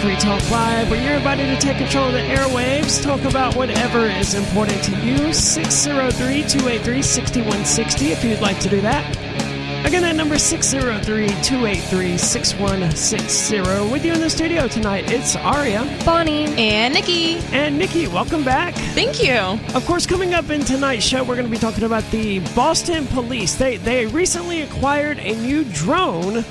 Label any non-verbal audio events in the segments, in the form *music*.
Free Talk Live, where you're invited to take control of the airwaves, talk about whatever is important to you. 603 283 6160 if you'd like to do that. Again, that number 603 283 6160. With you in the studio tonight, it's Aria. Bonnie. And Nikki. And Nikki, welcome back. Thank you. Of course, coming up in tonight's show, we're going to be talking about the Boston Police. They they recently acquired a new drone,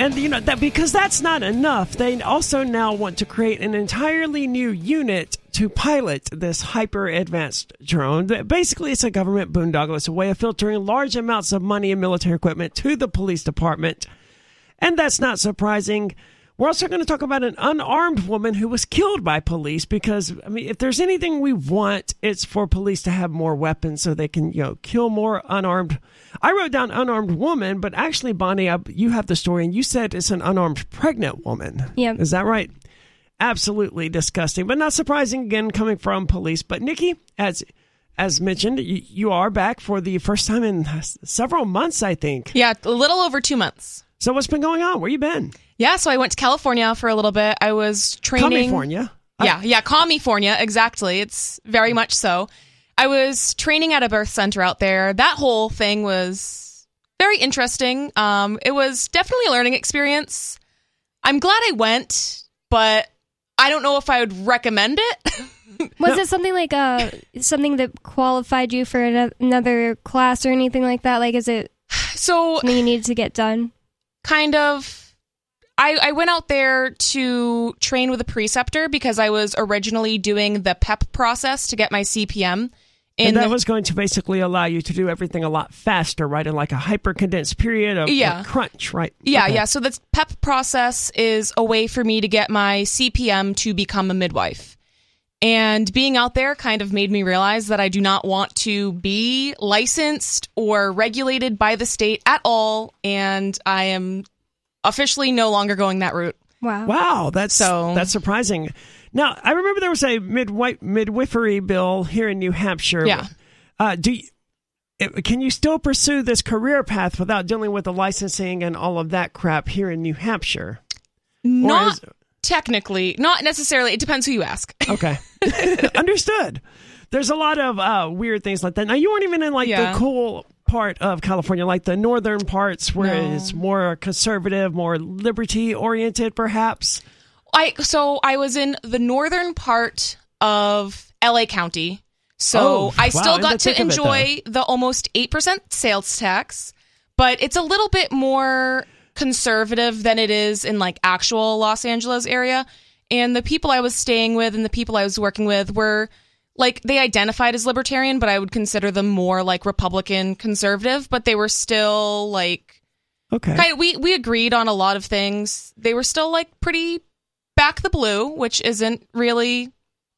and you know that because that's not enough, they also now want to create an entirely new unit to pilot this hyper advanced drone. Basically, it's a government boondoggle. It's a way of filtering large amounts of money and military equipment to the police department, and that's not surprising. We're also going to talk about an unarmed woman who was killed by police because, I mean, if there's anything we want, it's for police to have more weapons so they can, you know, kill more unarmed. I wrote down unarmed woman, but actually, Bonnie, I, you have the story and you said it's an unarmed pregnant woman. Yeah. Is that right? Absolutely disgusting, but not surprising again coming from police. But Nikki, as as mentioned, you, you are back for the first time in several months, I think. Yeah, a little over two months. So what's been going on? Where you been? Yeah, so I went to California for a little bit. I was training. California. Yeah, yeah, California, exactly. It's very much so. I was training at a birth center out there. That whole thing was very interesting. Um, it was definitely a learning experience. I'm glad I went, but I don't know if I would recommend it. *laughs* Was it something like uh something that qualified you for ano- another class or anything like that? Like, is it so something you needed to get done? kind of I, I went out there to train with a preceptor because I was originally doing the PEP process to get my CPM. And that the- was going to basically allow you to do everything a lot faster, right? In like a hyper condensed period of Yeah. crunch, right? yeah, Okay. yeah. So the PEP process is a way for me to get my CPM to become a midwife. And being out there kind of made me realize that I do not want to be licensed or regulated by the state at all. And I am officially no longer going that route. Wow. Wow, that's So- that's surprising. Now, I remember there was a midwi- midwifery bill here in New Hampshire. Yeah. Uh, do you, it- can you still pursue this career path without dealing with the licensing and all of that crap here in New Hampshire? Not is- technically, not necessarily. It depends who you ask. *laughs* Okay, *laughs* understood. There's a lot of uh, weird things like that. Now, you weren't even in like Yeah. the cool part of California, like the northern parts where No. it's more conservative, more liberty oriented, perhaps. I so I was in the northern part of LA County. So Oh, I wow, still got to of it, enjoy the almost 8% sales tax, but it's a little bit more conservative than it is in like actual Los Angeles area. And the people I was staying with and the people I was working with were like they identified as libertarian, but I would consider them more like Republican conservative, but they were still like Okay. kind of, we we agreed on a lot of things. They were still like pretty back the blue, which isn't really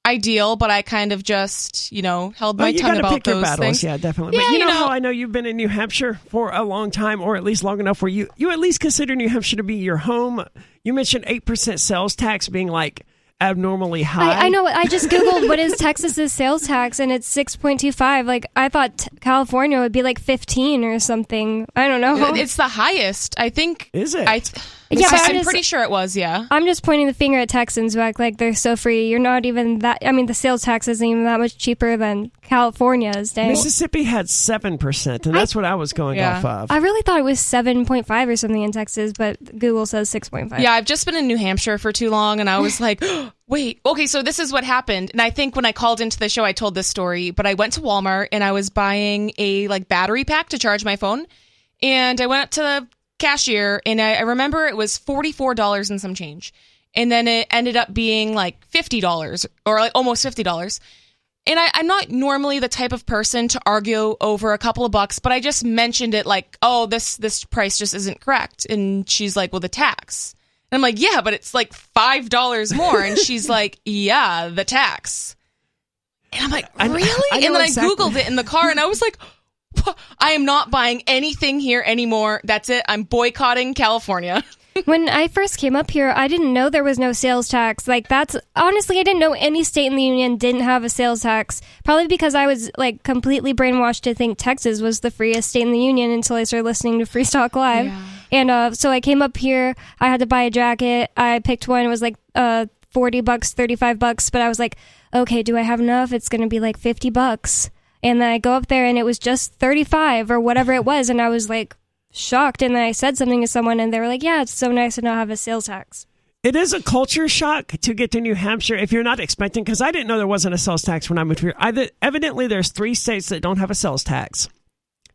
ideal, but I kind of just, you know, held my Well, tongue about pick your those battles, things. yeah, definitely. Yeah, but you, you know, know- how I know you've been in New Hampshire for a long time, or at least long enough where you you at least consider New Hampshire to be your home. You mentioned eight percent sales tax being like abnormally high. I, I know. I just googled what is *laughs* Texas's sales tax, and it's six point two five. Like I thought t- California would be like fifteen or something. I don't know. It's the highest, I think. Is it? I, Yeah, but I, I'm just- pretty sure it was. Yeah. I'm just pointing the finger at Texans who act like they're so free. You're not even that. I mean, the sales tax isn't even that much cheaper than California's. Dang. Mississippi had seven percent, and that's what I was going Yeah. off of. I really thought it was seven point five or something in Texas, but Google says six point five. Yeah, I've just been in New Hampshire for too long, and I was like, *gasps* wait, okay, so this is what happened. And I think when I called into the show, I told this story, but I went to Walmart and I was buying a like battery pack to charge my phone, and I went up to the cashier, and I, I remember it was forty four dollars and some change, and then it ended up being like fifty dollars or like almost fifty dollars. And I, I'm not normally the type of person to argue over a couple of bucks, but I just mentioned it like, oh, this this price just isn't correct. And she's like, well, the tax. And I'm like, yeah, but it's like five dollars more. And she's *laughs* like, yeah, the tax. And I'm like, really? And then exactly- I googled it in the car, and I was like, I am not buying anything here anymore. That's it. I'm boycotting California. *laughs* when I first came up here, I didn't know there was no sales tax. Like that's honestly, I didn't know any state in the union didn't have a sales tax. Probably because I was like completely brainwashed to think Texas was the freest state in the union until I started listening to Free Talk Live. And uh, so I came up here. I had to buy a jacket. I picked one. It was like uh, 40 bucks, 35 bucks. But I was like, okay, do I have enough? It's going to be like 50 bucks. And then I go up there and it was just 35 or whatever it was. And I was like shocked. And then I said something to someone and they were like, yeah, it's so nice to not have a sales tax. It is a culture shock to get to New Hampshire if you're not expecting, because I didn't know there wasn't a sales tax when I moved here. I, evidently, there's three states that don't have a sales tax.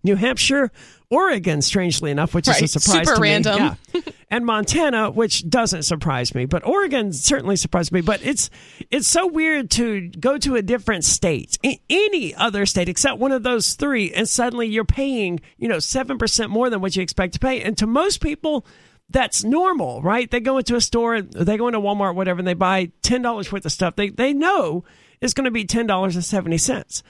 New Hampshire, Oregon, strangely enough, which right. is a surprise Super to random. me. Yeah. *laughs* and Montana, which doesn't surprise me, but Oregon certainly surprised me. But it's it's so weird to go to a different state, any other state except one of those three, and suddenly you're paying, you know, seven percent more than what you expect to pay. And to most people, that's normal, right? They go into a store, they go into Walmart, whatever, and they buy ten dollars worth of stuff. They they know it's going to be ten dollars and seventy cents.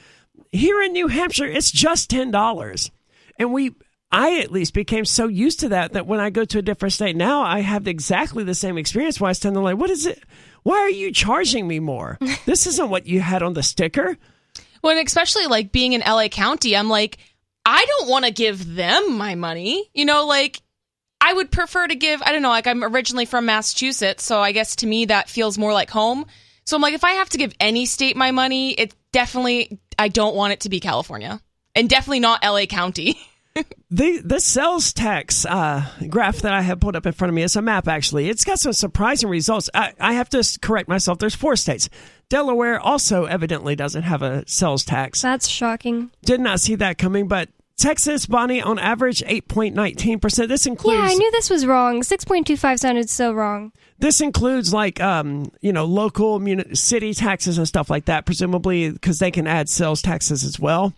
Here in New Hampshire, it's just ten dollars, and we. I at least became so used to that that when I go to a different state now, I have exactly the same experience. Where I stand there like, "What is it? Why are you charging me more? *laughs* this isn't what you had on the sticker." Well, and especially like being in LA County, I'm like, I don't want to give them my money. You know, like I would prefer to give, I don't know, like I'm originally from Massachusetts, so I guess to me that feels more like home. So I'm like, if I have to give any state my money, it definitely, I don't want it to be California and definitely not LA County. *laughs* the the sales tax uh, graph that I have pulled up in front of me is a map. Actually, it's got some surprising results. I, I have to correct myself. There's four states. Delaware also evidently doesn't have a sales tax. That's shocking. Did not see that coming, but Texas, Bonnie, on average, 8.19%. This includes. Yeah, I knew this was wrong. 6.25 sounded so wrong. This includes, like, um, you know, local muni- city taxes and stuff like that, presumably because they can add sales taxes as well.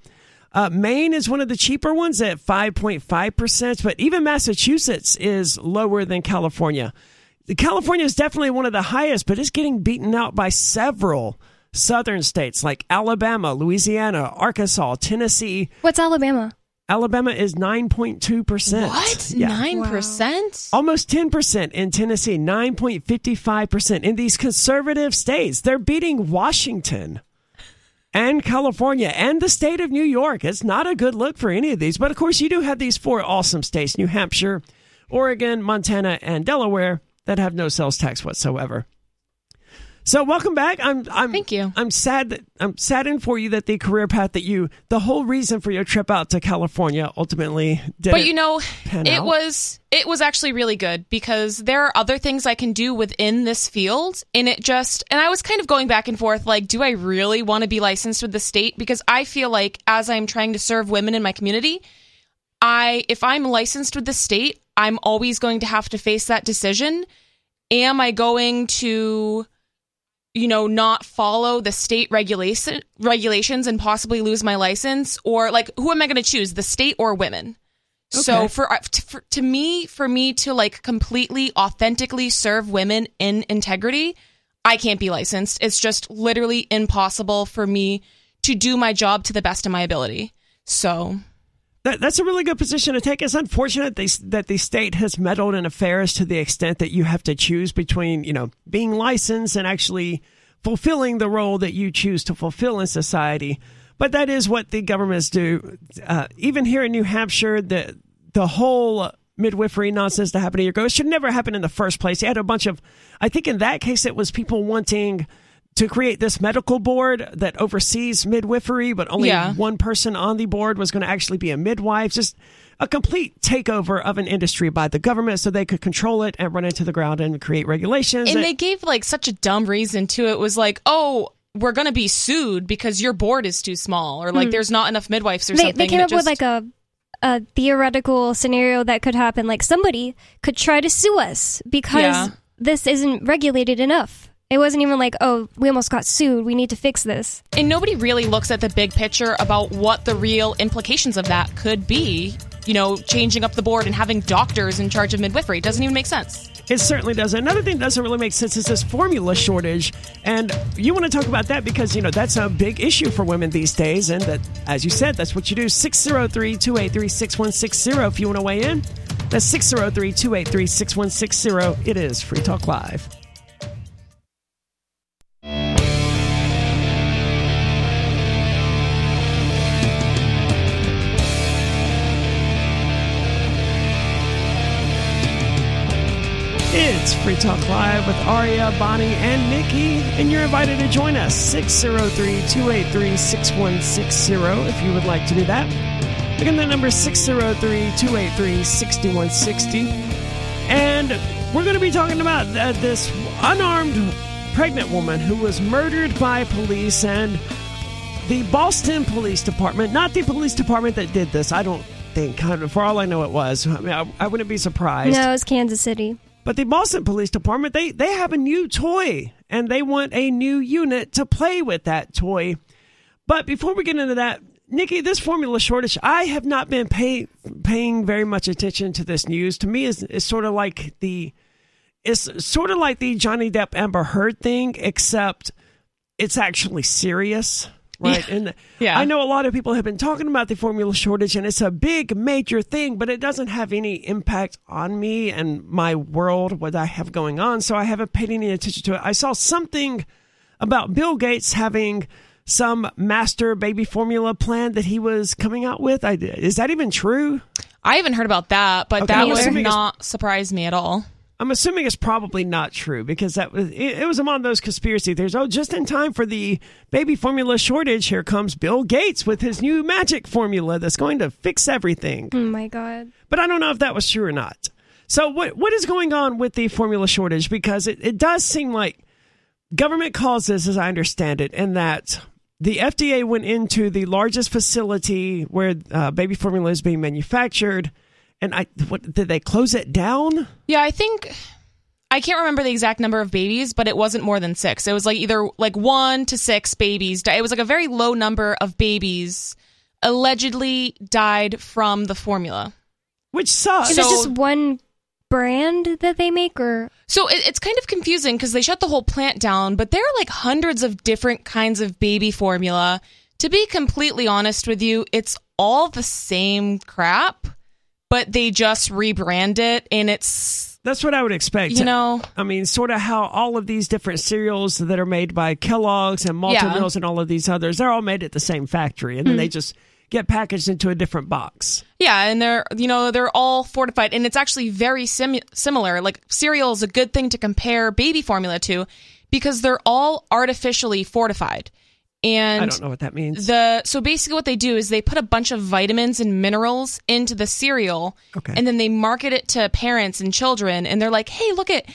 Uh, Maine is one of the cheaper ones at 5.5%, but even Massachusetts is lower than California. California is definitely one of the highest, but it's getting beaten out by several southern states like Alabama, Louisiana, Arkansas, Tennessee. What's Alabama? Alabama is 9.2%. What? Yeah. 9%? Almost 10% in Tennessee, 9.55% in these conservative states. They're beating Washington and California and the state of New York. It's not a good look for any of these. But of course, you do have these four awesome states New Hampshire, Oregon, Montana, and Delaware that have no sales tax whatsoever. So welcome back. I'm I'm Thank you. I'm sad that I'm saddened for you that the career path that you the whole reason for your trip out to California ultimately did But you know, it out. was it was actually really good because there are other things I can do within this field and it just and I was kind of going back and forth like do I really want to be licensed with the state because I feel like as I'm trying to serve women in my community, I if I'm licensed with the state, I'm always going to have to face that decision. Am I going to you know not follow the state regulation regulations and possibly lose my license or like who am I going to choose, the state or women? So for, uh, for to me, for me to like completely authentically serve women in integrity, I can't be licensed. It's just literally impossible for me to do my job to the best of my ability. So That, that's a really good position to take. It's unfortunate they, that the state has meddled in affairs to the extent that you have to choose between, you know, being licensed and actually fulfilling the role that you choose to fulfill in society. But that is what the governments do. Uh, even here in New Hampshire, the the whole midwifery nonsense that happened a year ago it should never happen in the first place. You had a bunch of, I think in that case it was people wanting to create this medical board that oversees midwifery, but only Yeah. one person on the board was going to actually be a midwife. Just a complete takeover of an industry by the government so they could control it and run into the ground and create regulations. and that- they gave like such a dumb reason to it. it was like, "Oh, we're going to be sued because your board is too small or like there's not enough midwives or Hmm. They, something." they came up it with like a a theoretical scenario that could happen. Like somebody could try to sue us because Yeah. this isn't regulated enough. It wasn't even like, oh, we almost got sued. We need to fix this. And nobody really looks at the big picture about what the real implications of that could be. You know, changing up the board and having doctors in charge of midwifery doesn't even make sense. It certainly does. Another thing that doesn't really make sense is this formula shortage. And you want to talk about that because, you know, that's a big issue for women these days. And that, as you said, that's what you do. 603 283 6160 if you want to weigh in. That's 603 283 6160. It is Free Talk Live. It's Free Talk Live with Aria, Bonnie, and Nikki, and you're invited to join us 603 283 6160 if you would like to do that. Again, the number 603 283 6160. And we're going to be talking about uh, this unarmed pregnant woman who was murdered by police and the Boston Police Department, not the police department that did this. I don't think, for all I know, it was. I mean, I, I wouldn't be surprised. No, it was Kansas City. But the Boston Police Department, they, they have a new toy and they want a new unit to play with that toy. But before we get into that, Nikki, this formula shortage, I have not been pay, paying very much attention to this news. To me, is is sort of like the it's sort of like the Johnny Depp Amber Heard thing, except it's actually serious. Right. Yeah. And *laughs* Yeah. I know a lot of people have been talking about the formula shortage and it's a big major thing, but it doesn't have any impact on me and my world, what I have going on. So I haven't paid any attention to it. I saw something about Bill Gates having some master baby formula plan that he was coming out with. I, is that even true? I haven't heard about that, but Okay, that would not surprise me at all. I'm assuming it's probably not true because that was it, it was among those conspiracy theories. Oh, just in time for the baby formula shortage, here comes Bill Gates with his new magic formula that's going to fix everything. Oh my god. But I don't know if that was true or not. So what what is going on with the formula shortage? Because it, it does seem like government caused this, as I understand it, and that the FDA went into the largest facility where uh, baby formula is being manufactured, and I what did they close it down? Yeah, I think I can't remember the exact number of babies, but it wasn't more than six. It was like either like one to six babies. di- It was like a very low number of babies allegedly died from the formula. Which sucks. Is So- it just one brand that they make or So it, it's kind of confusing because they shut the whole plant down, but there are like hundreds of different kinds of baby formula. To be completely honest with you, it's all the same crap, but they just rebrand it and it's, That's what I would expect. you know, I mean, sort of how all of these different cereals that are made by Kellogg's and Malta Yeah. Mills and all of these others, they're all made at the same factory, and then hmm. they just get packaged into a different box. Yeah, and they're you know they're all fortified, and it's actually very sim- similar. Like cereal is a good thing to compare baby formula to because they're all artificially fortified. And I don't know what that means. the so basically what they do is they put a bunch of vitamins and minerals into the cereal, Okay. and then they market it to parents and children, and they're like, "Hey, look at."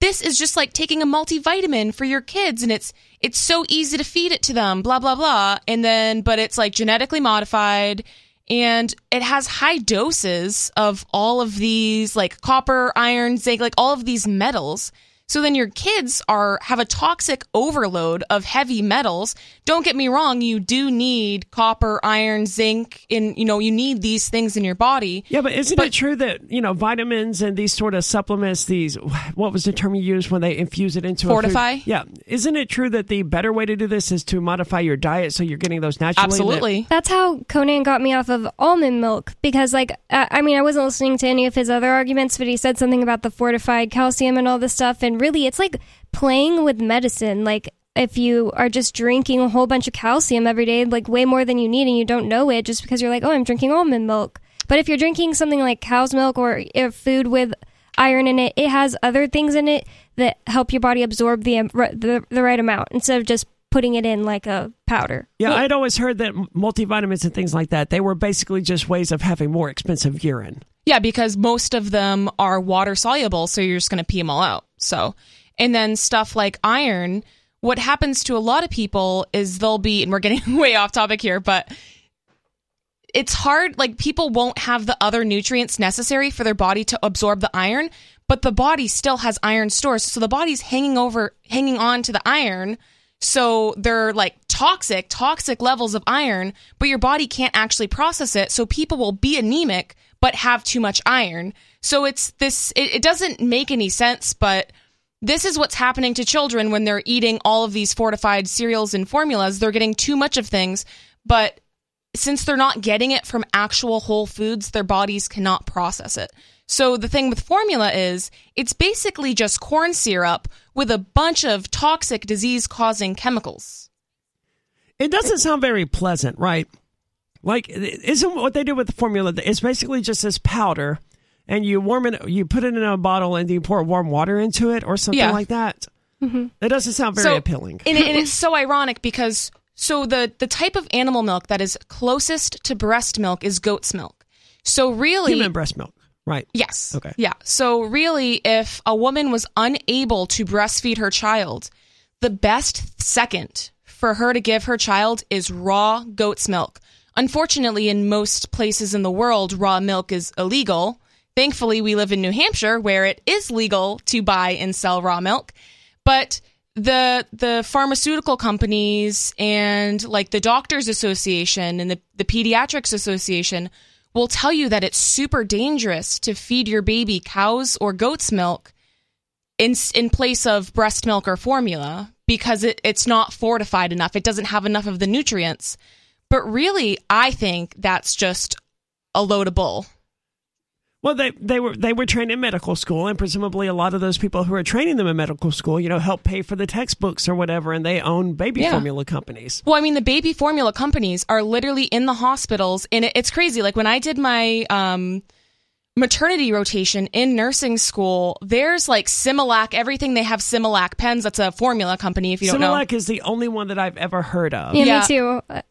This is just like taking a multivitamin for your kids and it's it's so easy to feed it to them, blah blah blah. And then but it's like genetically modified and it has high doses of all of these like copper, iron, zinc, like all of these metals. So then your kids are have a toxic overload of heavy metals. Don't get me wrong, you do need copper, iron, zinc, and you know, you need these things in your body. yeah, but isn't but- it true that you know vitamins and these sort of supplements? These what was the term you used when they infuse it into Fortify? A food? Yeah, isn't it true that the better way to do this is to modify your diet so you're getting those naturally? Absolutely. That's how Conan got me off of almond milk because, like, I mean, I wasn't listening to any of his other arguments, but he said something about the fortified calcium and all this stuff. And really, it's like playing with medicine. Like, if you are just drinking a whole bunch of calcium every day, like way more than you need, and you don't know it just because you're like, oh, I'm drinking almond milk. But if you're drinking something like cow's milk or uh, food with iron in it, it has other things in it that help your body absorb the, um, the, the right amount instead of just putting it in like a powder. Yeah, I'd always heard that multivitamins and things like that they were basically just ways of having more expensive urine. Yeah, because most of them are water soluble, so you're just going to pee them all out. So, and then stuff like iron, what happens to a lot of people is they'll be, and we're getting *laughs* way off topic here, but it's hard. Like people won't have the other nutrients necessary for their body to absorb the iron, but the body still has iron stores. So the body's hanging over, hanging on to the iron. So they're like toxic, toxic levels of iron, but your body can't actually process it. So people will be anemic, but have too much iron. So it's this, it, it doesn't make any sense, but this is what's happening to children when they're eating all of these fortified cereals and formulas. They're getting too much of things, but since they're not getting it from actual whole foods, their bodies cannot process it. So the thing with formula is it's basically just corn syrup with a bunch of toxic disease causing chemicals. It doesn't sound very pleasant, right? Like, isn't what they do with the formula? It's basically just this powder and you warm it, you put it in a bottle, and you pour warm water into it or something Yeah. like that. Mm-hmm. That doesn't sound very So- appealing. and, it- and it's *laughs* so ironic because so the the type of animal milk that is closest to breast milk is goat's milk. So really, Human breast milk, right? Yes. Okay. Yeah. So really, if a woman was unable to breastfeed her child, the best second for her to give her child is raw goat's milk. Unfortunately, in most places in the world, raw milk is illegal. Thankfully, we live in New Hampshire where it is legal to buy and sell raw milk. But the the pharmaceutical companies and like the doctors association and the, the pediatrics association will tell you that it's super dangerous to feed your baby cows or goat's milk in in place of breast milk or formula because it, it's not fortified enough. It doesn't have enough of the nutrients. But really, I think that's just a load of bull. Well, they they were they were trained in medical school, and presumably a lot of those people who are training them in medical school, you know, help pay for the textbooks or whatever, and they own baby Yeah. formula companies. Well, I mean, the baby formula companies are literally in the hospitals, and it, it's crazy. Like when I did my um, maternity rotation in nursing school, there's like Similac, everything they have Similac pens. That's a formula company. If you don't know, Similac is the only one that I've ever heard of. Yeah, Yeah. me too.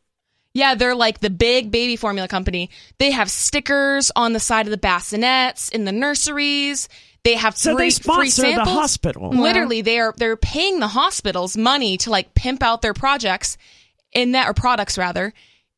Yeah, they're like the big baby formula company. They have stickers on the side of the bassinets in the nurseries. They have So free, they free sponsor the hospital. Literally, they are they're paying the hospitals money to like pimp out their projects in that or products rather.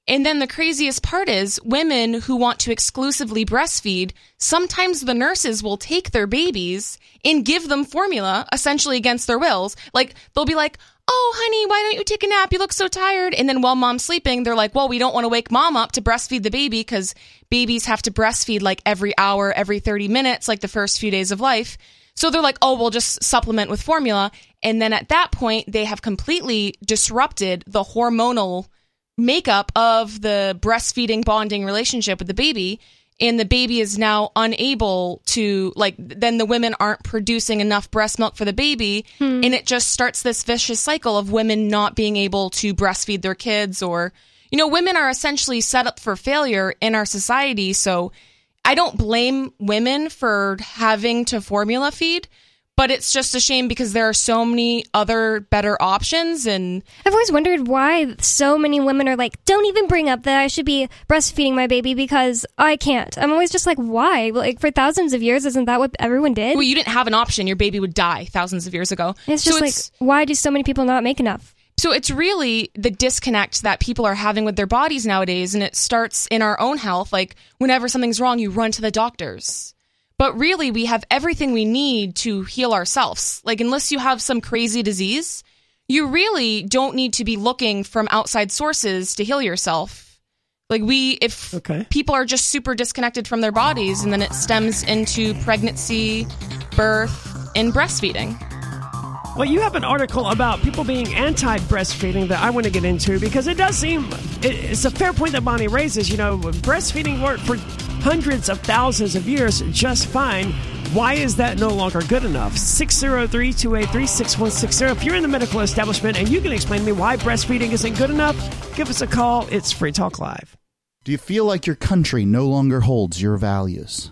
And then the craziest part is women who want to exclusively breastfeed, sometimes the nurses will take their babies and give them formula essentially against their wills. Like they'll be like, "Oh, honey, why don't you take a nap? You look so tired." And then while mom's sleeping, they're like, "Well, we don't want to wake mom up to breastfeed the baby cuz babies have to breastfeed like every hour, every 30 minutes like the first few days of life." So they're like, "Oh, we'll just supplement with formula." And then at that point, they have completely disrupted the hormonal makeup of the breastfeeding bonding relationship with the baby and the baby is now unable to like then the women aren't producing enough breast milk for the baby. Hmm. And it just starts this vicious cycle of women not being able to breastfeed their kids or you know women are essentially set up for failure in our society. So I don't blame women for having to formula feed but it's just a shame because there are so many other better options and I've always wondered why so many women are like, don't even bring up that I should be breastfeeding my baby because I can't. I'm always just like, why? Like, for thousands of years, isn't that what everyone did? Well, you didn't have an option. Your baby would die thousands of years ago. it's just so like, it's, why do so many people not make enough? so it's really the disconnect that people are having with their bodies nowadays, and it starts in our own health. Like whenever something's wrong, you run to the doctors. But really, we have everything we need to heal ourselves. Like unless you have some crazy disease, you really don't need to be looking from outside sources to heal yourself. Like we, if Okay. people are just super disconnected from their bodies, and then it stems into pregnancy, birth, and breastfeeding. Well, you have an article about people being anti breastfeeding that I want to get into because it does seem it's a fair point that Bonnie raises. You know, breastfeeding worked for hundreds of thousands of years just fine. Why is that no longer good enough? 603 283 6160. If you're in the medical establishment and you can explain to me why breastfeeding isn't good enough, give us a call. It's Free Talk Live. Do you feel like your country no longer holds your values?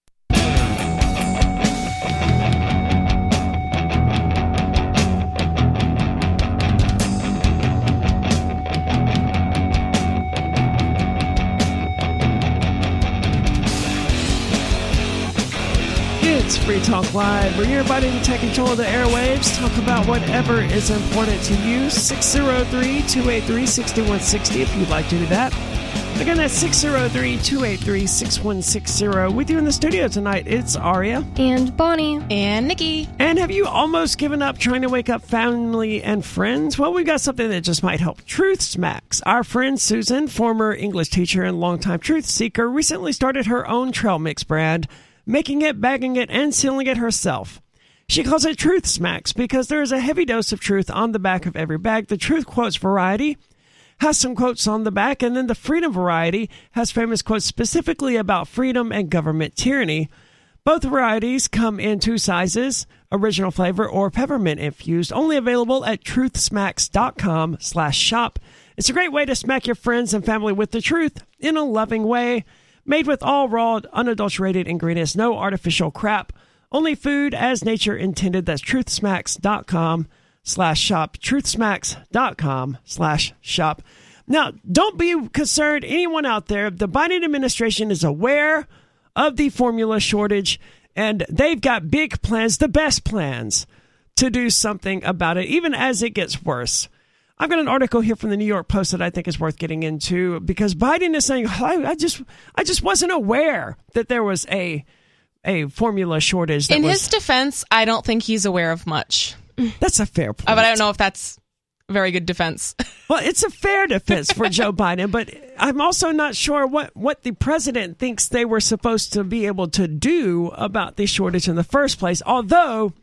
It's Free Talk Live, where you're invited to take control of the airwaves, talk about whatever is important to you. 603 283 6160 if you'd like to do that. Again, that's 603 283 6160. With you in the studio tonight, it's Aria. And Bonnie, And Nikki. And have you almost given up trying to wake up family and friends? Well, we've got something that just might help. Truth Smacks. Our friend Susan, former English teacher and longtime truth seeker, recently started her own trail mix brand, making it, bagging it, and sealing it herself. She calls it Truth Smacks because there is a heavy dose of truth on the back of every bag. The Truth Quotes variety has some quotes on the back, and then the Freedom variety has famous quotes specifically about freedom and government tyranny. Both varieties come in two sizes, original flavor or peppermint infused, only available at truthsmacks.com slash shop. It's a great way to smack your friends and family with the truth in a loving way. Made with all raw, unadulterated ingredients, no artificial crap. Only food as nature intended. That's truthsmacks.com slash shop. Truthsmacks.com slash shop. Now, don't be concerned, anyone out there. The Biden administration is aware of the formula shortage and they've got big plans, the best plans, to do something about it, even as it gets worse. I've got an article here from the New York Post that I think is worth getting into because Biden is saying, I, I just, I just wasn't aware that there was a a formula shortage. In was, his defense, I don't think he's aware of much. That's a fair point. Uh, But I don't know if that's very good defense. *laughs* Well, it's a fair defense for Joe *laughs* Biden, but I'm also not sure what, what the president thinks they were supposed to be able to do about the shortage in the first place. Although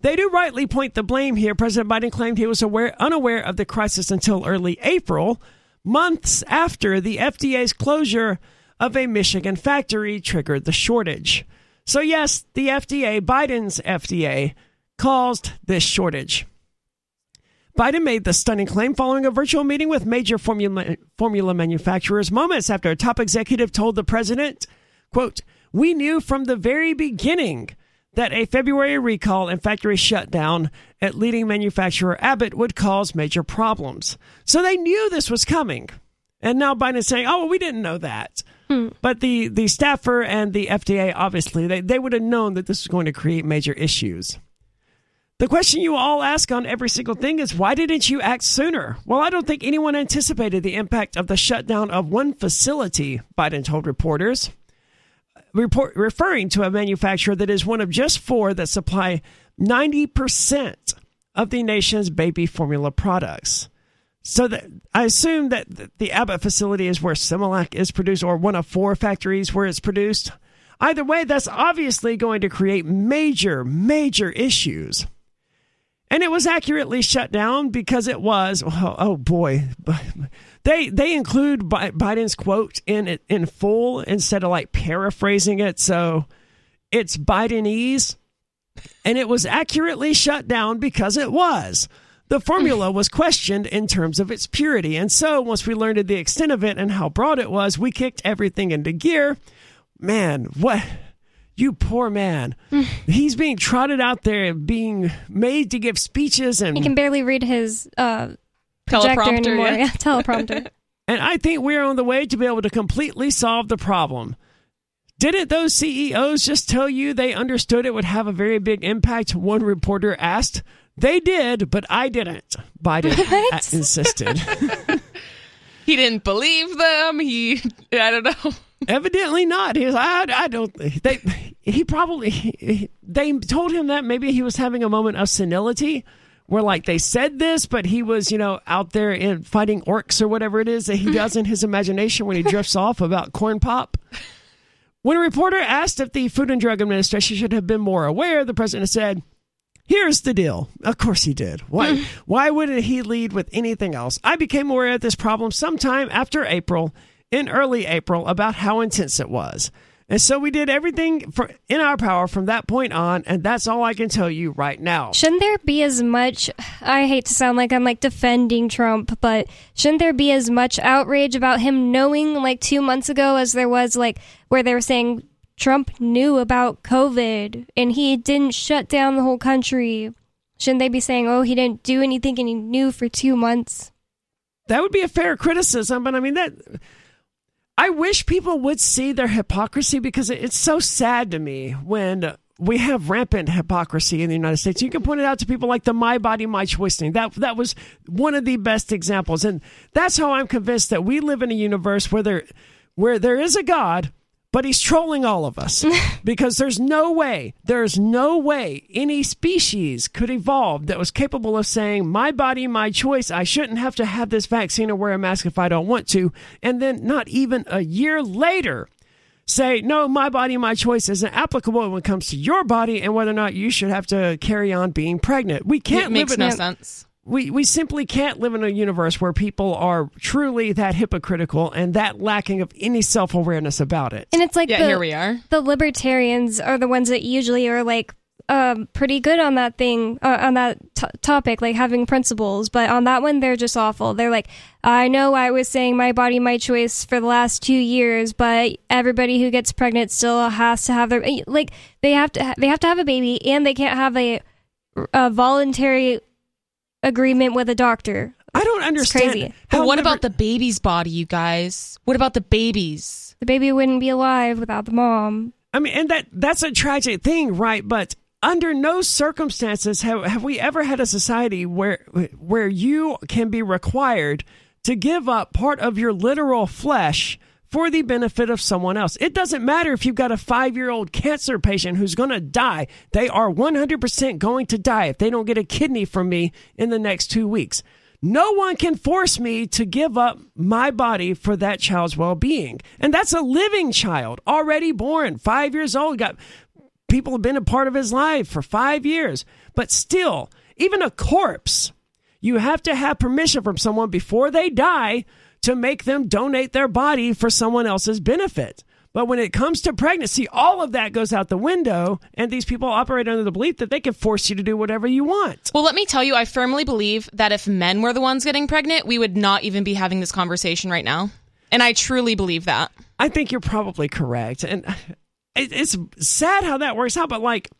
they do rightly point the blame here. President Biden claimed he was aware, unaware of the crisis until early April, months after the FDA's closure of a Michigan factory triggered the shortage. So, yes, the FDA, Biden's FDA, caused this shortage. Biden made the stunning claim following a virtual meeting with major formula, formula manufacturers moments after a top executive told the president, quote, We knew from the very beginning that a February recall and factory shutdown at leading manufacturer Abbott would cause major problems. So they knew this was coming. And now Biden's saying, oh, well, we didn't know that. Hmm. But the, the staffer and the FDA, obviously, they, they would have known that this was going to create major issues. The question you all ask on every single thing is why didn't you act sooner? Well, I don't think anyone anticipated the impact of the shutdown of one facility, Biden told reporters, report, referring to a manufacturer that is one of just four that supply 90% of the nation's baby formula products. So that I assume that the Abbott facility is where Similac is produced or one of four factories where it's produced. Either way, that's obviously going to create major, major issues. And it was accurately shut down because it was, oh, oh boy, they they include Biden's quote in it in full instead of like paraphrasing it. So it's Bidenese, and it was accurately shut down because it was. The formula *laughs* was questioned in terms of its purity, and so once we learned the extent of it and how broad it was, we kicked everything into gear. Man, what you poor man. *sighs* He's being trotted out there, being made to give speeches, and He can barely read his uh, projector Teleprompter, anymore. yeah. Yeah, *laughs* teleprompter. *laughs* And I think we're on the way to be able to completely solve the problem. Didn't those CEOs just tell you they understood it would have a very big impact? One reporter asked. They did, but I didn't. Biden *laughs* What? insisted. he didn't believe them. He, I don't know. Evidently not. He's I, I don't they he probably they told him that maybe he was having a moment of senility where like they said this but he was, you know, out there in fighting orcs or whatever it is that he *laughs* does in his imagination when he drifts off about corn pop. When a reporter asked if the Food and Drug Administration should have been more aware, the president said, Here's the deal. Of course he did. Why hmm. why wouldn't he lead with anything else? I became aware of this problem sometime after April, in early April, about how intense it was. And so we did everything for, in our power from that point on, and that's all I can tell you right now. Shouldn't there be as much? I hate to sound like I'm like defending Trump, but shouldn't there be as much outrage about him knowing like two months ago as there was like where they were saying Trump knew about COVID and he didn't shut down the whole country? Shouldn't they be saying, oh, he didn't do anything and he knew for two months? That would be a fair criticism, but I mean that I wish people would see their hypocrisy because it's so sad to me when we have rampant hypocrisy in the United States. You can point it out to people like the My Body My Choice thing. That that was one of the best examples, and that's how I'm convinced that we live in a universe where there where there is a God, but he's trolling all of us *laughs* because there's no way, there's no way any species could evolve that was capable of saying, my body, my choice. I shouldn't have to have this vaccine or wear a mask if I don't want to. And then not even a year later, say, no, my body, my choice isn't applicable when it comes to your body and whether or not you should have to carry on being pregnant. We can't it makes live no a, sense. We we simply can't live in a universe where people are truly that hypocritical and that lacking of any self awareness about it. And it's like Yeah, the, here we are. the libertarians are the ones that usually are like um, pretty good on that thing uh, on that t- topic like having principles but on that one they're just awful they're like i know i was saying my body my choice for the last two years but everybody who gets pregnant still has to have their like they have to ha- they have to have a baby and they can't have a, a voluntary agreement with a doctor I don't understand. crazy. how But what liber- about the baby's body, you guys? What about the babies? the baby wouldn't be alive without the mom I mean, and that that's a tragic thing, right? But under no circumstances have, have we ever had a society where where you can be required to give up part of your literal flesh for the benefit of someone else. It doesn't matter if you've got a 5-year-old cancer patient who's going to die. They are 100% going to die if they don't get a kidney from me in the next 2 weeks. No one can force me to give up my body for that child's well being. And that's a living child, already born, five years old, got people have been a part of his life for five years. But still, even a corpse, you have to have permission from someone before they die to make them donate their body for someone else's benefit. But when it comes to pregnancy, all of that goes out the window, and these people operate under the belief that they can force you to do whatever you want. Well, let me tell you, I firmly believe that if men were the ones getting pregnant, we would not even be having this conversation right now. And I truly believe that. I think you're probably correct, and *sighs* it's sad how that works out. But like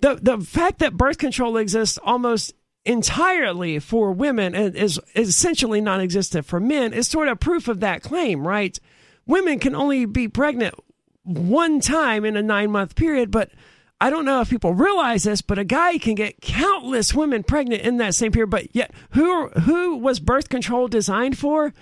the the fact that birth control exists almost entirely for women and is, essentially non-existent for men is sort of proof of that claim, right? Women can only be pregnant one time in a nine month period, but I don't know if people realize this, but a guy can get countless women pregnant in that same period. But yet, who who was birth control designed for?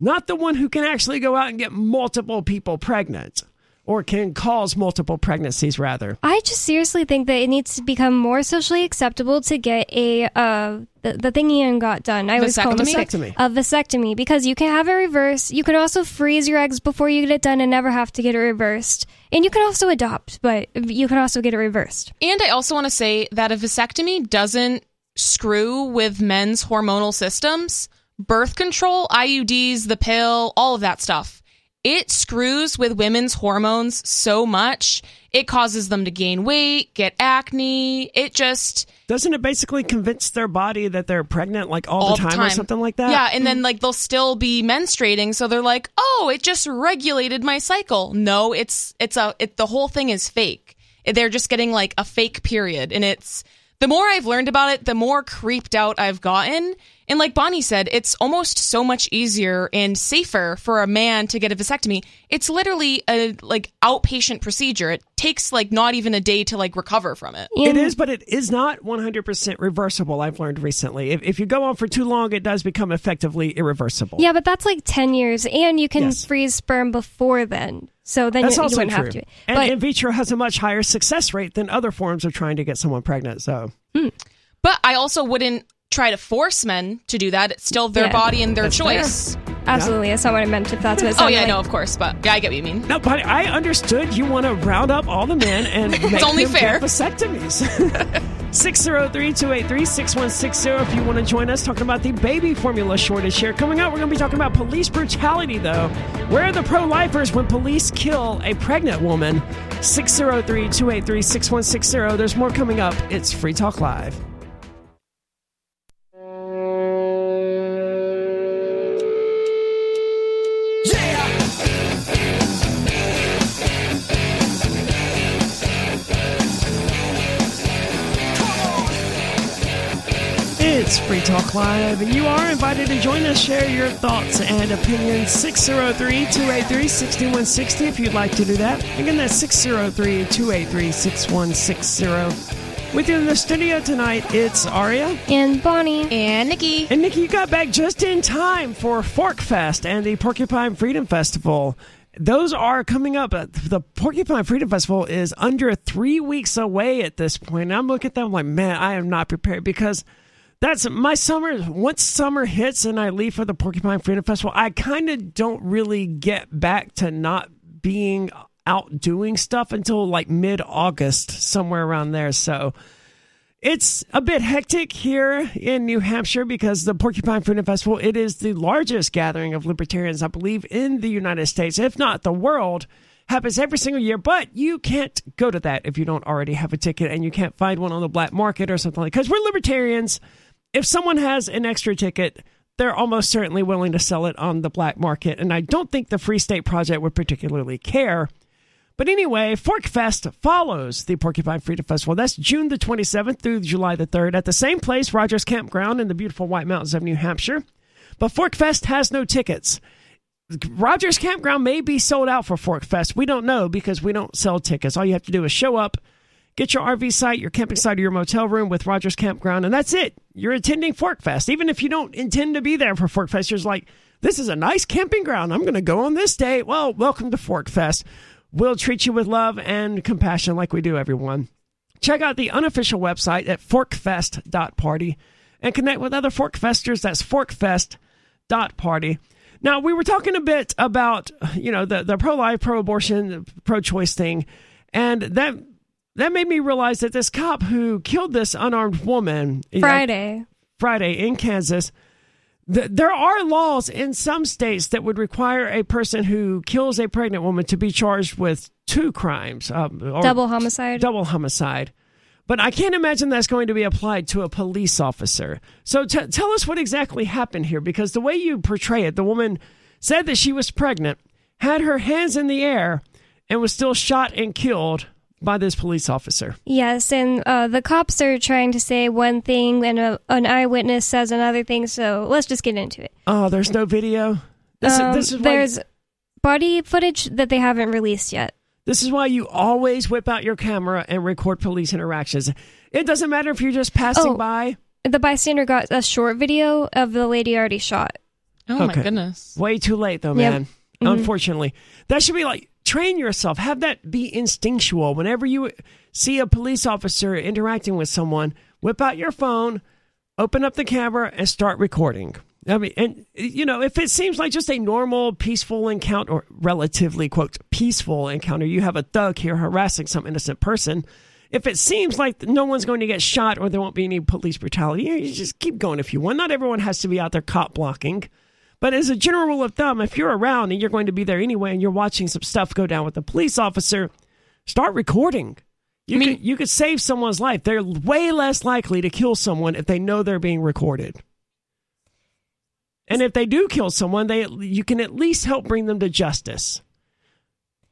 Not the one who can actually go out and get multiple people pregnant, or can cause multiple pregnancies, rather. I just seriously think that it needs to become more socially acceptable to get a uh the, the thing Ian got done. I was called Vasectomy? Vasectomy. a vasectomy because you can have it reversed. You can also freeze your eggs before you get it done and never have to get it reversed. And you can also adopt, but you can also get it reversed. And I also want to say that a vasectomy doesn't screw with men's hormonal systems. Birth control, IUDs, the pill, all of that stuff. It screws with women's hormones so much. It causes them to gain weight, get acne. It just Doesn't it basically convince their body that they're pregnant like all, all the, time or something like that? Yeah, and then hmm. like they'll still be menstruating, so they're like, "Oh, it just regulated my cycle." No, it's it's a it the whole thing is fake. They're just getting like a fake period, and it's the more I've learned about it, the more creeped out I've gotten. And like Bonnie said, it's almost so much easier and safer for a man to get a vasectomy. It's literally a like outpatient procedure. It takes like not even a day to like recover from it. It is, but it is not 100% reversible, I've learned recently. If, if you go on for too long, it does become effectively irreversible. Yeah, but that's like 10 years and you can Yes. freeze sperm before then. So then That's you, you also wouldn't true. have to. And But in vitro has a much higher success rate than other forms of trying to get someone pregnant. So hmm. But I also wouldn't try to force men to do that. It's still their Yeah. body and their That's fair. Choice. absolutely, that's not what I meant if that's what it Oh yeah, like. no, of course, but yeah, I get what you mean. No, but I understood you want to round up all the men and *laughs* make only them fair. get vasectomies. *laughs* 603-283-6160 if you want to join us talking about the baby formula shortage here. Coming up, we're going to be talking about police brutality, though. Where are the pro-lifers when police kill a pregnant woman? 603-283-6160. There's more coming up. It's Free Talk Live. It's Free Talk Live, and you are invited to join us. Share your thoughts and opinions. 603 283 6160 if you'd like to do that. Again, that's 603 283 6160. With you in the studio tonight, it's Aria. And Bonnie, And Nikki. And Nikki, you got back just in time for PorcFest and the Porcupine Freedom Festival. Those are coming up. Uh, The Porcupine Freedom Festival is under three weeks away at this point. And I'm looking at them like, man, I am not prepared because that's my summer. Once summer hits and I leave for the Porcupine Freedom Festival, I kind of don't really get back to not being out doing stuff until like mid August, somewhere around there. So it's a bit hectic here in New Hampshire because the Porcupine Freedom Festival, it is the largest gathering of libertarians, I believe, in the United States, if not the world. Happens every single year, but you can't go to that if you don't already have a ticket and you can't find one on the black market or something like that. because we're libertarians. If someone has an extra ticket, they're almost certainly willing to sell it on the black market. And I don't think the Free State Project would particularly care. But anyway, Forkfest follows the Porcupine Freedom Festival. That's June the 27th through July the 3rd at the same place, Rogers Campground in the beautiful White Mountains of New Hampshire. But Forkfest has no tickets. Rogers Campground may be sold out for Forkfest. We don't know because we don't sell tickets. All you have to do is show up, get your RV site, your camping site, or your motel room with Rogers Campground, and that's it. You're attending Forkfest. Even if you don't intend to be there for Forkfest, you're like, this is a nice camping ground. I'm going to go on this day. Well, welcome to Forkfest. We'll treat you with love and compassion like we do everyone. Check out the unofficial website at forkfest.party and connect with other Forkfesters. That's forkfest.party. Now, we were talking a bit about, you know, the, the pro-life, pro-abortion, pro-choice thing, and that that made me realize that this cop who killed this unarmed woman Friday. Friday in Kansas, th- there are laws in some states that would require a person who kills a pregnant woman to be charged with two crimes, um, or Double homicide. double homicide. But I can't imagine that's going to be applied to a police officer. So t- tell us what exactly happened here, because the way you portray it, the woman said that she was pregnant, had her hands in the air, and was still shot and killed by this police officer. Yes, and uh, the cops are trying to say one thing, and a, an eyewitness says another thing. So let's just get into it. Oh, there's no video. This, Um, this is why, there's body footage that they haven't released yet. this is why you always whip out your camera and record police interactions. It doesn't matter if you're just passing Oh. by. The bystander got a short video of the lady already shot. Oh Okay. my goodness. Way too late, though, Yep. man. Unfortunately, that should be like train yourself. Have that be instinctual. Whenever you see a police officer interacting with someone, whip out your phone, open up the camera, and start recording. I mean, and you know, if it seems like just a normal, peaceful encounter, or relatively quote peaceful encounter, you have a thug here harassing some innocent person. If it seems like no one's going to get shot or there won't be any police brutality, you you just keep going if you want. Not everyone has to be out there cop blocking. But as a general rule of thumb, if you're around and you're going to be there anyway and you're watching some stuff go down with a police officer, start recording. You, I mean- could, you could save someone's life. They're way less likely to kill someone if they know they're being recorded. And if they do kill someone, they you can at least help bring them to justice.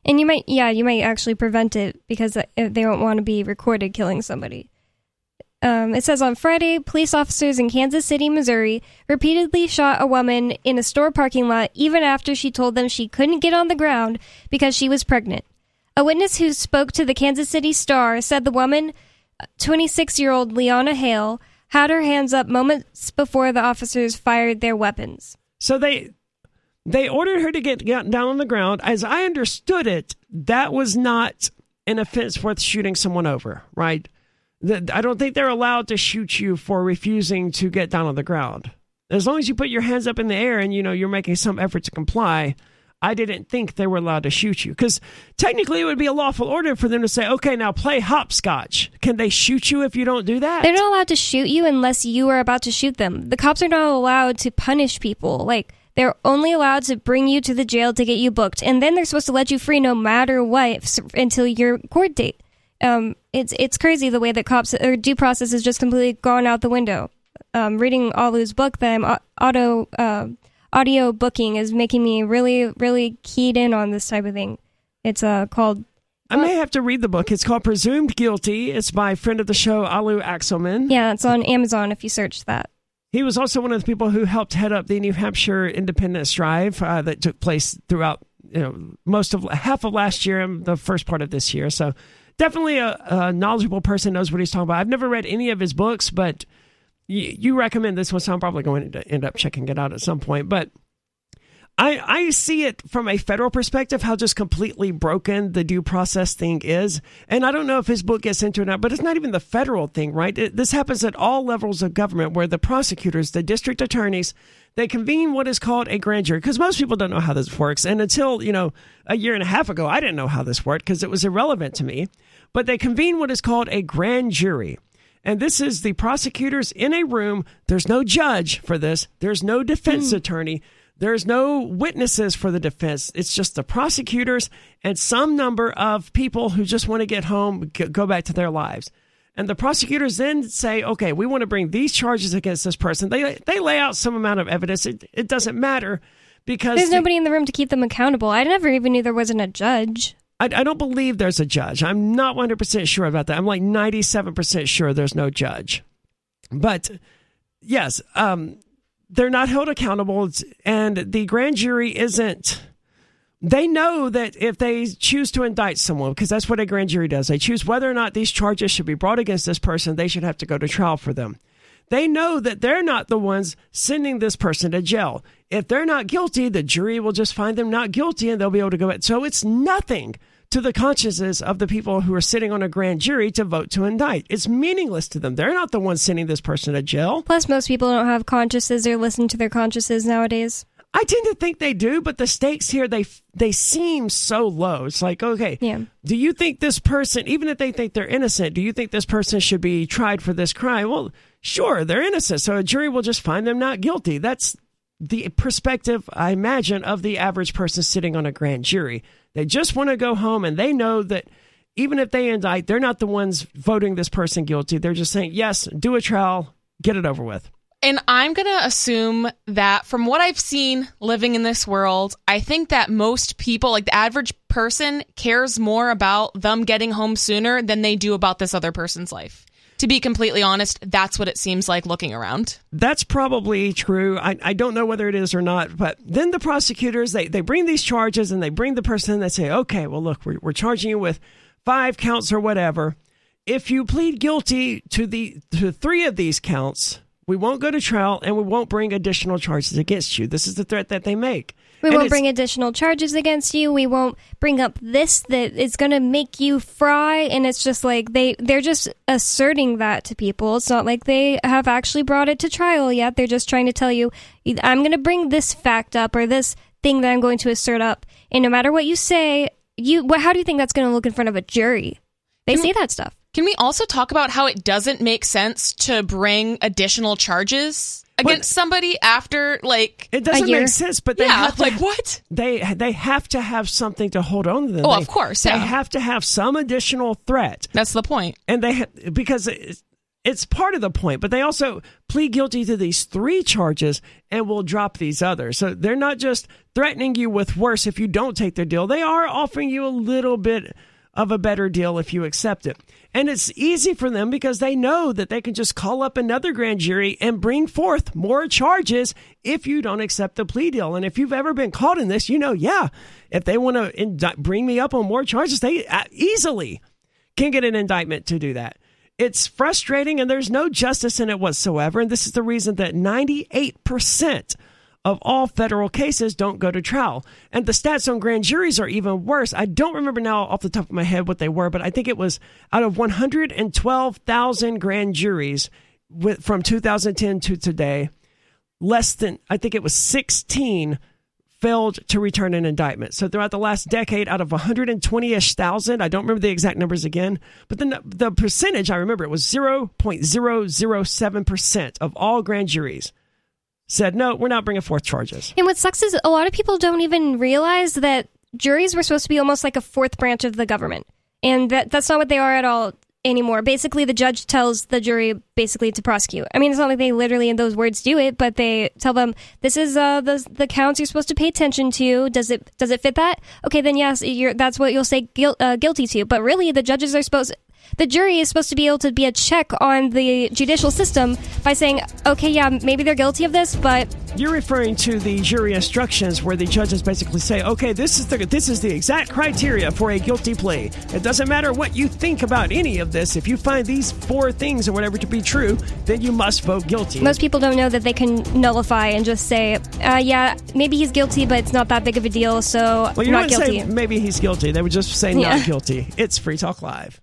And you might, yeah, you might actually prevent it because uh, they don't want to be recorded killing somebody. Um, it says on Friday, police officers in Kansas City, Missouri, repeatedly shot a woman in a store parking lot even after she told them she couldn't get on the ground because she was pregnant. A witness who spoke to the Kansas City Star said the woman, 26 year old Leona Hale, had her hands up moments before the officers fired their weapons. So they they ordered her to get, get down on the ground. As I understood it, that was not an offense worth shooting someone over, right? I don't think they're allowed to shoot you for refusing to get down on the ground. As long as you put your hands up in the air and you know you're making some effort to comply, I didn't think they were allowed to shoot you because technically it would be a lawful order for them to say, "Okay, now play hopscotch." Can they shoot you if you don't do that? They're not allowed to shoot you unless you are about to shoot them. The cops are not allowed to punish people. Like, they're only allowed to bring you to the jail to get you booked. And then they're supposed to let you free no matter what until your court date. Um, it's it's crazy the way that cops or due process has just completely gone out the window. Um, reading Alu's book that I'm auto uh, audio booking is making me really really keyed in on this type of thing. It's uh called I may have to read the book. It's called Presumed Guilty. It's by friend of the show Alu Axelman. yeah, it's on Amazon if you search that. He was also one of the people who helped head up the New Hampshire Independence Drive uh, that took place throughout you know most of half of last year and the first part of this year. So definitely a, a knowledgeable person knows what he's talking about. I've never read any of his books, but you, you recommend this one, so I'm probably going to end up checking it out at some point. But I, I see it from a federal perspective, how just completely broken the due process thing is. And I don't know if his book gets into it or not, but it's not even the federal thing, right? It, this happens at all levels of government where the prosecutors, the district attorneys, they convene what is called a grand jury because most people don't know how this works. And until, you know, a year and a half ago, I didn't know how this worked because it was irrelevant to me. But they convene what is called a grand jury. And this is the prosecutors in a room. There's no judge for this. There's no defense hmm. attorney. There's no witnesses for the defense. It's just the prosecutors and some number of people who just want to get home, go back to their lives. And the prosecutors then say, okay, we want to bring these charges against this person. They, they lay out some amount of evidence. It, it doesn't matter because There's the- nobody in the room to keep them accountable. I never even knew there wasn't a judge. I, I don't believe there's a judge. I'm not 100% sure about that. I'm like 97% sure there's no judge. But yes, um, they're not held accountable, and the grand jury isn't. They know that if they choose to indict someone, because that's what a grand jury does, they choose whether or not these charges should be brought against this person, they should have to go to trial for them. They know that they're not the ones sending this person to jail. If they're not guilty, the jury will just find them not guilty and they'll be able to go. back. So it's nothing to the consciences of the people who are sitting on a grand jury to vote to indict. It's meaningless to them. They're not the ones sending this person to jail. Plus, most people don't have consciences or listen to their consciences nowadays. I tend to think they do, but the stakes here they they seem so low. It's like, okay, Yeah. do you think this person, even if they think they're innocent, do you think this person should be tried for this crime? Well, sure, they're innocent, so a jury will just find them not guilty. That's the perspective, I imagine, of the average person sitting on a grand jury. They just want to go home, and they know that even if they indict, they're not the ones voting this person guilty. They're just saying, yes, do a trial, get it over with. And I'm going to assume that from what I've seen living in this world, I think that most people, like the average person, cares more about them getting home sooner than they do about this other person's life. To be completely honest, that's what it seems like looking around. That's probably true. I, I don't know whether it is or not, but then the prosecutors they, they bring these charges and they bring the person and they say, okay, well look, we're, we're charging you with five counts or whatever. If you plead guilty to the to three of these counts, we won't go to trial and we won't bring additional charges against you. This is the threat that they make. We And won't bring additional charges against you. We won't bring up this that is going to make you fry. And it's just like they they're just asserting that to people. It's not like they have actually brought it to trial yet. They're just trying to tell you, I'm going to bring this fact up or this thing that I'm going to assert up. And no matter what you say, you well, how do you think that's going to look in front of a jury? They say that stuff. Can we also talk about how it doesn't make sense to bring additional charges against somebody after, like, It doesn't year. make sense, but they yeah, have to like what? they they have to have something to hold on to them. Oh, They- of course, They have to have some additional threat. That's the point. and they ha- because it's, it's part of the point but they also plead guilty to these three charges and will drop these others so they're not just threatening you with worse if you don't take their deal they are offering you a little bit of a better deal if you accept it and it's easy for them because they know that they can just call up another grand jury and bring forth more charges if you don't accept the plea deal and if you've ever been caught in this you know yeah if they want to indi- bring me up on more charges they uh, easily can get an indictment to do that. It's frustrating and there's no justice in it whatsoever. And this is the reason that 98% of all federal cases don't go to trial. And the stats on grand juries are even worse. I don't remember now off the top of my head what they were, but I think it was out of 112,000 grand juries with, from 2010 to today, less than, I think it was 16 failed to return an indictment. So throughout the last decade, out of 120-ish thousand, I don't remember the exact numbers again, but the the percentage I remember it was 0.007 percent of all grand juries said no, we're not bringing forth charges. And what sucks is a lot of people don't even realize that juries were supposed to be almost like a fourth branch of the government. And that that's not what they are at all anymore. Basically the judge tells the jury basically to prosecute. I mean it's not like they literally in those words do it, but they tell them this is uh the the counts you're supposed to pay attention to. Does it does it fit that? Okay, then yes, that's what you'll say guil- uh, guilty to. But really the judges are supposed the jury is supposed to be able to be a check on the judicial system by saying, okay, yeah, maybe they're guilty of this, but You're referring to the jury instructions where the judges basically say, "Okay, this is the this is the exact criteria for a guilty plea. It doesn't matter what you think about any of this. If you find these four things or whatever to be true, then you must vote guilty." most people don't know that they can nullify and just say, uh, yeah, maybe he's guilty, but it's not that big of a deal, so well, you not guilty. say maybe he's guilty. They would just say Yeah. not guilty. It's Free Talk Live.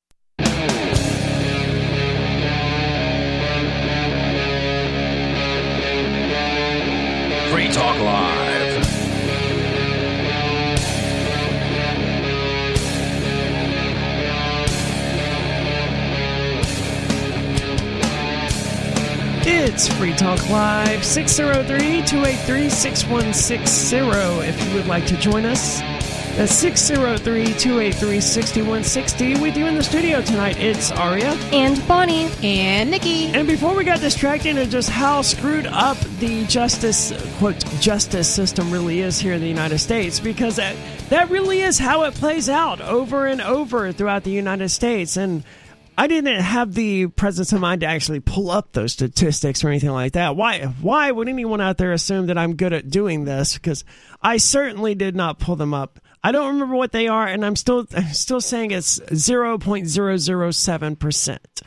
Talk Live. It's Free Talk Live, 603 283 6160. If you would like to join us, that's 603 283 6160. With you in the studio tonight, it's Aria. and Bonnie, And Nikki. And before we got distracted into just how screwed up the justice, quote, justice system really is here in the United States, because that, that really is how it plays out over and over throughout the United States. And I didn't have the presence of mind to actually pull up those statistics or anything like that. Why? Why would anyone out there assume that I'm good at doing this? Because I certainly did not pull them up. I don't remember what they are, and I'm still I'm still saying it's zero point zero zero seven percent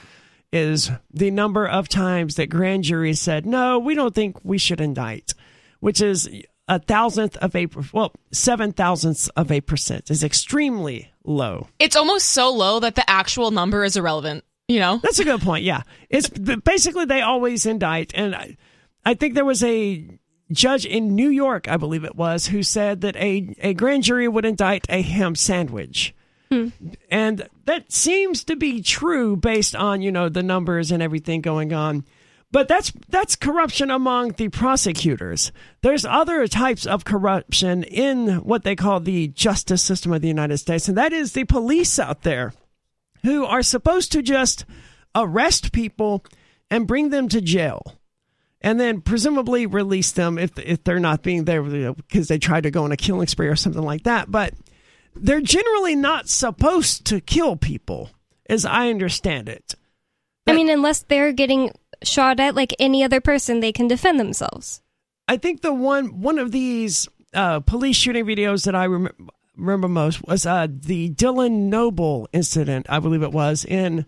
is the number of times that grand juries said no, we don't think we should indict, which is a thousandth of a well seven thousandths of a percent is extremely low. It's almost so low that the actual number is irrelevant. You know? That's a good point. Yeah, it's basically they always indict, and I, I think there was a judge in New York, I believe it was, who said that a a grand jury would indict a ham sandwich. Hmm. And that seems to be true based on, you know, the numbers and everything going on. But that's that's corruption among the prosecutors. There's other types of corruption in what they call the justice system of the United States, and that is the police out there who are supposed to just arrest people and bring them to jail and then presumably release them if if they're not being there because they tried to go on a killing spree or something like that. But they're generally not supposed to kill people, as I understand it. I mean, unless they're getting shot at like any other person, they can defend themselves. I think the one one of these uh, police shooting videos that I rem- remember most was uh, the Dylan Noble incident. I believe it was in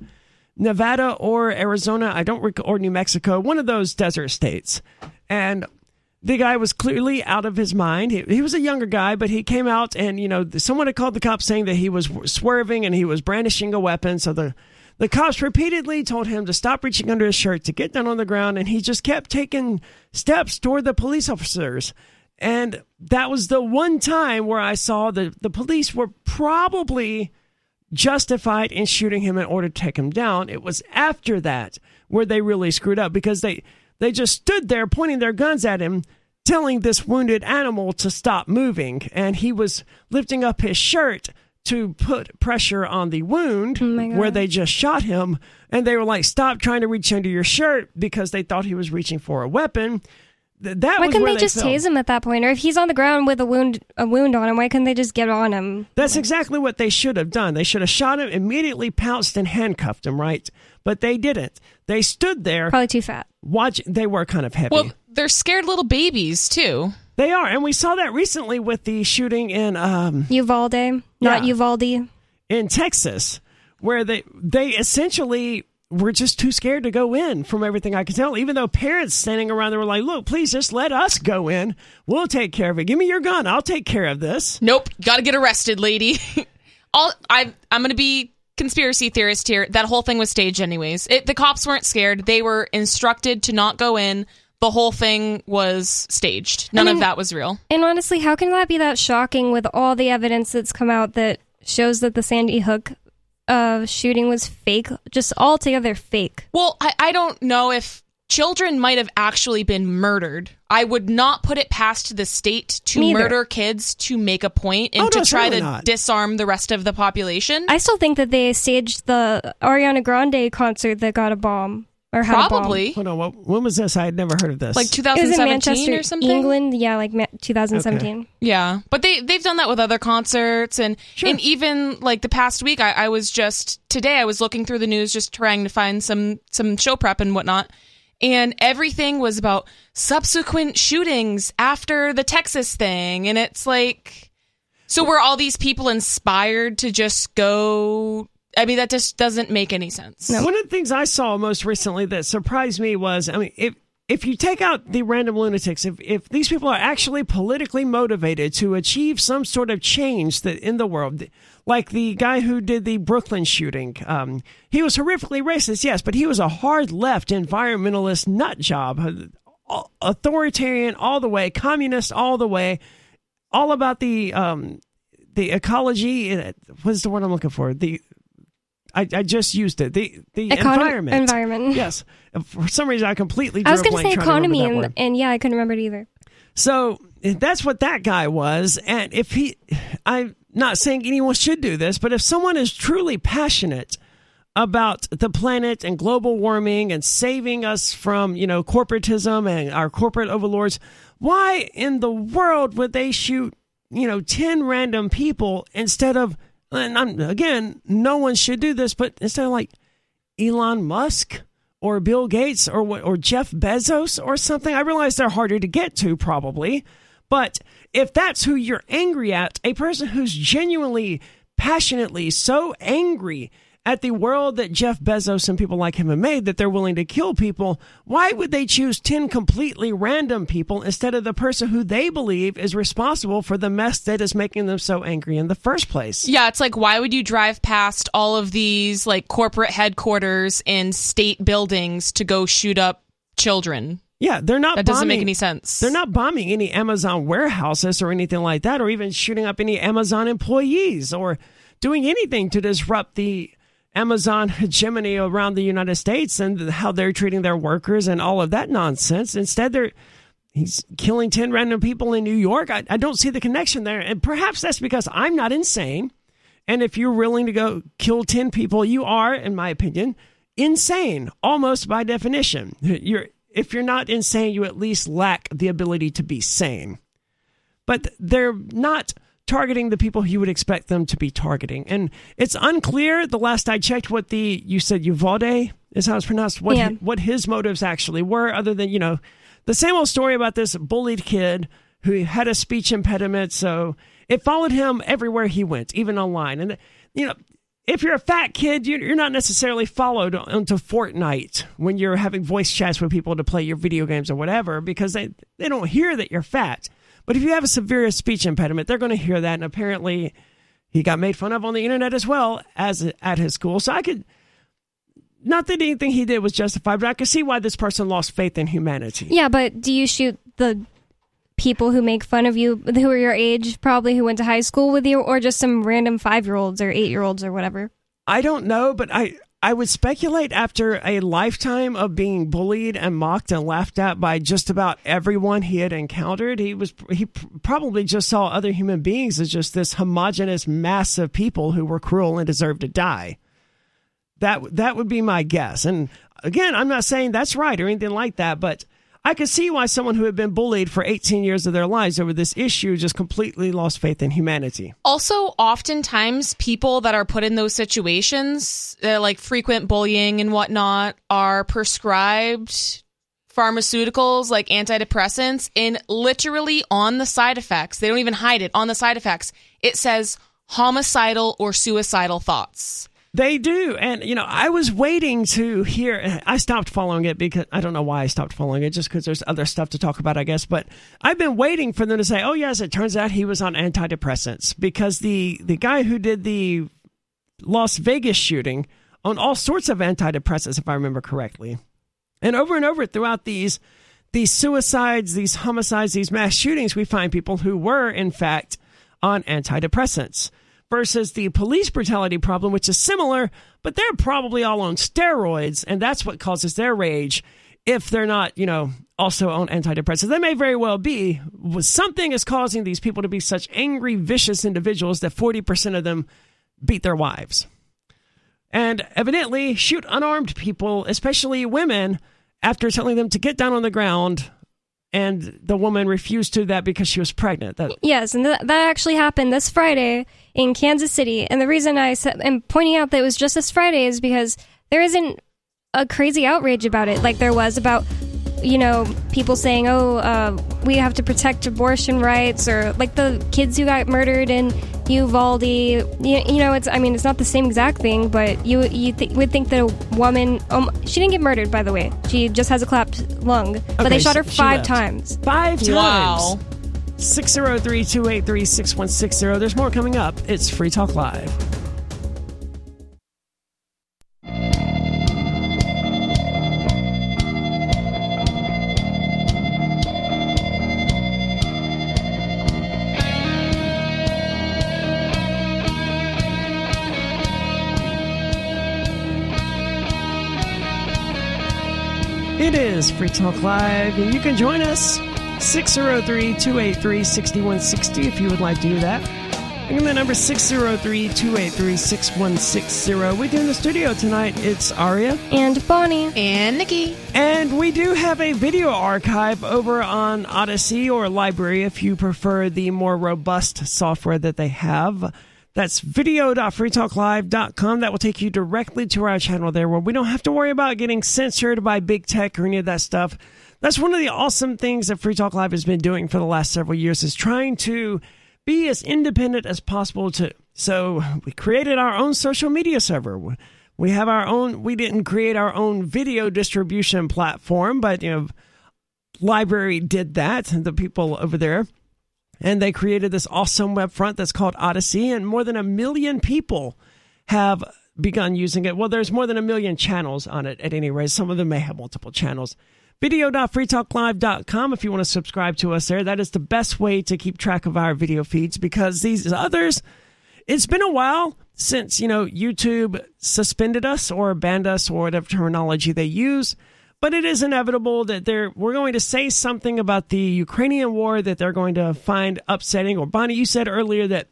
Nevada or Arizona. I don't rec- or New Mexico, one of those desert states, and the guy was clearly out of his mind. He, he was a younger guy, but he came out and you know someone had called the cops saying that he was swerving and he was brandishing a weapon. So the the cops repeatedly told him to stop reaching under his shirt, to get down on the ground, and he just kept taking steps toward the police officers. And that was the one time where I saw that the police were probably justified in shooting him in order to take him down. It was after that where they really screwed up because they they just stood there pointing their guns at him telling this wounded animal to stop moving and he was lifting up his shirt to put pressure on the wound oh God. where they just shot him and they were like stop trying to reach under your shirt because they thought he was reaching for a weapon Th- that Why was couldn't where they just fell. tase him at that point? Or if he's on the ground with a wound, a wound on him, why couldn't they just get on him? That's exactly what they should have done. They should have shot him, immediately pounced and handcuffed him, right? But they didn't. They stood there, Probably too fat. watch. They were kind of heavy. Well, they're scared little babies too. they are, and we saw that recently with the shooting in um, Uvalde, not Yeah. Uvalde. in Texas, where they they essentially were just too scared to go in from everything I could tell. Even though parents standing around there were like, look, please just let us go in. We'll take care of it. Give me your gun. I'll take care of this. Nope, got to get arrested, lady. *laughs* All I I'm going to be conspiracy theorist here. That whole thing was staged anyways. It, the cops weren't scared. They were instructed to not go in. The whole thing was staged. None I mean- of that was real. And honestly, how can that be that shocking with all the evidence that's come out that shows that the Sandy Hook uh, shooting was fake? Just altogether fake. Well, I, I don't know if children might have actually been murdered. I would not put it past the state to Me murder kids to make a point and Oh, no, to try to not. disarm the rest of the population. I still think that they staged the Ariana Grande concert that got a bomb or had a bomb. Probably. Hold on. What, when was this? I had never heard of this. Like It was in 2017 Manchester, or something. England. Yeah, like ma- 2017. Yeah, but they they've done that with other concerts and and even like the past week, I, I was just today I was looking through the news just trying to find some some show prep and whatnot, and everything was about subsequent shootings after the Texas thing, and it's like, so were all these people inspired to just go? I mean, that just doesn't make any sense. One of the things I saw most recently that surprised me was, I mean, if if you take out the random lunatics, if if these people are actually politically motivated to achieve some sort of change that in the world, like the guy who did the Brooklyn shooting, um, he was horrifically racist, yes, but he was a hard left environmentalist nut job, uh, authoritarian all the way, communist all the way, all about the um, the ecology. uh, What's the word I'm looking for? The I, I just used it. The the Econo- environment. environment. Yes. For some reason, I completely. I was going to say economy, and, and yeah, I couldn't remember it either. So that's what that guy was. And if he, I'm not saying anyone should do this, but if someone is truly passionate about the planet and global warming and saving us from, you know, corporatism and our corporate overlords, why in the world would they shoot, you know, 10 random people instead of, and I'm, again, no one should do this, but instead of like Elon Musk or Bill Gates or or Jeff Bezos or something. I realize they're harder to get to probably, but if that's who you're angry at, a person who's genuinely passionately so angry at the world that Jeff Bezos and people like him have made that they're willing to kill people, why would they choose 10 completely random people instead of the person who they believe is responsible for the mess that is making them so angry in the first place? Yeah, it's like why would you drive past all of these like corporate headquarters and state buildings to go shoot up children? Yeah, they're not That doesn't make any sense. They're not bombing any Amazon warehouses or anything like that, or even shooting up any Amazon employees or doing anything to disrupt the Amazon *laughs* hegemony around the United States and how they're treating their workers and all of that nonsense. Instead, they're he's killing 10 random people in New York. I, I don't see the connection there. And perhaps that's because I'm not insane. And if you're willing to go kill 10 people, you are, in my opinion, insane, almost by definition. *laughs* You're if you're not insane, you at least lack the ability to be sane. But they're not targeting the people you would expect them to be targeting. And it's unclear, the last I checked, what the, you said Uvalde is how it's pronounced, what, Yeah. what his motives actually were, other than, you know, the same old story about this bullied kid who had a speech impediment. So it followed him everywhere he went, even online. And, you know, if you're a fat kid, you're not necessarily followed onto Fortnite when you're having voice chats with people to play your video games or whatever, because they, they don't hear that you're fat. But if you have a severe speech impediment, they're going to hear that. And apparently, he got made fun of on the internet as well as at his school. So I could, not that anything he did was justified, but I could see why this person lost faith in humanity. Yeah, but do you shoot the people who make fun of you, who are your age, probably who went to high school with you, or just some random five year olds or eight year olds or whatever? I don't know, but I I would speculate after a lifetime of being bullied and mocked and laughed at by just about everyone he had encountered, he was he probably just saw other human beings as just this homogenous mass of people who were cruel and deserved to die. That that would be my guess. And again, I'm not saying that's right or anything like that, but I could see why someone who had been bullied for 18 years of their lives over this issue just completely lost faith in humanity. Also, oftentimes people that are put in those situations, uh, like frequent bullying and whatnot, are prescribed pharmaceuticals like antidepressants, and literally on the side effects, they don't even hide it, on the side effects, it says homicidal or suicidal thoughts. They do. And, you know, I was waiting to hear. I stopped following it because I don't know why I stopped following it, just because there's other stuff to talk about, I guess. But I've been waiting for them to say, oh, yes, it turns out he was on antidepressants because the, the guy who did the Las Vegas shooting on all sorts of antidepressants, if I remember correctly. And over and over throughout these these suicides, these homicides, these mass shootings, we find people who were, in fact, on antidepressants versus the police brutality problem, which is similar, but they're probably all on steroids, and that's what causes their rage if they're not, you know, also on antidepressants. They may very well be. Something is causing these people to be such angry, vicious individuals that 40% of them beat their wives. And evidently shoot unarmed people, especially women, after telling them to get down on the ground and the woman refused to do that because she was pregnant. That- yes, and th- that actually happened this Friday in Kansas City. And the reason I am pointing out that it was just this Friday is because there isn't a crazy outrage about it like there was about you know, people saying, "Oh, uh, we have to protect abortion rights," or like the kids who got murdered in Uvalde. You, you know, it's I mean, it's not the same exact thing, but you you th- would think that a woman, um, she didn't get murdered, by the way. She just has a clapped lung, but they shot her she five lived. times. Five times. Wow. 603 283 6160. There's more coming up. It's Free Talk Live. It is Free Talk Live, and you can join us 603 283 6160 if you would like to do that. Again, the number 603 283 6160. With you in the studio tonight, it's Aria. And Bonnie, And Nikki. And we do have a video archive over on Odysee or LBRY if you prefer the more robust software that they have. That's video.freetalklive.com. That will take you directly to our channel there where we don't have to worry about getting censored by big tech or any of that stuff. That's one of the awesome things that Free Talk Live has been doing for the last several years is trying to be as independent as possible to so we created our own social media server. We have our own we didn't create our own video distribution platform, but you know LBRY did that, the people over there. And they created this awesome web front that's called Odysee, and more than a million people have begun using it. Well, there's more than a million channels on it at any rate. Some of them may have multiple channels. Video.freetalklive.com if you want to subscribe to us there. That is the best way to keep track of our video feeds because these others, it's been a while since, you know, YouTube suspended us or banned us or whatever terminology they use. But it is inevitable that they're we're going to say something about the Ukrainian war that they're going to find upsetting. Or Bonnie, you said earlier that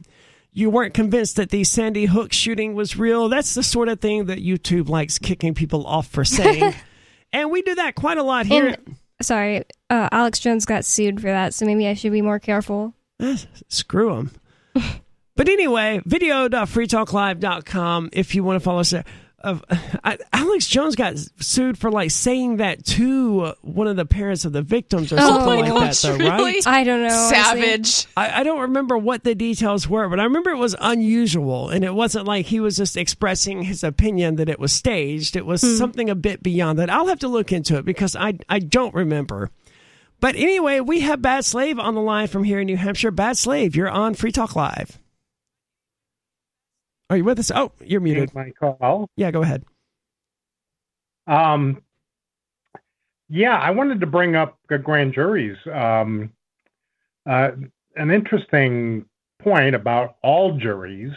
you weren't convinced that the Sandy Hook shooting was real. That's the sort of thing that YouTube likes kicking people off for saying. *laughs* and we do that quite a lot here. and sorry, uh, Alex Jones got sued for that, so maybe I should be more careful. Eh, screw him. *laughs* but anyway, video.freetalklive.com if you want to follow us there. Of I, Alex Jones got sued for like saying that to one of the parents of the victims or Oh something like gosh, that, though, really? right? I don't know. Savage. I, I don't remember what the details were, but I remember it was unusual, and it wasn't like he was just expressing his opinion that it was staged. It was hmm. something a bit beyond that. I'll have to look into it because I I don't remember. But anyway, we have Bad Slave on the line from here in New Hampshire. Bad Slave, you're on Free Talk Live. Are you with us? Oh, you're muted. Take my call. Yeah, go ahead. Um, yeah, I wanted to bring up the grand juries. Um, uh, an interesting point about all juries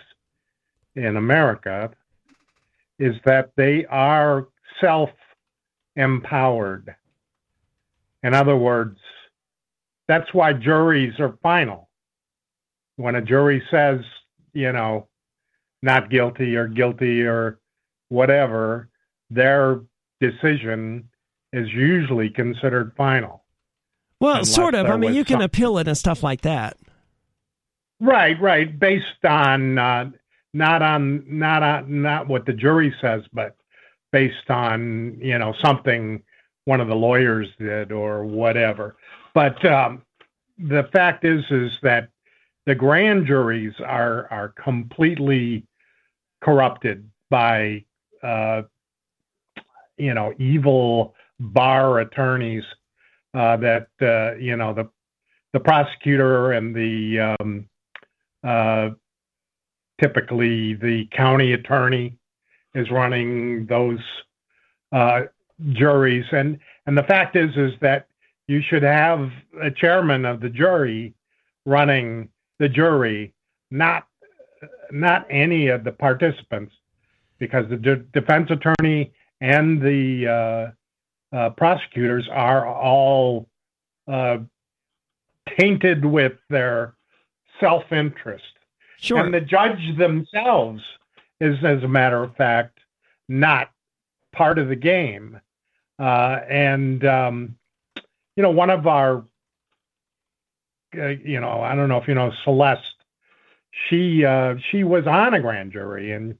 in America is that they are self empowered. In other words, that's why juries are final. When a jury says, you know, not guilty or guilty or whatever, their decision is usually considered final. Well, sort of. I mean, you can some- appeal it and stuff like that. Right, right. Based on uh, not on not on not what the jury says, but based on you know something one of the lawyers did or whatever. But um, the fact is, is that the grand juries are are completely corrupted by uh, you know evil bar attorneys uh, that uh, you know the the prosecutor and the um, uh, typically the county attorney is running those uh, juries. And and the fact is is that you should have a chairman of the jury running the jury not not any of the participants because the de- defense attorney and the uh, uh, prosecutors are all uh, tainted with their self-interest Sure. and the judge themselves is, as a matter of fact, not part of the game. Uh, and um, you know, one of our, uh, you know, I don't know if you know Celeste. She uh, she was on a grand jury, and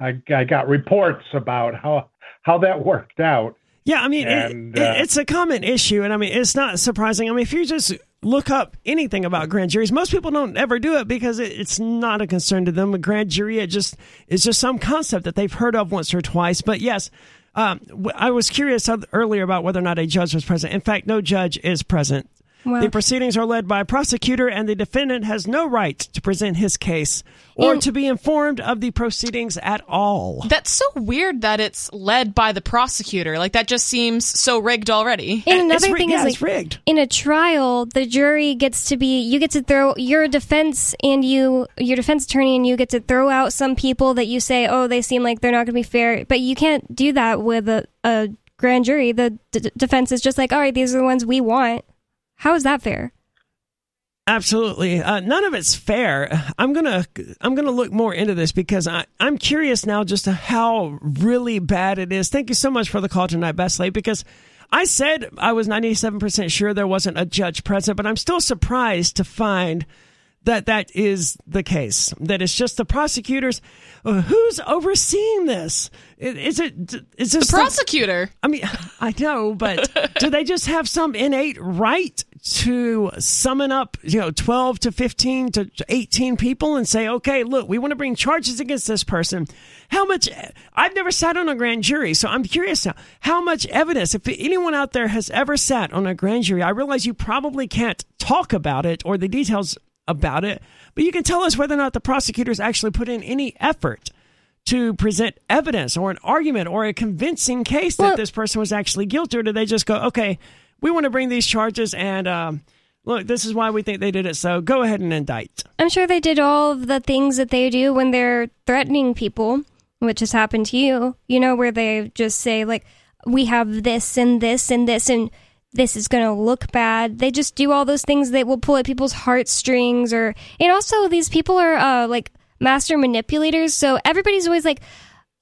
I, I got reports about how how that worked out. Yeah, I mean, And, it, uh, it's a common issue, and I mean, it's not surprising. I mean, if you just look up anything about grand juries, most people don't ever do it because it, it's not a concern to them. A grand jury, it just is just some concept that they've heard of once or twice. But yes, um, I was curious earlier about whether or not a judge was present. In fact, no judge is present. Wow. The proceedings are led by a prosecutor, and the defendant has no right to present his case or to be informed of the proceedings at all. That's so weird that it's led by the prosecutor. Like that just seems so rigged already. And another ri- thing yeah, is it's like rigged. in a trial, the jury gets to be you get to throw your defense and you your defense attorney and you get to throw out some people that you say, oh, they seem like they're not going to be fair, but you can't do that with a, a grand jury. The d- defense is just like, all right, these are the ones we want. How is that fair? Absolutely, uh, none of it's fair. I'm gonna I'm gonna look more into this because I I'm curious now just how really bad it is. Thank you so much for the call tonight, Besley, because I said I was 97 percent sure there wasn't a judge present, but I'm still surprised to find that that is the case. That it's just the prosecutors. Uh, who's overseeing this? Is it is this The prosecutor. I mean, *laughs* I know, but do they just have some innate right to summon up, you know, 12 to 15 to 18 people and say, okay, look, we want to bring charges against this person? How much? I've never sat on a grand jury, so I'm curious now. How much evidence, if anyone out there has ever sat on a grand jury, I realize you probably can't talk about it or the details about it, but you can tell us whether or not the prosecutors actually put in any effort to present evidence or an argument or a convincing case that Well- this person was actually guilty, or do they just go, okay, we want to bring these charges and um, look, this is why we think they did it, so go ahead and indict. I'm sure they did all of the things that they do when they're threatening people, which has happened to you, you know, where they just say, like, we have this and this and this, and this is going to look bad. They just do all those things that will pull at people's heartstrings, or, and also these people are, uh, like, master manipulators, so everybody's always like,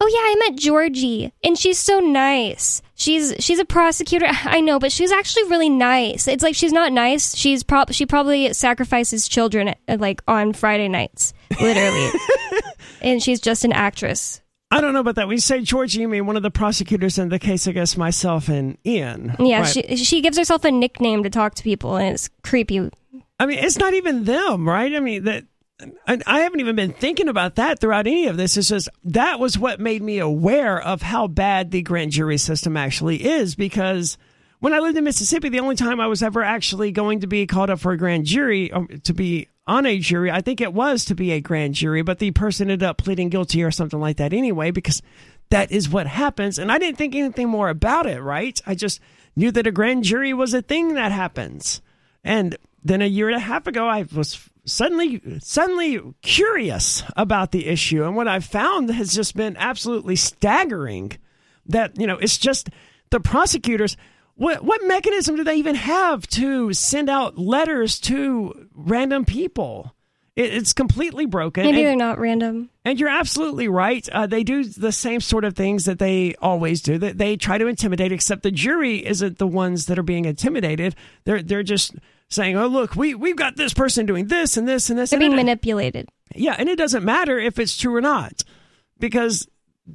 Oh yeah, I met Georgie, and she's so nice. She's she's a prosecutor. *laughs* I know, but she's actually really nice. It's like she's not nice. She's prob she probably sacrifices children like on Friday nights, literally. *laughs* and she's just an actress. I don't know about that. When you say Georgie, you mean one of the prosecutors in the case against myself and Ian. Yeah, Right. she she gives herself a nickname to talk to people, and it's creepy. I mean, it's not even them, right? I mean, that I, I haven't even been thinking about that throughout any of this. It's just that was what made me aware of how bad the grand jury system actually is because when I lived in Mississippi, the only time I was ever actually going to be called up for a grand jury, um, to be on a jury, I think it was to be a grand jury, but the person ended up pleading guilty or something like that anyway because that is what happens. And I didn't think anything more about it, right? I just knew that a grand jury was a thing that happens. And then a year and a half ago, I was suddenly suddenly curious about the issue, and what I've found has just been absolutely staggering. That you know, it's just the prosecutors. What what mechanism do they even have to send out letters to random people? It, it's completely broken. Maybe and- they're not random. and you're absolutely right. Uh, they do the same sort of things that they always do. That they try to intimidate, except the jury isn't the ones that are being intimidated. They're they're just saying, "Oh, look, we we've got this person doing this and this and this." They're and being it- manipulated. yeah, and it doesn't matter if it's true or not, because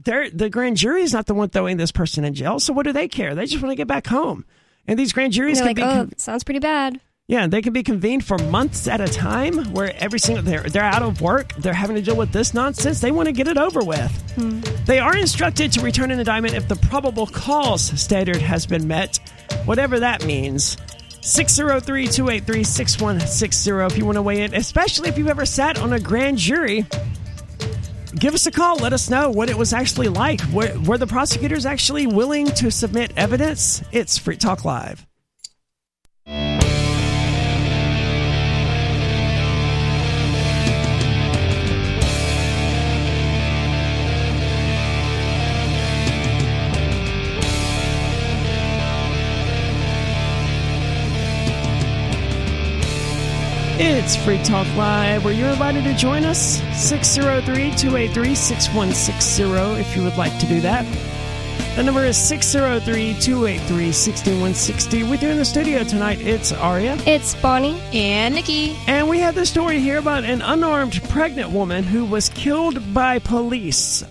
they're the grand jury is not the one throwing this person in jail. So what do they care? They just want to get back home. And these grand juries can like, be oh, sounds pretty bad. Yeah, they can be convened for months at a time where every single they're they're out of work, they're having to deal with this nonsense. They want to get it over with. Hmm. They are instructed to return an indictment if the probable cause standard has been met, whatever that means. 603-283-6160 if you want to weigh in, especially if you've ever sat on a grand jury. Give us a call. Let us know what it was actually like. Were, were the prosecutors actually willing to submit evidence? It's Free Talk Live. It's Free Talk Live, where you're invited to join us. 603 283 6160 if you would like to do that. The number is 603 283 6160. With you in the studio tonight, it's Aria. It's Bonnie. And Nikki. And we have the story here about an unarmed pregnant woman who was killed by police.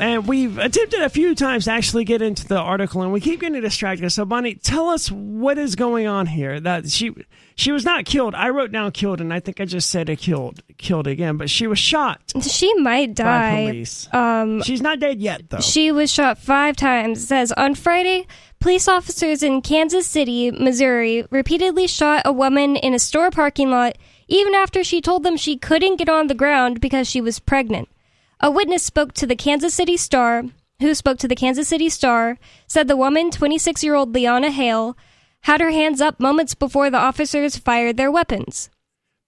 And we've attempted a few times to actually get into the article, and we keep getting distracted. So, Bonnie, tell us what is going on here. That she she was not killed. I wrote down killed, and I think I just said a killed killed again. But she was shot She might die. Um, She's not dead yet, though. She was shot five times. It says on Friday, police officers in Kansas City, Missouri, repeatedly shot a woman in a store parking lot even after she told them she couldn't get on the ground because she was pregnant. A witness spoke to the Kansas City Star, who spoke to the Kansas City Star, said the woman, 26 year old Leona Hale, had her hands up moments before the officers fired their weapons.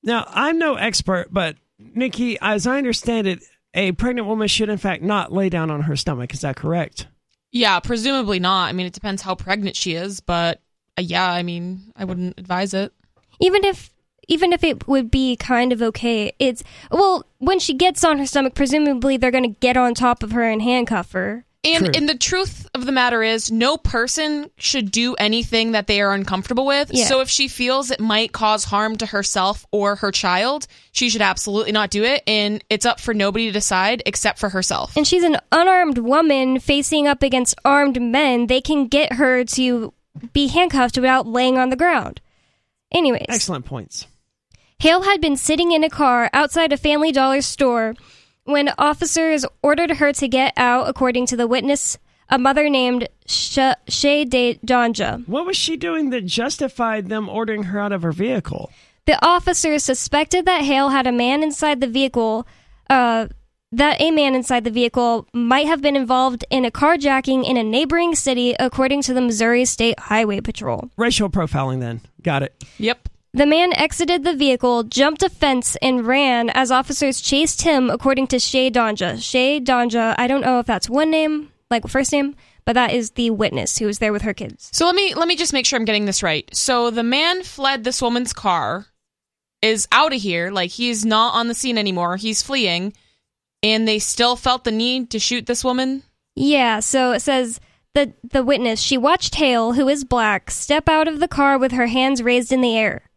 Now, I'm no expert, but Nikki, as I understand it, a pregnant woman should, in fact, not lay down on her stomach. Is that correct? Yeah, presumably not. I mean, it depends how pregnant she is, but uh, yeah, I mean, I wouldn't advise it. even if even if it would be kind of okay it's well when she gets on her stomach presumably they're going to get on top of her and handcuff her And True. and the truth of the matter is, no person should do anything that they are uncomfortable with. Yeah. So if she feels it might cause harm to herself or her child, she should absolutely not do it. And it's up for nobody to decide except for herself. and she's an unarmed woman facing up against armed men they can get her to be handcuffed without laying on the ground anyways Excellent points. Hale had been sitting in a car outside a Family Dollar store when officers ordered her to get out, according to the witness, a mother named Sh- Shay De Donja. What was she doing that justified them ordering her out of her vehicle? The officers suspected that Hale had a man inside the vehicle, uh, that a man inside the vehicle might have been involved in a carjacking in a neighboring city, according to the Missouri State Highway Patrol. Racial profiling, then. Got it. Yep. The man exited the vehicle, jumped a fence, and ran as officers chased him, according to Shay Donja. Shay Donja, I don't know if that's one name, like first name, but that is the witness who was there with her kids. So let me let me just make sure I'm getting this right. So the man fled this woman's car, is out of here, like he's not on the scene anymore. He's fleeing, and they still felt the need to shoot this woman. Yeah, so it says the the witness, she watched Hale, who is black, step out of the car with her hands raised in the air.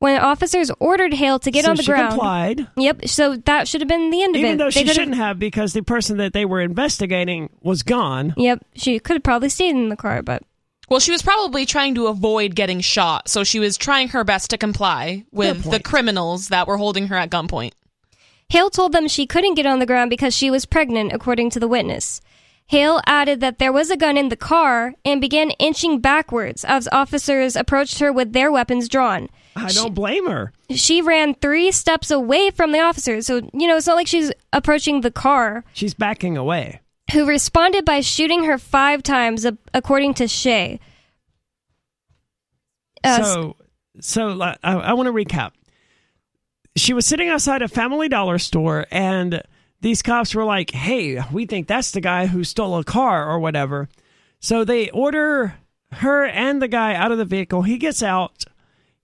When officers ordered Hale to get so on the she ground. complied, Yep, so that should have been the end of even it. Even though They she shouldn't have because the person that they were investigating was gone. Yep, she could have probably stayed in the car, but Well, she was probably trying to avoid getting shot, so she was trying her best to comply with the criminals that were holding her at gunpoint. Hale told them she couldn't get on the ground because she was pregnant, according to the witness. Hale added that there was a gun in the car and began inching backwards as officers approached her with their weapons drawn. I don't blame her. She ran three steps away from the officers, so, you know, it's not like she's approaching the car, She's backing away. who responded by shooting her five times, according to Shay. Uh, so, so I, I want to recap. She was sitting outside a Family Dollar store, and these cops were like, "Hey, we think that's the guy who stole a car or whatever." So they order her and the guy out of the vehicle. He gets out.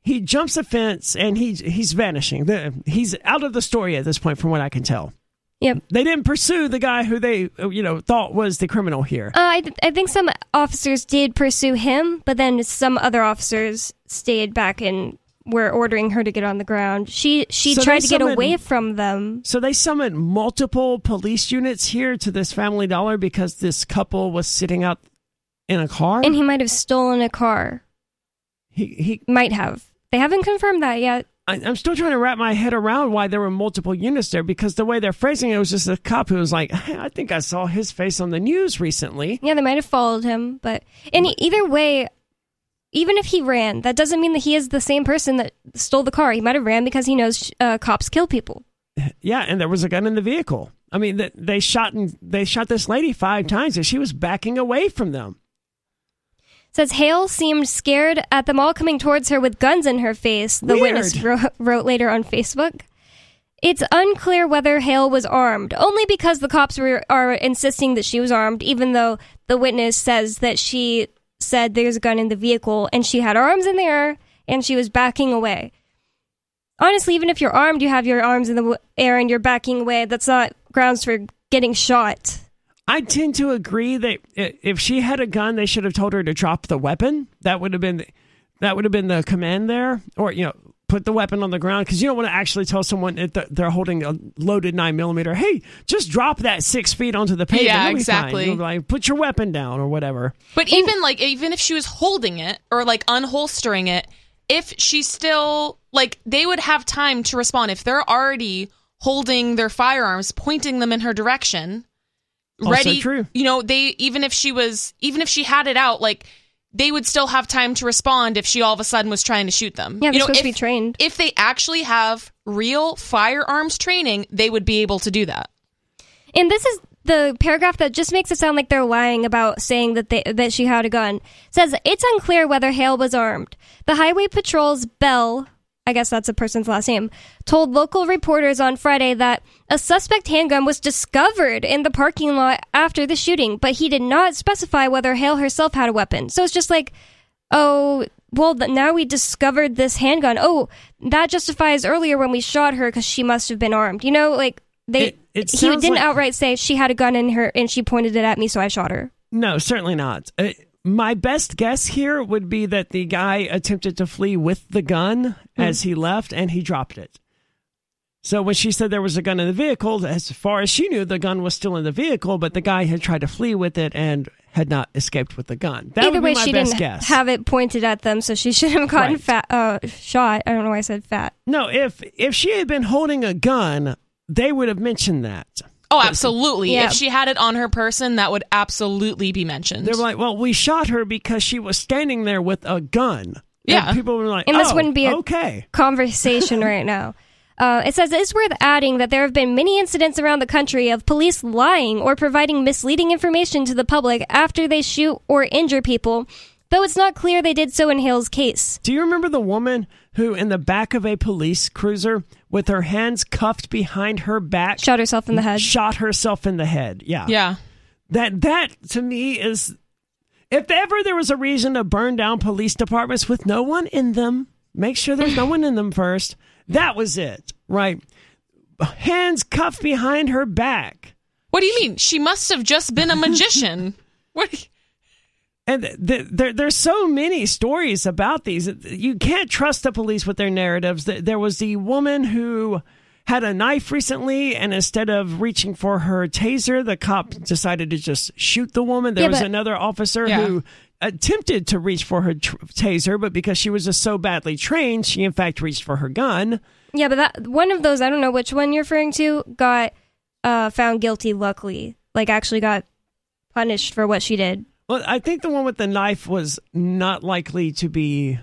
He jumps a fence and he's he's vanishing. The, he's out of the story at this point, from what I can tell. Yep. They didn't pursue the guy who they you know thought was the criminal here. Uh, I, th- I think some officers did pursue him, but then some other officers stayed back and were ordering her to get on the ground. She she So tried to get away from them. So they summoned multiple police units here to this Family Dollar because this couple was sitting out in a car. And he might have stolen a car. he he Might have. They haven't confirmed that yet. I, I'm still trying to wrap my head around why there were multiple units there because the way they're phrasing it was just a cop who was like, I think I saw his face on the news recently. Yeah, they might have followed him, but in either way, even if he ran, that doesn't mean that he is the same person that stole the car. He might have ran because he knows uh, cops kill people. *laughs* Yeah, and there was a gun in the vehicle. I mean, they shot and they shot this lady five times, and she was backing away from them. Says Hale seemed scared at them all coming towards her with guns in her face. The Weird. witness wrote, wrote later on Facebook. It's unclear whether Hale was armed, only because the cops were, are insisting that she was armed, even though the witness says that she said there's a gun in the vehicle and she had arms in the air and she was backing away. Honestly, even if you're armed, you have your arms in the air and you're backing away. That's not grounds for getting shot. I tend to agree that if she had a gun, they should have told her to drop the weapon. That would have been that would have been the command there, or you know, put the weapon on the ground because you don't want to actually tell someone that they're holding a loaded nine millimeter. Hey, just drop that six feet onto the pavement. Yeah, You'll be fine." exactly. Like, put your weapon down or whatever. But even like even if she was holding it or like unholstering it, if she's still like they would have time to respond if they're already holding their firearms, pointing them in her direction. Also ready true. you know, they even if she was even if she had it out, like they would still have time to respond if she all of a sudden was trying to shoot them. Yeah, they're you know, supposed to if, be trained. if they actually have real firearms training, they would be able to do that. And this is the paragraph that just makes it sound like they're lying about saying that they that she had a gun. Says it's unclear whether Hale was armed. The Highway Patrol's Bell, I guess that's a person's last name, told local reporters on Friday that a suspect handgun was discovered in the parking lot after the shooting, but he did not specify whether Hale herself had a weapon. So it's just like, oh, well, now we discovered this handgun. Oh, that justifies earlier when we shot her because she must have been armed. You know, like they It- it he didn't like- outright say she had a gun in her and she pointed it at me, so I shot her. No, certainly not. Uh, my best guess here would be that the guy attempted to flee with the gun as he left and he dropped it. So when she said there was a gun in the vehicle, as far as she knew, the gun was still in the vehicle, but the guy had tried to flee with it and had not escaped with the gun. That Either would way, be my she best didn't guess. have it pointed at them, so she should have gotten Right. fat, uh, shot. I don't know why I said fat. no, if if she had been holding a gun, they would have mentioned that. Oh, absolutely. Yeah. If she had it on her person, that would absolutely be mentioned. They're like, "Well, we shot her because she was standing there with a gun." Yeah. and people were like, And this "Oh, wouldn't be a- okay." Conversation *laughs* right now. Uh, it says it's worth adding that there have been many incidents around the country of police lying or providing misleading information to the public after they shoot or injure people, though it's not clear they did so in Hale's case. Do you remember the woman who, in the back of a police cruiser, with her hands cuffed behind her back, Shot herself in the head. shot herself in the head? Yeah, yeah. That that to me is, if ever there was a reason to burn down police departments with no one in them, make sure there's no *laughs* one in them first. That was it, right? Hands cuffed behind her back. What do you mean? She must have just been a magician. *laughs* what? And th- th- there, there's so many stories about these. You can't trust the police with their narratives. Th- There was the woman who had a knife recently, and instead of reaching for her taser, the cop decided to just shoot the woman. There Yeah, was but- another officer Yeah. who attempted to reach for her tr- taser, but because she was just so badly trained, she in fact reached for her gun. Yeah, but that one of those, I don't know which one you're referring to, got uh, found guilty. Luckily, like actually got punished for what she did. Well, I think the one with the knife was not likely to be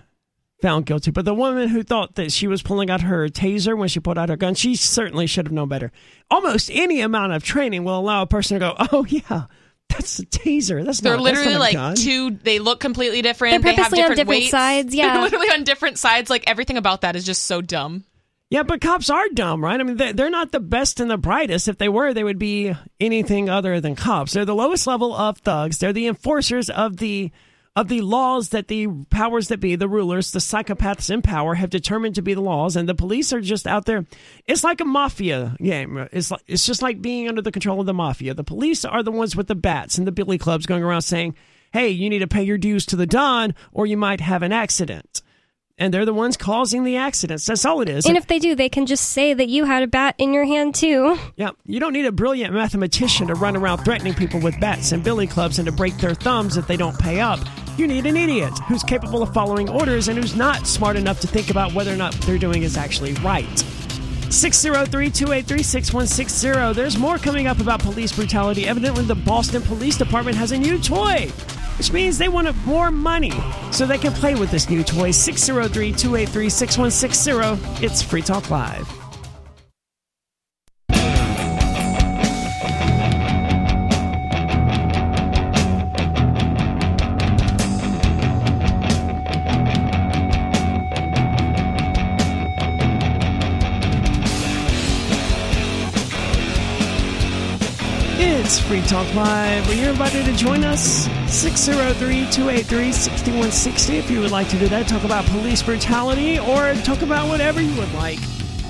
found guilty, but the woman who thought that she was pulling out her taser when she pulled out her gun, she certainly should have known better. Almost any amount of training will allow a person to go, *laughs* "Oh yeah, that's a taser. That's not a gun They're not that's literally not a like gun." two. They look completely different. They're they have purposely on different, different weights. sides, *laughs* yeah. They're literally on different sides. Like everything about that is just so dumb. Yeah, but cops are dumb, right? I mean, they- they're not the best and the brightest. If they were, they would be anything other than cops. They're the lowest level of thugs. They're the enforcers of the of the laws that the powers that be, the rulers, the psychopaths in power, have determined to be the laws, and the police are just out there. It's like a mafia game. It's like it's just like being under the control of the mafia. The police are the ones with the bats and the billy clubs going around saying, "Hey, you need to pay your dues to the Don, or you might have an accident." And they're the ones causing the accidents. That's all it is. And if they do, they can just say that you had a bat in your hand too. Yeah, you don't need a brilliant mathematician to run around threatening people with bats and billy clubs and to break their thumbs if they don't pay up. You need an idiot who's capable of following orders and who's not smart enough to think about whether or not what they're doing is actually right. 603-283-6160. There's more coming up about police brutality. Evidently, the Boston Police Department has a new toy, which means they want more money so they can play with this new toy. 603-283-6160. It's Free Talk Live. It's Free Talk Live. Well, you're invited to join us. 603-283-6160 if you would like to do that. Talk about police brutality or talk about whatever you would like.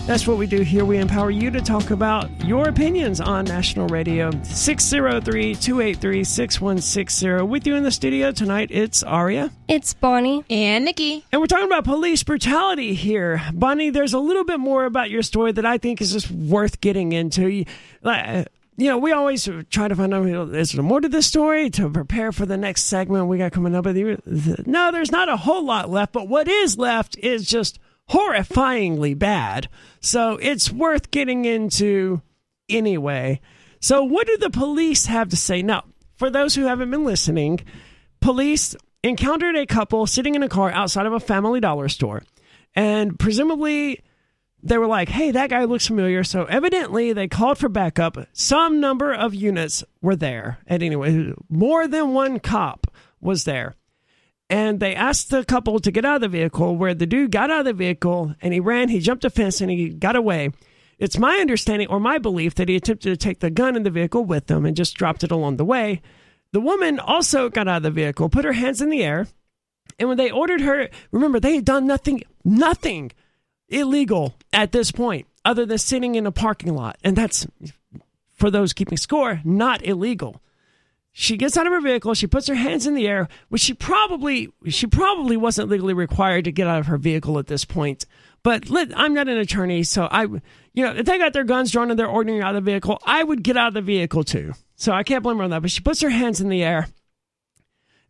That's what we do here. We empower you to talk about your opinions on national radio. 603-283-6160. With you in the studio tonight, it's Aria. It's Bonnie. And Nikki. And we're talking about police brutality here. Bonnie, there's a little bit more about your story that I think is just worth getting into. You- know, we always try to find out you know, is there more to this story to prepare for the next segment we got coming up. No, there's not a whole lot left, but what is left is just horrifyingly bad. So it's worth getting into anyway. So, what do the police have to say? Now, for those who haven't been listening, police encountered a couple sitting in a car outside of a family dollar store. And presumably, they were like, hey, that guy looks familiar. So, evidently, they called for backup. Some number of units were there. And anyway, more than one cop was there and they asked the couple to get out of the vehicle where the dude got out of the vehicle and he ran he jumped a fence and he got away it's my understanding or my belief that he attempted to take the gun in the vehicle with him and just dropped it along the way the woman also got out of the vehicle put her hands in the air and when they ordered her remember they had done nothing nothing illegal at this point other than sitting in a parking lot. And that's for those keeping score not illegal. She gets out of her vehicle she puts her hands in the air which she probably she probably wasn't legally required to get out of her vehicle at this point. But let, i'm not an attorney so i you know if they got their guns drawn and they're ordering out of the vehicle i would get out of the vehicle too. So i can't blame her on that but she puts her hands in the air.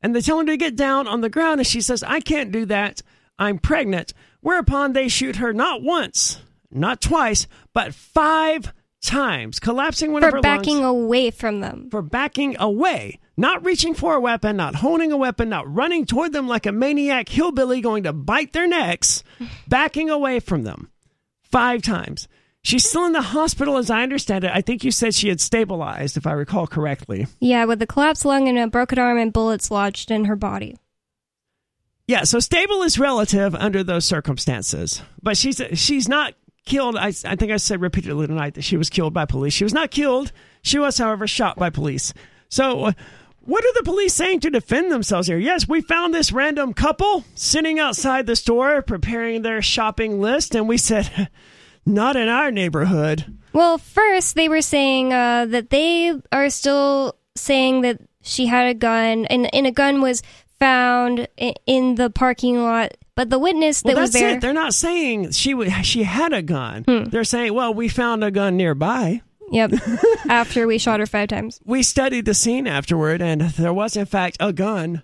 And they tell her to get down on the ground and she says i can't do that. I'm pregnant whereupon they shoot her not once not twice but five times collapsing one of For her backing lungs away from them. for backing away, not reaching for a weapon, not holding a weapon, not running toward them like a maniac hillbilly going to bite their necks, *laughs* backing away from them five times. She's still in the hospital, as I understand it. I think you said she had stabilized, if I recall correctly. Yeah, with a collapsed lung and a broken arm and bullets lodged in her body. Yeah, so stable is relative under those circumstances, but she's she's not killed. I, I think I said repeatedly tonight that she was killed by police. She was not killed. She was, however, shot by police. So, uh, what are the police saying to defend themselves here? Yes, we found this random couple sitting outside the store preparing their shopping list, and we said, *laughs* not in our neighborhood. Well, first they were saying uh, that they are still saying that she had a gun, and, and a gun was found in, the parking lot. But the witness that Well, was there, it. They're not saying she w- she had a gun. Hmm. They're saying, well, we found a gun nearby. yep, *laughs* after we shot her five times. we studied the scene afterward, and there was, in fact, a gun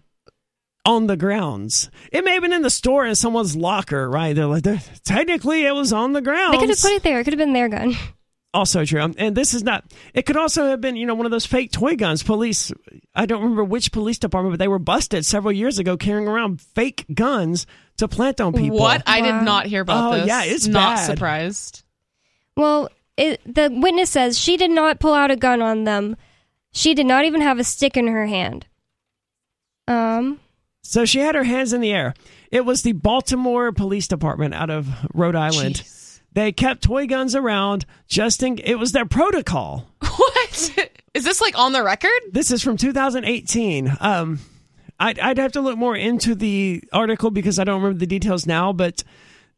on the grounds. It may have been in the store in someone's locker, right? They're like, technically, it was on the grounds. They could have put it there. It could have been their gun. *laughs* also true. Um, And this is not. It could also have been, you know, one of those fake toy guns. Police. I don't remember which police department, but they were busted several years ago carrying around fake guns to plant on people. What? I did not hear about Oh, this. yeah, it's not bad. surprised. Well, it, the witness says she did not pull out a gun on them. She did not even have a stick in her hand. Um, So she had her hands in the air. It was the Baltimore Police Department out of Rhode Island. Jeez. They kept toy guns around just in. It was their protocol. *laughs* What? Is this like on the record? This is from 2018. Um, I'd, I'd have to look more into the article because I don't remember the details now, but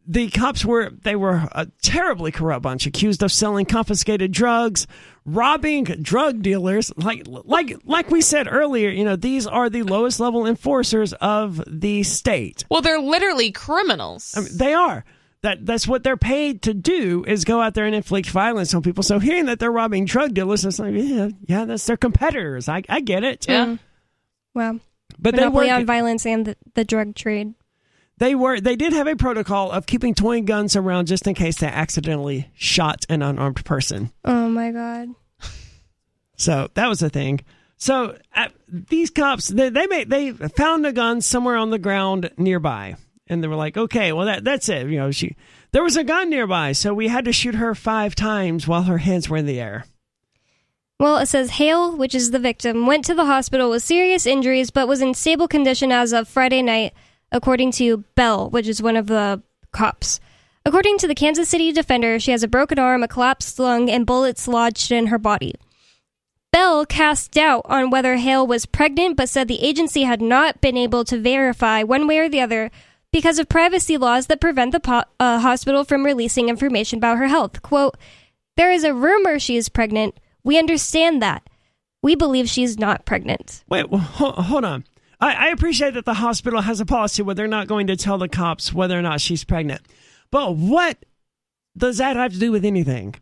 the cops were they were a terribly corrupt bunch, accused of selling confiscated drugs, robbing drug dealers. Like like like we said earlier, you know these are the lowest level enforcers of the state. Well, they're literally criminals. I mean, they are. That that's what they're paid to do is go out there and inflict violence on people. So hearing that they're robbing drug dealers, it's like, yeah, yeah, that's their competitors. I I get it. yeah. well, But they Monopoly were on violence and the, the drug trade. they were they did have a protocol of keeping toy guns around just in case they accidentally shot an unarmed person. Oh my god. So that was a thing. So uh, these cops, they, they made they found a gun somewhere on the ground nearby, and they were like, "Okay, well that that's it." You know, she there was a gun nearby, so we had to shoot her five times while her hands were in the air. Well, it says Hale, which is the victim, went to the hospital with serious injuries but was in stable condition as of Friday night, according to Bell, which is one of the cops. According to the Kansas City Defender, she has a broken arm, a collapsed lung, and bullets lodged in her body. Bell cast doubt on whether Hale was pregnant, but said the agency had not been able to verify one way or the other because of privacy laws that prevent the po- uh, hospital from releasing information about her health. Quote, There is a rumor she is pregnant. We understand that. We believe she's not pregnant. Wait, hold, hold on. I, I appreciate that the hospital has a policy where they're not going to tell the cops whether or not she's pregnant, but what does that have to do with anything?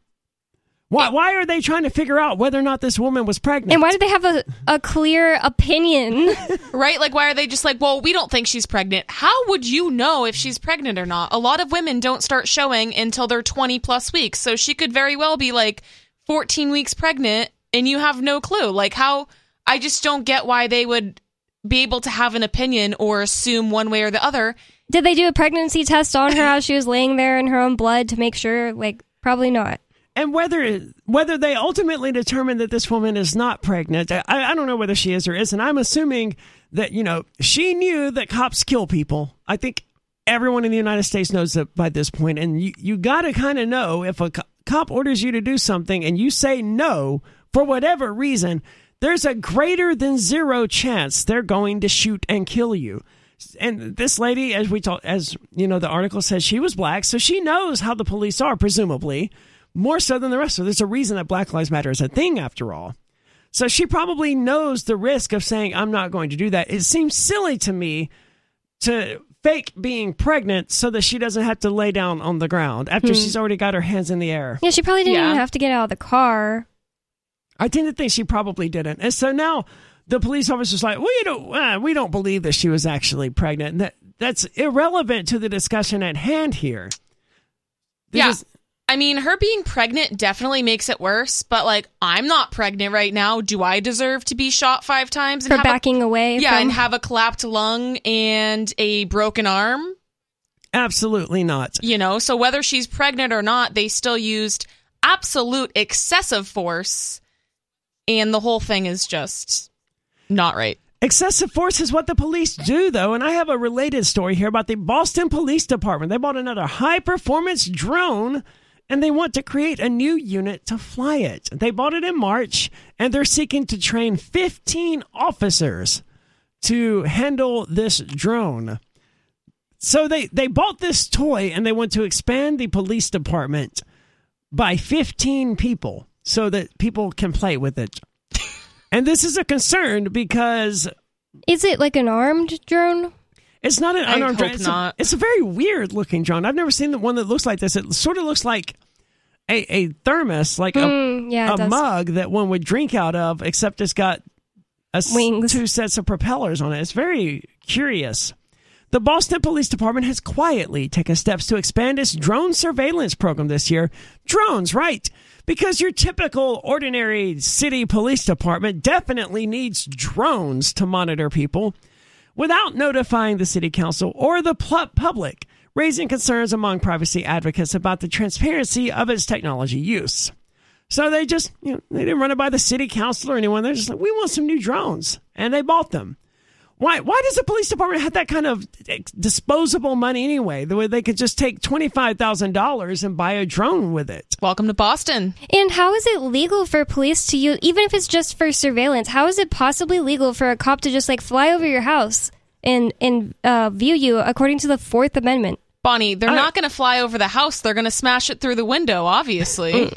Why, why are they trying to figure out whether or not this woman was pregnant? And why do they have a, a clear opinion? *laughs* Right? Like, why are they just like, well, we don't think she's pregnant? How would you know if she's pregnant or not? A lot of women don't start showing until they're 20 plus weeks. So she could very well be like 14 weeks pregnant and you have no clue. Like, how, I just don't get why they would be able to have an opinion or assume one way or the other. Did they do a pregnancy test on her as she was laying there in her own blood to make sure? Like, probably not. And whether whether they ultimately determine that this woman is not pregnant, I, I don't know whether she is or isn't. I'm assuming that you know she knew that cops kill people. I think everyone in the United States knows that by this point. point, and you you got to kind of know if a co- cop orders you to do something and you say no for whatever reason, there's a greater than zero chance they're going to shoot and kill you. And this lady, as we talk, as you know, the article says she was black, so she knows how the police are, presumably more so than the rest. So there's a reason that Black Lives Matter is a thing after all. So she probably knows the risk of saying, I'm not going to do that. It seems silly to me to fake being pregnant so that she doesn't have to lay down on the ground after she's already got her hands in the air. Yeah, she probably didn't Yeah. even have to get out of the car. I tend to think she probably didn't. And so now the police officer's like, we don't, uh, we don't believe that she was actually pregnant. And that, that's irrelevant to the discussion at hand here. Yeah. I mean, her being pregnant definitely makes it worse, but like, I'm not pregnant right now. Do I deserve to be shot five times and For have a- backing away yeah, from and have a collapsed lung and a broken arm? absolutely not. You know, so whether she's pregnant or not, they still used absolute excessive force, and the whole thing is just not right. Excessive force is what the police do, though, and I have a related story here about the Boston Police Department. They bought another high performance drone and they want to create a new unit to fly it. They bought it in March and they're seeking to train 15 officers to handle this drone. So they, they bought this toy and they want to expand the police department by 15 people so that people can play with it. And this is a concern because Is it like an armed drone? It's not an I unarmed drone. hope It's a, it's a very weird looking drone. I've never seen the one that looks like this. It sort of looks like a, a thermos, like a, Mm, yeah, a mug that one would drink out of, except it's got a s- Wings. two sets of propellers on it. It's very curious. The Boston Police Department has quietly taken steps to expand its drone surveillance program this year. Drones, right? Because your typical ordinary city police department definitely needs drones to monitor people without notifying the city council or the public, raising concerns among privacy advocates about the transparency of its technology use. So they just, you know, they didn't run it by the city council or anyone. They're just like, we want some new drones, and they bought them. Why? Why does the police department have that kind of disposable money anyway? The way they could just take twenty five thousand dollars and buy a drone with it. Welcome to Boston. And how is it legal for police to use, even if it's just for surveillance? How is it possibly legal for a cop to just like fly over your house and and uh, view you according to the Fourth Amendment Bonnie, they're I- not going to fly over the house. They're going to smash it through the window, obviously.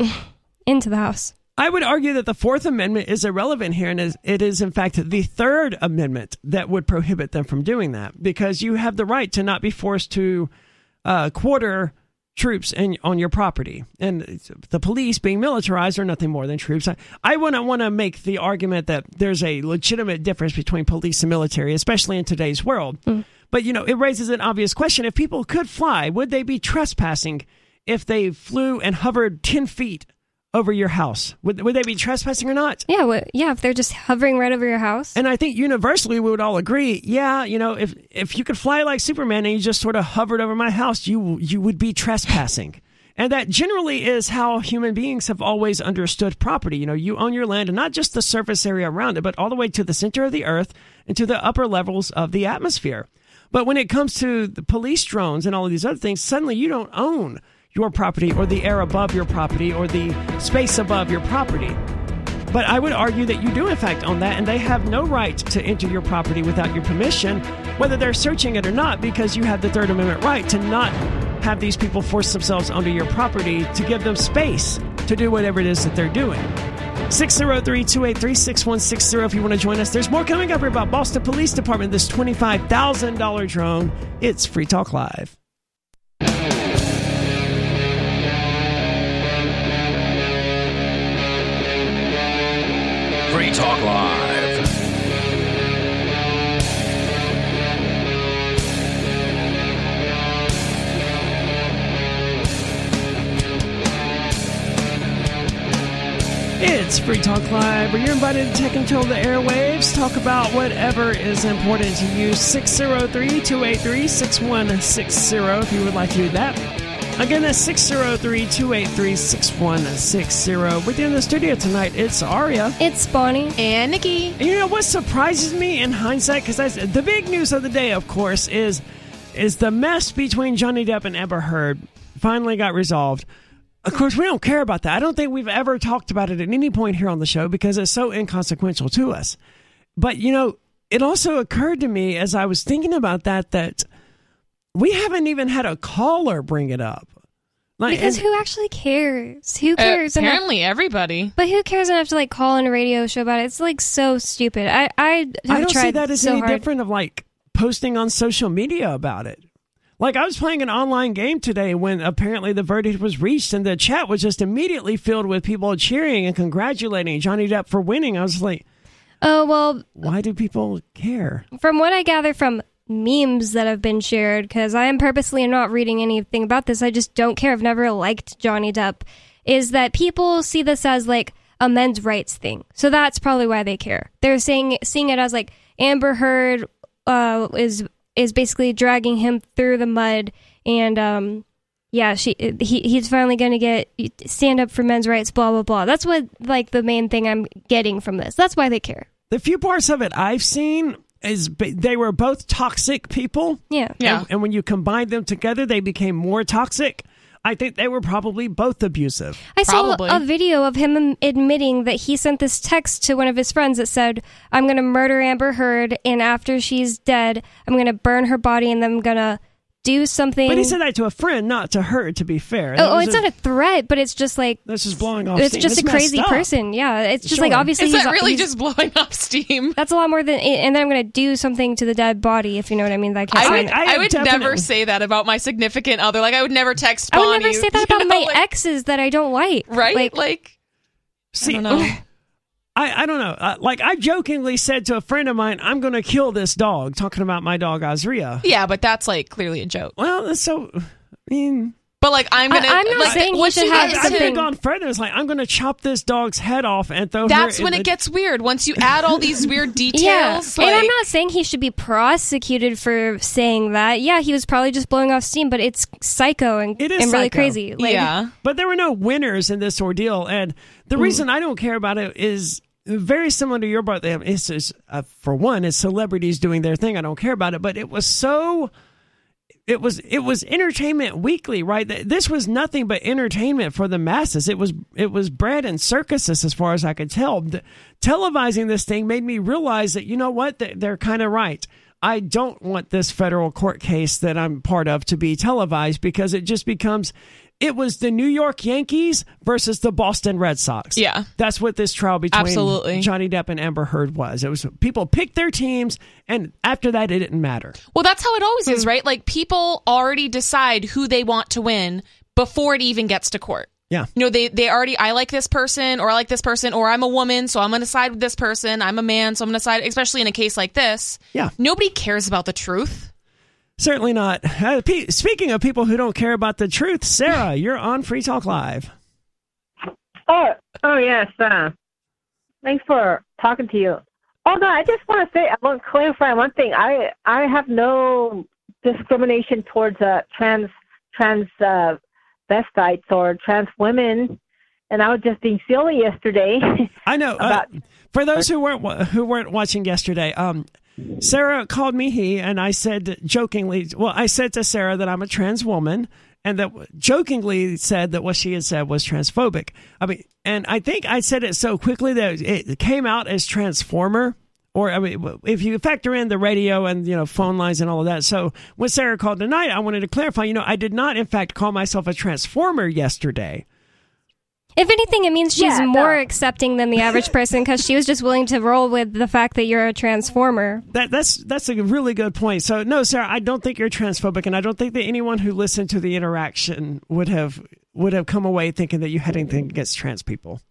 into the house? I would argue that the Fourth Amendment is irrelevant here, and is, it is, in fact, the Third Amendment that would prohibit them from doing that because you have the right to not be forced to uh, quarter troops in, on your property. And the police being militarized are nothing more than troops. I, I wouldn't want to make the argument that there's a legitimate difference between police and military, especially in today's world. But, you know, it raises an obvious question. If people could fly, would they be trespassing if they flew and hovered 10 feet over your house? Would, would they be trespassing or not? Yeah, wha- yeah. If they're just hovering right over your house. And I think universally we would all agree, yeah, you know, if if you could fly like Superman and you just sort of hovered over my house, you you would be trespassing. *laughs* And that generally is how human beings have always understood property. You know, you own your land and not just the surface area around it, but all the way to the center of the earth and to the upper levels of the atmosphere. But when it comes to the police drones and all of these other things, suddenly you don't own your property or the air above your property or the space above your property. But I would argue that you do, in fact, own that, and they have no right to enter your property without your permission, whether they're searching it or not, because you have the Third Amendment right to not have these people force themselves onto your property to give them space to do whatever it is that they're doing. 603 283 6160 if you want to join us. There's more coming up here about Boston Police Department, this $25,000 drone. It's Free Talk Live. Talk Live. It's Free Talk Live, where you're invited to take control of the airwaves, talk about whatever is important to you. 603 283 6160 if you would like to do that. Again, that's 603 283 6160. With you in the studio tonight, it's Aria. It's Bonnie. And Nikki. And you know what surprises me in hindsight? Because the big news of the day, of course, is is the mess between Johnny Depp and Amber Heard finally got resolved. Of course, we don't care about that. I don't think we've ever talked about it at any point here on the show because it's so inconsequential to us. But you know, it also occurred to me as I was thinking about that that we haven't even had a caller bring it up. Like, Because and- who actually cares? Who uh, cares enough? Apparently, everybody. But who cares enough to like call in a radio show about it? It's like so stupid. I I have I don't tried see that as so any hard. different of like posting on social media about it. Like I was playing an online game today when apparently the verdict was reached and the chat was just immediately filled with people cheering and congratulating Johnny Depp for winning. I was like, Oh well, why do people care? from what I gather from memes that have been shared, because I am purposely not reading anything about this. I just don't care. I've never liked Johnny Depp. Is that people see this as like a men's rights thing? So that's probably why they care. They're saying seeing it as like Amber Heard uh, is is basically dragging him through the mud, and um, yeah, she he he's finally going to get stand up for men's rights. Blah blah blah. That's what like the main thing I'm getting from this. That's why they care. The few parts of it I've seen is they were both toxic people. Yeah. Yeah. And, and when you combine them together, they became more toxic. I think they were probably both abusive. I saw Probably. a video of him admitting that he sent this text to one of his friends that said, "I'm going to murder Amber Heard, and after she's dead, I'm going to burn her body, and then I'm going to do something." But he said that to a friend, not to her, to be fair. "Oh, oh, it's a- not a threat, but it's just like That's just blowing off it's steam. just a crazy up. person." Yeah, it's just like Sure. obviously Is he's, that really he's- just blowing off steam? That's a lot more than, and then I'm going to do something to the dead body, if you know what I mean. That I can't I would. I I, would never say that about my significant other. Like, I would never text I would never say that *laughs* about know, my like- exes that I don't like. Right? Like, Like, See, *laughs* I don't know. I, I don't know. Uh, like I jokingly said to a friend of mine, "I'm going to kill this dog," talking about my dog Azria. yeah, but that's like clearly a joke. Well, so. I mean, But like, I'm I- gonna. I'm not like, saying he once should have get I've something- gone further. It's like I'm going to chop this dog's head off and throw her. That's in when the- it gets weird. Once you add all these weird *laughs* details, Yeah, like, and I'm not saying he should be prosecuted for saying that. Yeah, he was probably just blowing off steam, but it's psycho and, It is and really psycho. crazy. Like, yeah. But there were no winners in this ordeal, and the reason I don't care about it is very similar to your have it's just, uh, for one, it's celebrities doing their thing. I don't care about it, but it was so. It was it was Entertainment Weekly, right? This was nothing but entertainment for the masses. It was it was bread and circuses, as far as I could tell. The- televising this thing made me realize that you know what They- they're kind of right. I don't want this federal court case that I'm part of to be televised because it just becomes it was the New York Yankees versus the Boston Red Sox. Yeah. That's what this trial between Absolutely. Johnny Depp and Amber Heard was. It was people picked their teams and after that it didn't matter. Well, that's how it always is, right? Like people already decide who they want to win before it even gets to court. Yeah. You know, they they already I like this person or I like this person or I'm a woman, so I'm going to side with this person. I'm a man, so I'm going to side especially in a case like this. Yeah. Nobody cares about the truth. Certainly not. Uh, pe- speaking of people who don't care about the truth, Sarah, *laughs* you're on Free Talk Live. Oh, oh yes. Uh, thanks for talking to you. Oh no, I just want to say I want to clarify one thing. I I have no discrimination towards uh, trans trans uh, or trans women, and I was just being silly yesterday. I know. Uh, *laughs* About- for those who weren't who weren't watching yesterday, um, Sarah called me he, and I said jokingly, well, I said to Sarah that I'm a trans woman, and that jokingly said that what she had said was transphobic. I mean, and I think I said it so quickly that it came out as transformer. Or I mean, if you factor in the radio and you know phone lines and all of that. So when Sarah called tonight, I wanted to clarify. You know, I did not, in fact, call myself a transformer yesterday. If anything, it means she's Yeah, more no. accepting than the average *laughs* person because she was just willing to roll with the fact that you're a transformer. That that's that's a really good point. So no, Sarah, I don't think you're transphobic, and I don't think that anyone who listened to the interaction would have would have come away thinking that you had anything against trans people.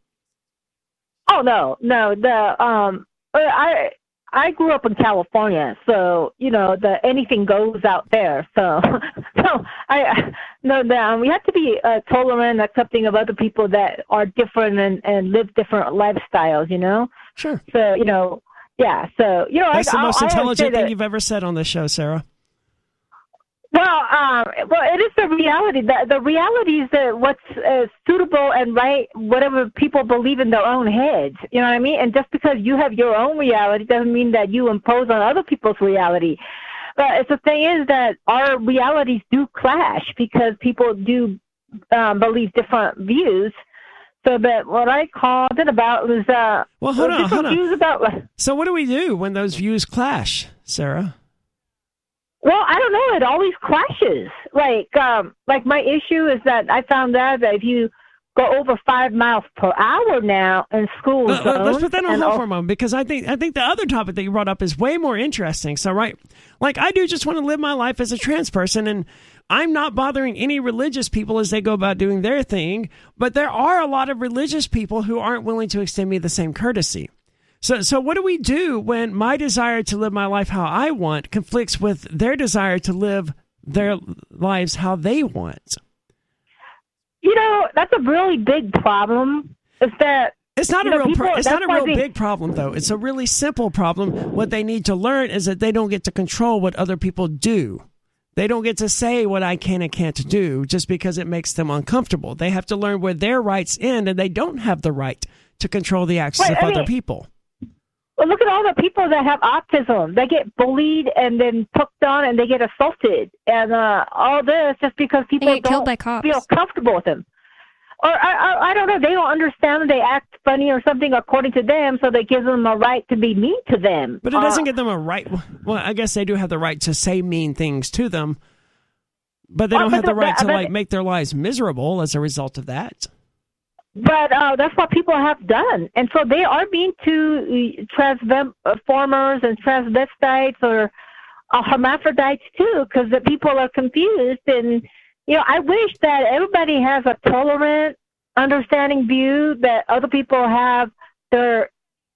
oh no, no. The um, I I grew up in California, so you know the anything goes out there. So *laughs* so I no, the, um, we have to be uh, tolerant, accepting of other people that are different and and live different lifestyles. You know. Sure, So you know, yeah. So you know, that's I, the most I, I intelligent thing that- you've ever said on this show, Sarah. Well, um, well, it is the reality. The, the reality is that what's uh, suitable and right, whatever people believe in their own heads. You know what I mean? And just because you have your own reality doesn't mean that you impose on other people's reality. But it's the thing is that our realities do clash because people do um, believe different views. So that what I called it about was uh, Well, hold on, different hold on. views about. So what do we do when those views clash, Sarah? Well, I don't know. It always clashes. Like, um, like my issue is that I found out that if you go over five miles per hour now in school Let- let- Let's put that on hold for a moment because I think I think the other topic that you brought up is way more interesting. So, right, like I do, just want to live my life as a trans person, and I'm not bothering any religious people as they go about doing their thing. But there are a lot of religious people who aren't willing to extend me the same courtesy. So, so what do we do when my desire to live my life how I want conflicts with their desire to live their lives how they want? You know, that's a really big problem. Is that It's not a know, real. Pro- it's not a real they- big problem, though. It's a really simple problem. What they need to learn is that they don't get to control what other people do. They don't get to say what I can and can't do just because it makes them uncomfortable. They have to learn where their rights end, and they don't have the right to control the actions of I other mean- people. Well, look at all the people that have autism. They get bullied and then poked on, and they get assaulted, and uh, all this just because people get don't by cops. feel comfortable with them. Or I, I, I don't know. They don't understand. They act funny or something according to them, so they give them a right to be mean to them. But it doesn't Uh, give them a right. Well, I guess they do have the right to say mean things to them, but they don't but have the the- right to like make their lives miserable as a result of that. But uh, that's what people have done, and so they are being to transformers and transvestites or uh, hermaphrodites too, because the people are confused. And you know, I wish that everybody has a tolerant, understanding view that other people have their,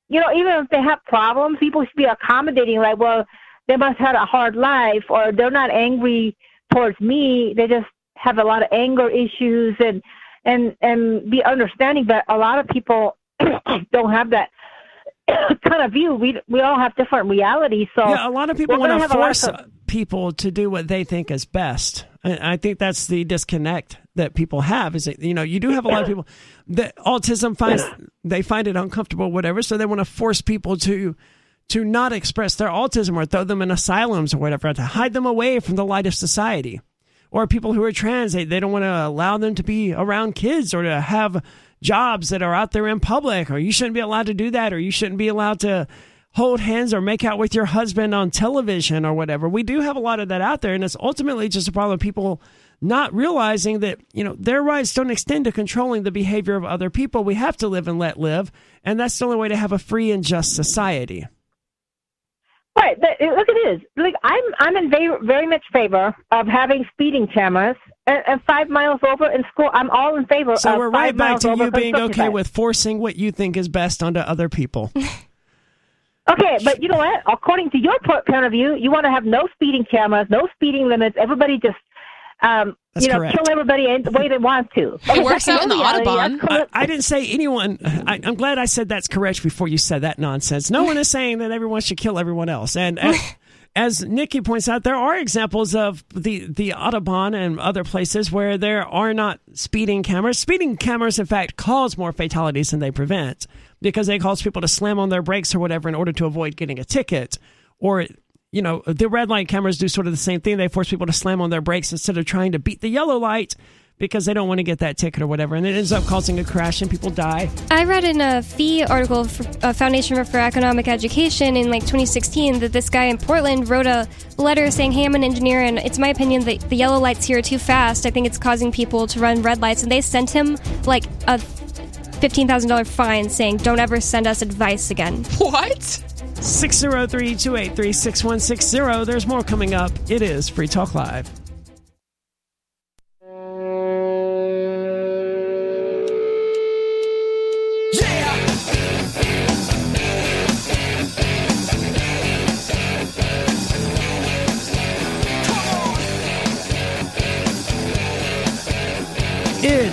you know, even if they have problems, people should be accommodating. Like, well, they must have a hard life, or they're not angry towards me. They just have a lot of anger issues and and and be understanding. But a lot of people *coughs* don't have that *coughs* kind of view. We we all have different realities. So Yeah, a lot of people want to have a lot force of- people to do what they think is best. And I think that's the disconnect that people have. Is that you know you do have a lot of people *coughs* that autism finds they find it uncomfortable, whatever. So they want to force people to to not express their autism or throw them in asylums or whatever to hide them away from the light of society. Or people who are trans, they, they don't want to allow them to be around kids or to have jobs that are out there in public, or you shouldn't be allowed to do that, or you shouldn't be allowed to hold hands or make out with your husband on television or whatever. We do have a lot of that out there, and it's ultimately just a problem of people not realizing that, you know, their rights don't extend to controlling the behavior of other people. We have to live and let live, and that's the only way to have a free and just society. Well, Right. But uh, look at this. Like I'm, I'm in very, very much favor of having speeding cameras and, and five miles over in school. I'm all in favor. So of we're five right back to you being okay with forcing what you think is best onto other people. *laughs* Okay, but you know what? According to your point of view, you want to have no speeding cameras, no speeding limits. Everybody just, um, That's you know, correct. kill everybody any way they want to. *laughs* Okay, works out in the. *laughs* Autobahn. I. I didn't say anyone. I, I'm glad I said that's correct before you said that nonsense. No one is saying that everyone should kill everyone else. And as, *laughs* as Nikki points out, there are examples of the the Autobahn and other places where there are not speeding cameras. Speeding cameras, in fact, cause more fatalities than they prevent because they cause people to slam on their brakes or whatever in order to avoid getting a ticket. Or you know, the red light cameras do sort of the same thing. They force people to slam on their brakes instead of trying to beat the yellow light because they don't want to get that ticket or whatever. And it ends up causing a crash and people die. I read in a FEE article for uh, Foundation for Economic Education in like 2016 that this guy in Portland wrote a letter saying, "Hey, I'm an engineer, and it's my opinion that the yellow lights here are too fast. I think it's causing people to run red lights." And they sent him like a fifteen thousand dollar fine, saying, "Don't ever send us advice again." What? 603 283 6160. There's more coming up. It is Free Talk Live.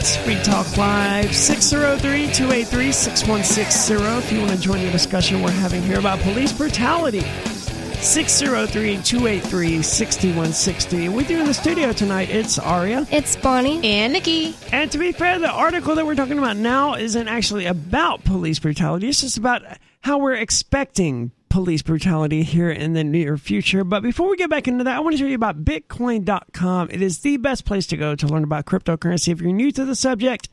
It's Free Talk Live, 603 283 6160. If you want to join the discussion we're having here about police brutality, 603 283 6160. With you in the studio tonight, it's Aria. It's Bonnie. And Nikki. And to be fair, the article that we're talking about now isn't actually about police brutality. It's just about how we're expecting police brutality here in the near future. But before we get back into that, I want to tell you about Bitcoin.com. It is the best place to go to learn about cryptocurrency. If you're new to the subject,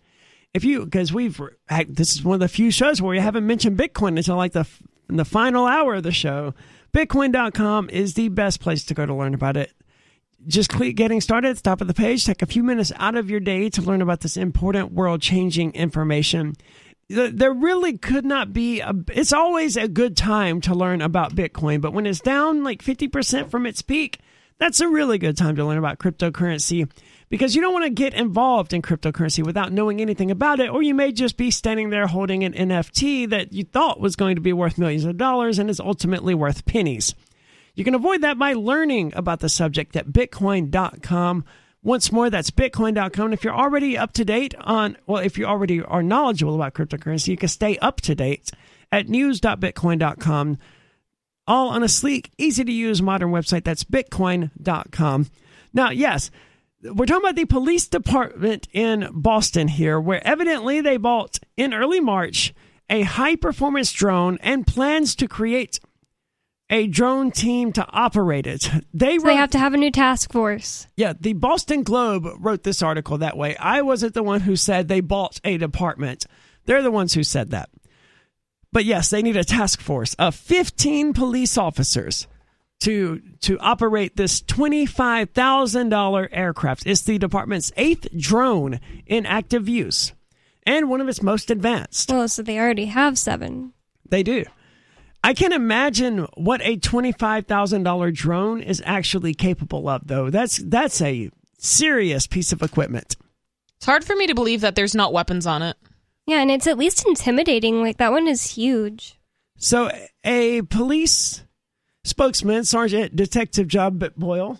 if you, because we've, this is one of the few shows where we haven't mentioned Bitcoin until like the, the final hour of the show. Bitcoin.com is the best place to go to learn about it just click getting started at the top of the page. Take a few minutes out of your day to learn about this important world changing information. Th- There really could not be a, it's always a good time to learn about Bitcoin, but when it's down like 50% from its peak, that's a really good time to learn about cryptocurrency because you don't want to get involved in cryptocurrency without knowing anything about it, or you may just be standing there holding an NFT that you thought was going to be worth millions of dollars and is ultimately worth pennies. You can avoid that by learning about the subject at bitcoin.com. Once more, that's bitcoin.com. And if you're already up to date on, well, if you already are knowledgeable about cryptocurrency, you can stay up to date at news.bitcoin.com. All on a sleek, easy to use modern website. That's bitcoin.com. Now, yes, we're talking about the police department in Boston here, where evidently they bought in early March a high performance drone and plans to create a drone team to operate it. They So wrote, they have to have a new task force. yeah, the Boston Globe wrote this article that way. I wasn't the one who said they bought a department. They're the ones who said that. But yes, they need a task force of 15 police officers to to operate this $25,000 aircraft. It's the department's eighth drone in active use and one of its most advanced. Well, so they already have seven. They do. I can imagine what a twenty-five thousand dollar drone is actually capable of, though. That's that's a serious piece of equipment. It's hard for me to believe that there's not weapons on it. Yeah, and it's at least intimidating. Like that one is huge. So, a police spokesman, Sergeant Detective John Boyle,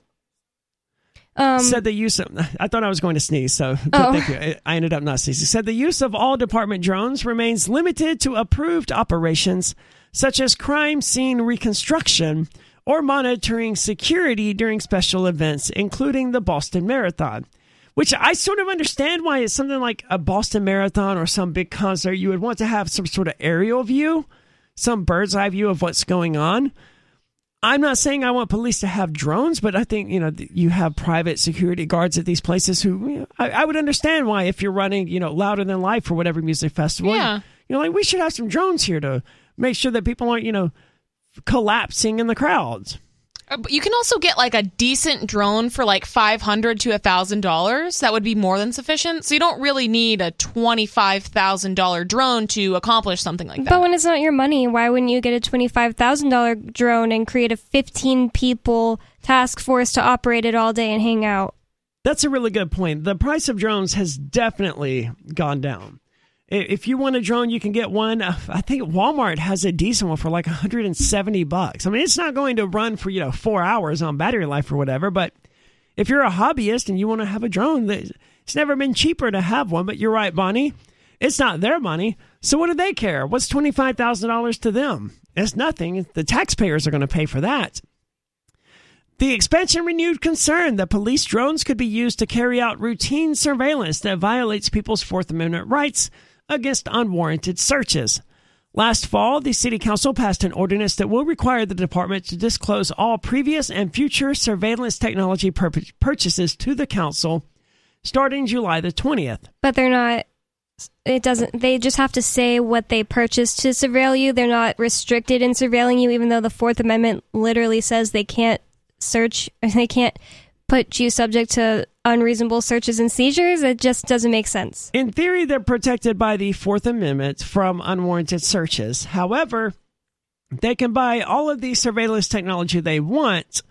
Um, said the use of. *laughs* I thought I was going to sneeze, so *laughs* Oh. thank you. I ended up not sneezing. Said the use of all department drones remains limited to approved operations such as crime scene reconstruction or monitoring security during special events, including the Boston Marathon. Which I sort of understand why it's something like a Boston Marathon or some big concert. You would want to have some sort of aerial view, some bird's eye view of what's going on. I'm not saying I want police to have drones, but I think you know you have private security guards at these places who you know, I, I would understand why if you're running you know louder than life or whatever music festival, Yeah. you know like we should have some drones here to make sure that people aren't you know collapsing in the crowds. Uh, But you can also get like a decent drone for like five hundred to a thousand dollars. That would be more than sufficient. So you don't really need a twenty five thousand dollar drone to accomplish something like that. But when it's not your money, why wouldn't you get a twenty-five thousand dollar drone and create a fifteen people task force to operate it all day and hang out? That's a really good point. The price of drones has definitely gone down. If you want a drone, you can get one. uh, I think Walmart has a decent one for like 170 bucks. I mean, it's not going to run for, you know, 4 hours on battery life or whatever, but if you're a hobbyist and you want to have a drone, it's never been cheaper to have one, but you're right, Bonnie. It's not their money. So what do they care? What's $25,000 to them? It's nothing. The taxpayers are going to pay for that. The expansion renewed concern that police drones could be used to carry out routine surveillance that violates people's Fourth Amendment rights against unwarranted searches. Last fall, the City Council passed an ordinance that will require the department to disclose all previous and future surveillance technology pur- purchases to the council starting July the 20th. But they're not. It doesn't. They just have to say what they purchased to surveil you. They're not restricted in surveilling you, even though the Fourth Amendment literally says they can't search. *laughs* They can't put you subject to unreasonable searches and seizures. It just doesn't make sense. In theory, they're protected by the Fourth Amendment from unwarranted searches. However, they can buy all of the surveillance technology they want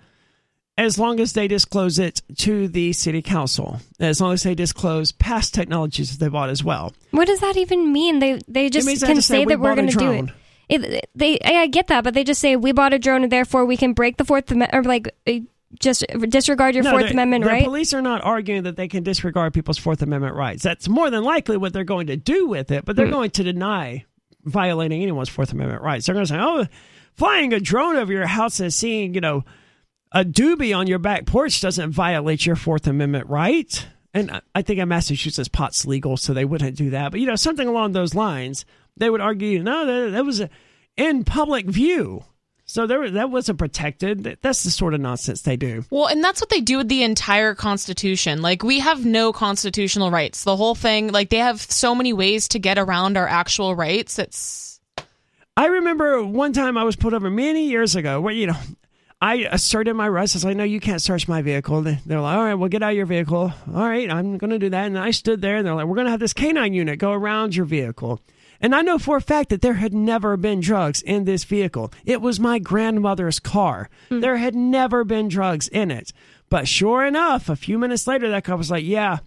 as long as they disclose it to the city council, as long as they disclose past technologies that they bought as well. What does that even mean? They they just can say, say that we're going to do it. it. They I I get that, but they just say we bought a drone and therefore we can break the Fourth Amendment or like uh, just disregard your No, Fourth Amendment, the right? police are not arguing that they can disregard people's Fourth Amendment rights. That's more than likely what they're going to do with it, but they're hmm. going to deny violating anyone's Fourth Amendment rights. They're going to say, "Oh, flying a drone over your house and seeing, you know, a doobie on your back porch doesn't violate your Fourth Amendment right." And I- I think in Massachusetts, pot's legal, so they wouldn't do that. But you know, something along those lines, they would argue, "No, that, that was in public view." So there, that wasn't protected. That's the sort of nonsense they do. Well, and that's what they do with the entire Constitution. Like, we have no constitutional rights. The whole thing, like, they have so many ways to get around our actual rights. It's. I remember one time I was pulled over many years ago where, you know, I asserted my rights. I was like, no, you can't search my vehicle. They- They're like, all right, well, get out of your vehicle. All right, I'm going to do that. And I stood there and they're like, we're going to have this canine unit go around your vehicle. And I know for a fact that there had never been drugs in this vehicle. It was my grandmother's car. Hmm. There had never been drugs in it. But sure enough, a few minutes later, that cop was like, yeah,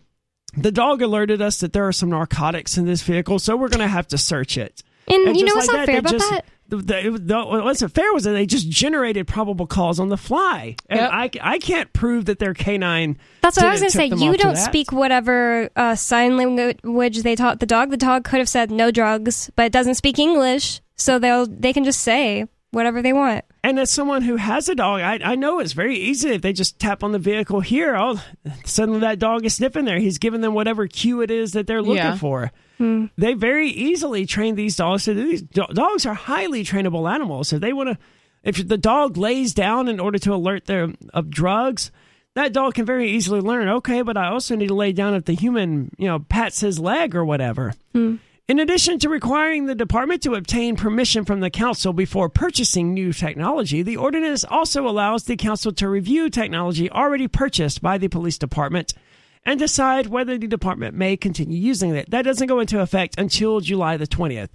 the dog alerted us that there are some narcotics in this vehicle, so we're going to have to search it. And you just know what's not fair they about just- that? The, the, the, what wasn't fair was that they just generated probable cause on the fly. And Yep. I, I can't prove that their canine. That's what I was going to say. You don't speak whatever uh, sign language they taught the dog. The dog could have said no drugs, but it doesn't speak English, so they'll they can just say whatever they want. And as someone who has a dog, I, I know it's very easy if they just tap on the vehicle here. all, suddenly that dog is sniffing there. He's giving them whatever cue it is that they're looking Yeah. for. Hmm. They very easily train these dogs to do these. do- Dogs are highly trainable animals. If they want to, if the dog lays down in order to alert them of drugs, that dog can very easily learn. Okay, but I also need to lay down if the human, you know, pats his leg or whatever. Hmm. In addition to requiring the department to obtain permission from the council before purchasing new technology, the ordinance also allows the council to review technology already purchased by the police department and decide whether the department may continue using it. That doesn't go into effect until July the 20th.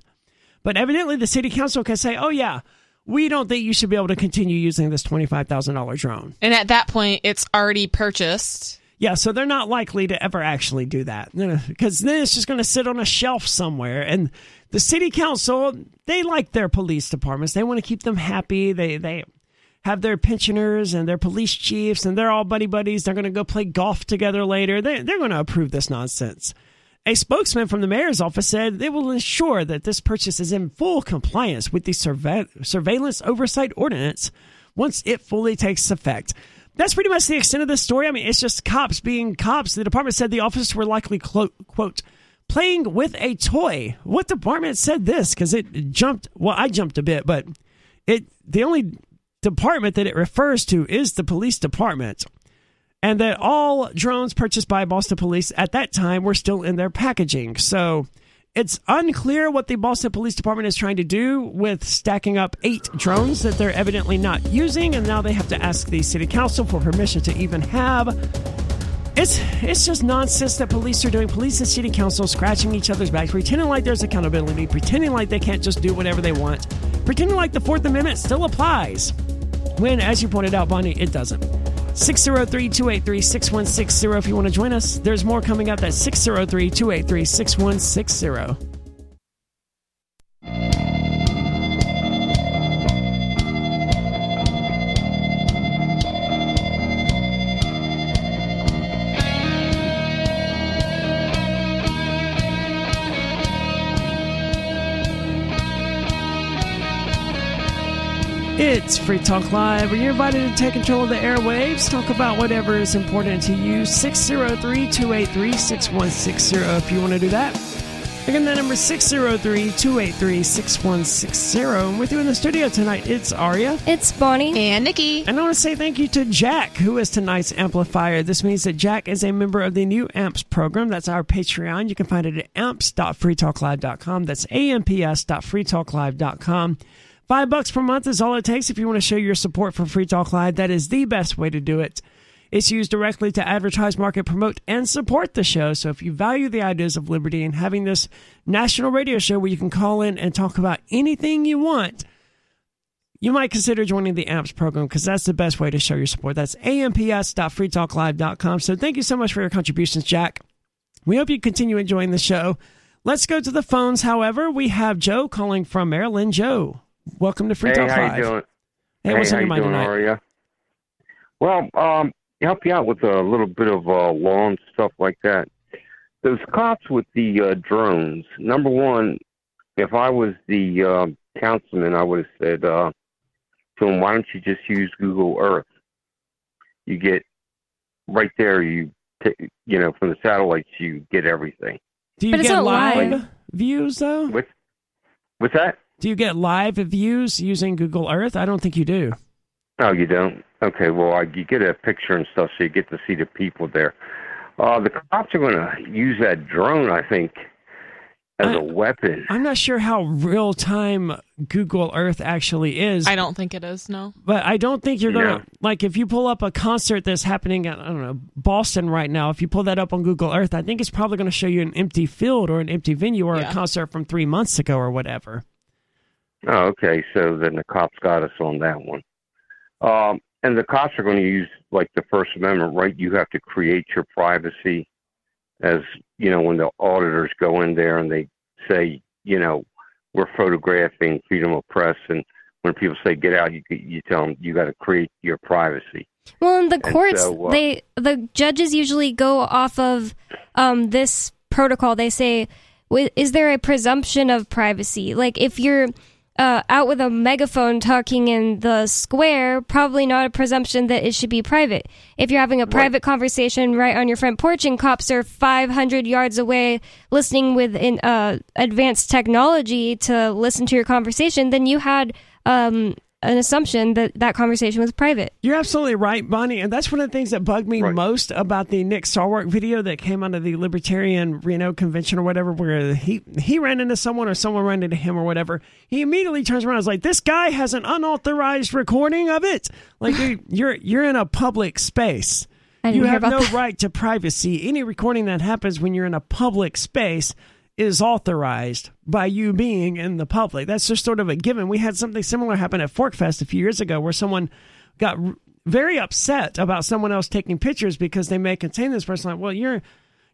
But evidently, the city council can say, oh, yeah, we don't think you should be able to continue using this $25,000 drone. And at that point, it's already purchased. Yeah, so they're not likely to ever actually do that because then it's just going to sit on a shelf somewhere. And the city council, they like their police departments. They want to keep them happy. They they have their pensioners and their police chiefs, and they're all buddy buddies. They're going to go play golf together later. They, they're going to approve this nonsense. A spokesman from the mayor's office said they will ensure that this purchase is in full compliance with the surve- surveillance oversight ordinance once it fully takes effect. That's pretty much the extent of the story. I mean, it's just cops being cops. The department said the officers were likely, clo- quote, playing with a toy. What department said this? Because it jumped. Well, I jumped a bit, but it the only department that it refers to is the police department and that all drones purchased by Boston police at that time were still in their packaging. So It's unclear what the Boston Police Department is trying to do with stacking up eight drones that they're evidently not using, and now they have to ask the city council for permission to even have. It's it's just nonsense that police are doing. Police and city council scratching each other's backs, pretending like there's accountability, pretending like they can't just do whatever they want, pretending like the Fourth Amendment still applies. When, as you pointed out, Bonnie, it doesn't. 603 283 6160 if you want to join us. There's more coming up. That's 603 283 6160. It's Free Talk Live, where you're invited to take control of the airwaves, talk about whatever is important to you. 603 283 6160 if you want to do that. Again, that number 603 283 6160. And with you in the studio tonight, it's Aria. It's Bonnie. And Nikki. And I want to say thank you to Jack, who is tonight's amplifier. This means that Jack is a member of the new AMPS program. That's our Patreon. You can find it at amps.freetalklive.com. That's amps.freetalklive.com. Five bucks per month is all it takes if you want to show your support for Free Talk Live. That is the best way to do it. It's used directly to advertise, market, promote, and support the show. So if you value the ideas of liberty and having this national radio show where you can call in and talk about anything you want, you might consider joining the AMPS program because that's the best way to show your support. That's amps.freetalklive.com. So thank you so much for your contributions, Jack. We hope you continue enjoying the show. Let's go to the phones, however. We have Joe calling from Maryland. Joe. Welcome to Free hey, Talk how Live. you doing? Hey, hey, what's how on your you mind doing, tonight? Aria? Well, um, help you out with a little bit of uh, law and stuff like that. Those cops with the uh, drones. Number one, if I was the uh, councilman, I would have said uh, to him, "Why don't you just use Google Earth? You get right there. You t- you know from the satellites, you get everything. Do you But get live live. views though? With, what's that? Do you get live views using Google Earth? I don't think you do. Oh, you don't? Okay, well, I, you get a picture and stuff, so you get to see the people there. Uh, the cops are going to use that drone, I think, as I- a weapon. I'm not sure how real time Google Earth actually is, I don't think it is, no. but I don't think you're gonna Yeah. like if you pull up a concert that's happening at I don't know Boston right now. If you pull that up on Google Earth, I think it's probably going to show you an empty field or an empty venue or a concert from three months ago or whatever. Oh, okay, so then the cops got us on that one. Um, and the cops are going to use, like, the First Amendment, right? You have to create your privacy as, you know, when the auditors go in there and they say, you know, we're photographing freedom of press, and when people say get out, you you tell them you got to create your privacy. Well, in the courts, so, uh, they the judges usually go off of um, this protocol. They say, "Is there a presumption of privacy?" Like if you're uh, out with a megaphone talking in the square, probably not a presumption that it should be private. If you're having a private conversation right on your front porch and cops are 500 yards away listening with in, uh, advanced technology to listen to your conversation, then you had um, an assumption that that conversation was private. You're absolutely right, Bonnie, and that's one of the things that bugged me Right. most about the Nick Sarwark video that came out of the Libertarian Reno convention or whatever, where he he ran into someone or someone ran into him or whatever. He immediately turns around and is like, "This guy has an unauthorized recording of it. Like dude, *sighs* you're you're in a public space." I you have no that. right to privacy. Any recording that happens when you're in a public space is authorized by you being in the public. That's just sort of a given. We had something similar happen at PorcFest a few years ago where someone got r- very upset about someone else taking pictures because they may contain this person. Like, well, you're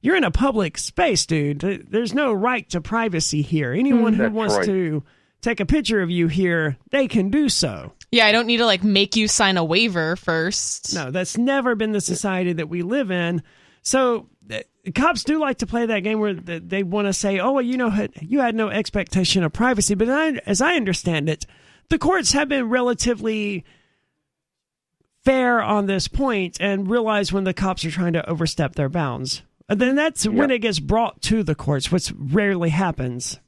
you're in a public space, dude. There's no right to privacy here. Anyone who That's wants right. to take a picture of you here, they can do so. Yeah, I don't need to like make you sign a waiver first. No, that's never been the society that we live in. So cops do like to play that game where they want to say, "Oh, well, you know, you had no expectation of privacy." But I, as I understand it, the courts have been relatively fair on this point and realize when the cops are trying to overstep their bounds. And then that's when it gets brought to the courts, which rarely happens.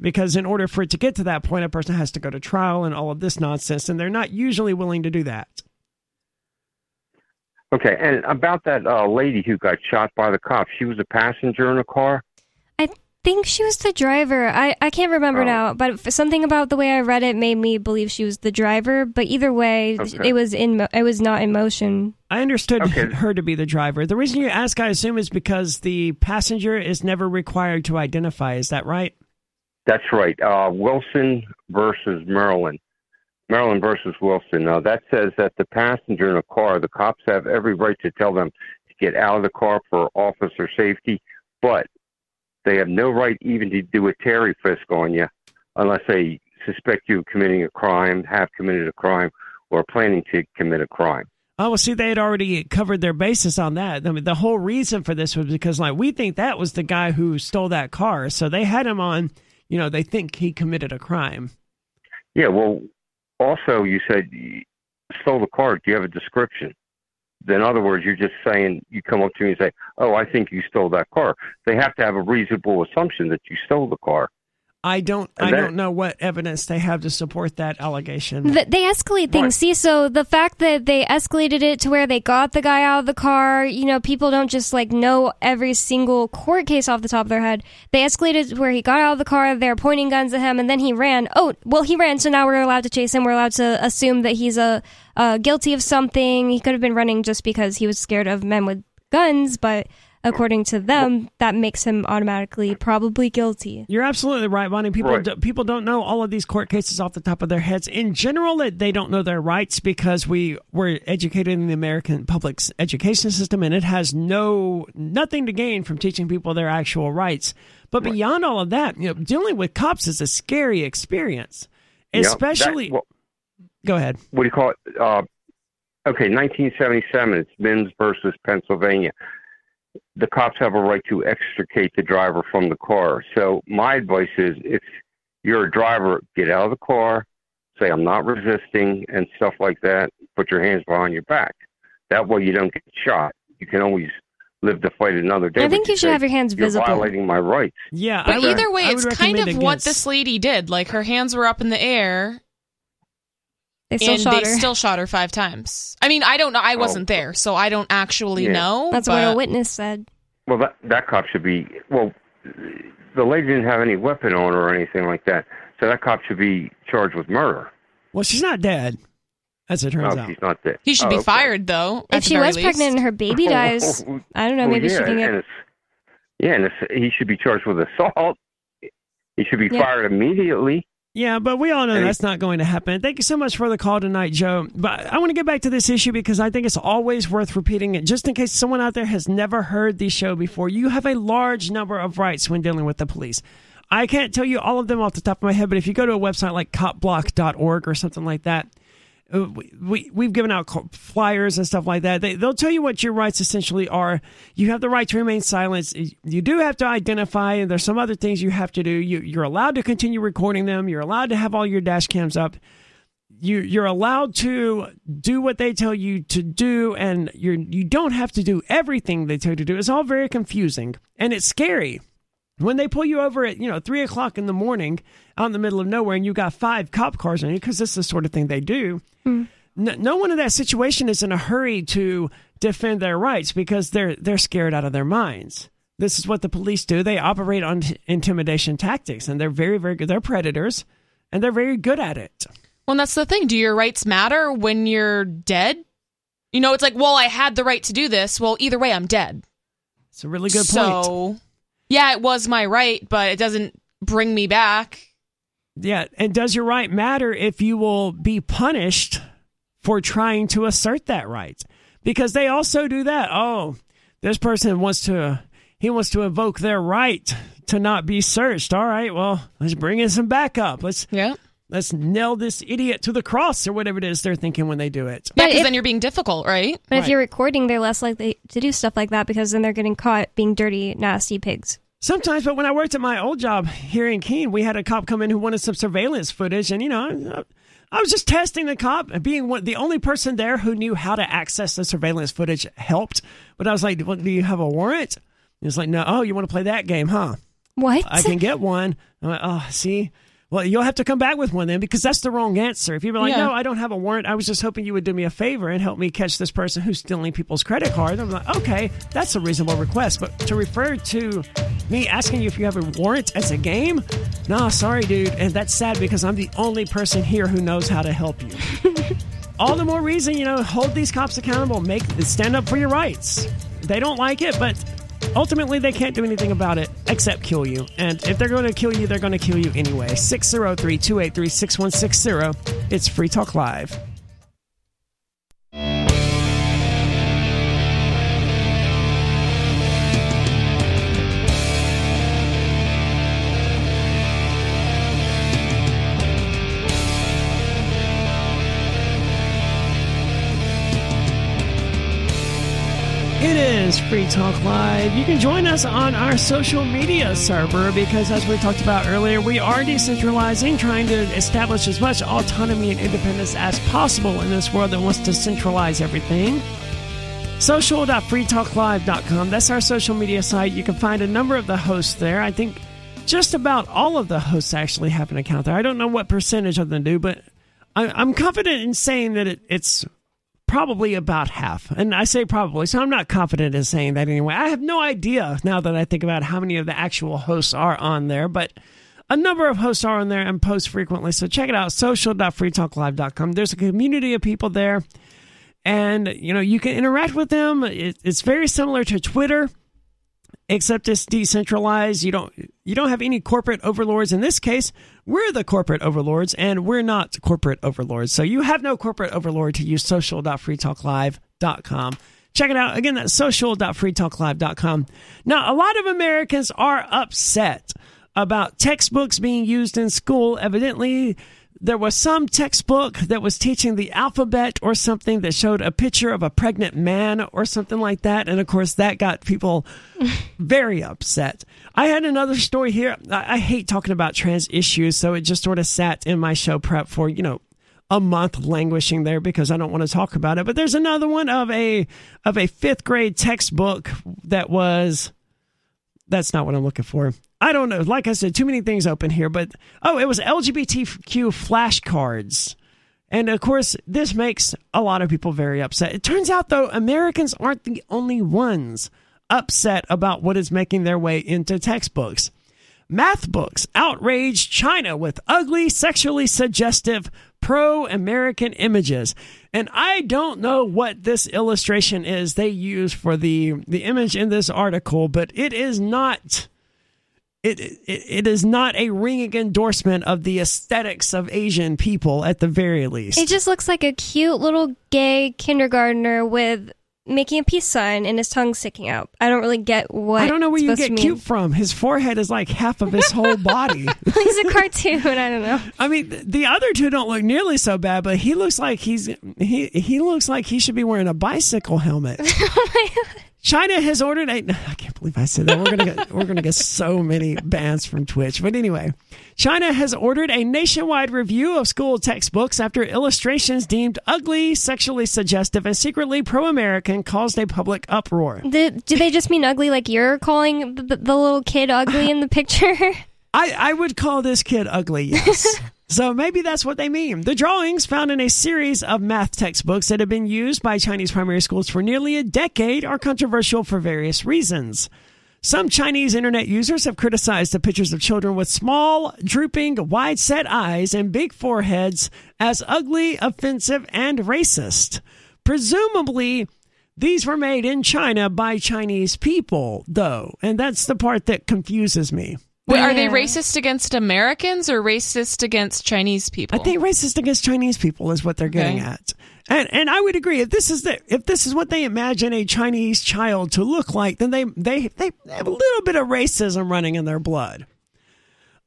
Because in order for it to get to that point, a person has to go to trial and all of this nonsense, and they're not usually willing to do that. Okay, and about that uh, lady who got shot by the cops, she was a passenger in a car. I think she was the driver. I, I can't remember Oh. now, but something about the way I read it made me believe she was the driver. But either way, Okay. it was in mo- it was not in motion. I understood Okay. *laughs* her to be the driver. The reason you ask, I assume, is because the passenger is never required to identify. Is that right? That's right. Uh, Wilson versus Maryland. Maryland versus Wilson. Now, that says that the passenger in a car, the cops have every right to tell them to get out of the car for officer safety, but they have no right even to do a Terry frisk on you unless they suspect you of committing a crime, have committed a crime, or planning to commit a crime. Oh, well, see, they had already covered their basis on that. I mean, the whole reason for this was because, like, we think that was the guy who stole that car. So they had him on, you know, they think he committed a crime. Yeah, well, also you said you stole the car. Do you have a description? In other words, you're just saying you come up to me and say, "Oh, I think you stole that car." They have to have a reasonable assumption that you stole the car. I don't, I that- don't know what evidence they have to support that allegation. Th- they escalate things. Right. See, so the fact that they escalated it to where they got the guy out of the car, you know, people don't just like know every single court case off the top of their head. They escalated to where he got out of the car, they're pointing guns at him, and then he ran. Oh, well, he ran, so now we're allowed to chase him. We're allowed to assume that he's a uh, guilty of something. He could have been running just because he was scared of men with guns, but according to them, that makes him automatically probably guilty. You're absolutely right, Bonnie. People Right. do, people don't know all of these court cases off the top of their heads. In general, it- they don't know their rights because we were educated in the American public education system, and it has no nothing to gain from teaching people their actual rights. But beyond all of that, you know, dealing with cops is a scary experience, You know, that- especially. well, go ahead. what do you call it? Uh, okay, 1977. It's Mimms versus Pennsylvania. The cops have a right to extricate the driver from the car. So my advice is, if you're a driver, get out of the car, say I'm not resisting, and stuff like that. Put your hands behind your back. That way you don't get shot. You can always live to fight another day. I think you should say, have your hands visible. You're visible. violating my rights. Yeah, But I either way, I it's kind of recommend what this lady did. Like her hands were up in the air, They still and shot they her. still shot her five times. I mean, I don't know. I wasn't oh. there, so I don't actually Yeah. know. That's what a witness said. Well, that that cop should be. Well, the lady didn't have any weapon on her or anything like that, so that cop should be charged with murder. Well, she's not dead, as it turns oh, out. she's not dead. He should Oh, be okay. fired, though. If she was least. pregnant and her baby *laughs* oh, dies, oh, I don't know. Well, Maybe yeah, she can and get. it's, yeah, and it's, he should be charged with assault. He should be Yeah. fired immediately. Yeah, but we all know Hey. that's not going to happen. Thank you so much for the call tonight, Joe. But I want to get back to this issue because I think it's always worth repeating it. Just in case someone out there has never heard the show before, you have a large number of rights when dealing with the police. I can't tell you all of them off the top of my head, but if you go to a website like copblock.org or something like that, Uh, we, we we've given out flyers and stuff like that. They, they'll tell you what your rights essentially are. You have the right to remain silent. You do have to identify, and there's some other things you have to do. You, you're allowed to continue recording them. You're allowed to have all your dash cams up. You you're allowed to do what they tell you to do, and you're you don't have to do everything they tell you to do. It's all very confusing and it's scary when they pull you over at you know three o'clock in the morning out in the middle of nowhere and you got five cop cars on you because this is the sort of thing they do hmm. no, no one in that situation is in a hurry to defend their rights because they're they're scared out of their minds this is what the police do they operate on t- intimidation tactics and they're very very good they're predators and they're very good at it Well, that's the thing. Do your rights matter when you're dead? You know, it's like, well, I had the right to do this. Well, either way, I'm dead. it's a really good so, point yeah, it was my right, but it doesn't bring me back. Yeah, and does your right matter if you will be punished for trying to assert that right? Because they also do that. Oh, this person wants to he wants to invoke their right to not be searched. All right, well, let's bring in some backup. Let's Yeah. let's nail this idiot to the cross or whatever it is they're thinking when they do it. Yeah, But because then you're being difficult, right? But if you're recording, they're less likely to do stuff like that because then they're getting caught being dirty, nasty pigs. Sometimes, but when I worked at my old job here in Keene, we had a cop come in who wanted some surveillance footage, and you know, I was just testing the cop. And being one, the only person there who knew how to access the surveillance footage helped. But I was like, well, "Do you have a warrant?" He was like, "No." Oh, you want to play that game, huh? What? I can get one. I'm like, oh, see, Well, you'll have to come back with one then because that's the wrong answer. If you're like, Yeah. no, I don't have a warrant. I was just hoping you would do me a favor and help me catch this person who's stealing people's credit cards. I'm like, okay, that's a reasonable request. But to refer to me asking you if you have a warrant as a game, no, sorry, dude. And that's sad because I'm the only person here who knows how to help you. *laughs* All the more reason, you know, hold these cops accountable. Make stand up for your rights. They don't like it, but ultimately they can't do anything about it except kill you. And if they're going to kill you, they're going to kill you anyway. 603 283 6160. It's Free Talk Live. Is Free Talk Live. You can join us on our social media server because, as we talked about earlier, we are decentralizing, trying to establish as much autonomy and independence as possible in this world that wants to centralize everything. Social.freetalklive.com. That's our social media site. You can find a number of the hosts there. I think just about all of the hosts actually have an account there. I don't know what percentage of them do, but I, I'm confident in saying that it, it's probably about half. And I say probably, so I'm not confident in saying that anyway. I have no idea now that I think about how many of the actual hosts are on there, but a number of hosts are on there and post frequently. So check it out, social.freetalklive.com. There's a community of people there, and you know you can interact with them. It's very similar to Twitter except it's decentralized. You don't you don't have any corporate overlords. In this case, we're the corporate overlords, and we're not corporate overlords. So you have no corporate overlord to use social.freetalklive.com. Check it out. Again, that's social.freetalklive.com. Now, a lot of Americans are upset about textbooks being used in school. Evidently, there was some textbook that was teaching the alphabet or something that showed a picture of a pregnant man or something like that. And of course, that got people *laughs* very upset. I had another story here. I, I hate talking about trans issues, so it just sort of sat in my show prep for, you know, a month languishing there because I don't want to talk about it. But there's another one of a of a fifth grade textbook that was that's not what I'm looking for. I don't know. Like I said, too many things open here, but oh, it was LGBTQ flashcards. And of course, this makes a lot of people very upset. It turns out, though, Americans aren't the only ones upset about what is making their way into textbooks. Math books outrage China with ugly, sexually suggestive, pro American images. And I don't know what this illustration is they use for the, the image in this article, but it is not. It, it it is not a ringing endorsement of the aesthetics of Asian people at the very least. It just looks like a cute little gay kindergartner with making a peace sign and his tongue sticking out. I don't really get what. I don't know where you get cute from. His forehead is like half of his whole *laughs* body. He's a cartoon. I don't know. I mean, the other two don't look nearly so bad, but he looks like he's he he looks like he should be wearing a bicycle helmet. *laughs* Oh China has ordered a. *laughs* I can't believe I said that. We're gonna get *laughs* we're gonna get so many bans from Twitch. But anyway, China has ordered a nationwide review of school textbooks after illustrations deemed ugly, sexually suggestive, and secretly pro-American caused a public uproar. Do they just mean ugly like you're calling the, the little kid ugly in the picture? *laughs* I, I would call this kid ugly, yes. So maybe that's what they mean. The drawings found in a series of math textbooks that have been used by Chinese primary schools for nearly a decade are controversial for various reasons. Some Chinese internet users have criticized the pictures of children with small, drooping, wide set eyes and big foreheads as ugly, offensive, and racist. Presumably, these were made in China by Chinese people, though, and that's the part that confuses me. Wait, are they racist against Americans or racist against Chinese people? I think racist against Chinese people is what they're getting Okay. at. And and I would agree if this is the if this is what they imagine a Chinese child to look like, then they they they have a little bit of racism running in their blood.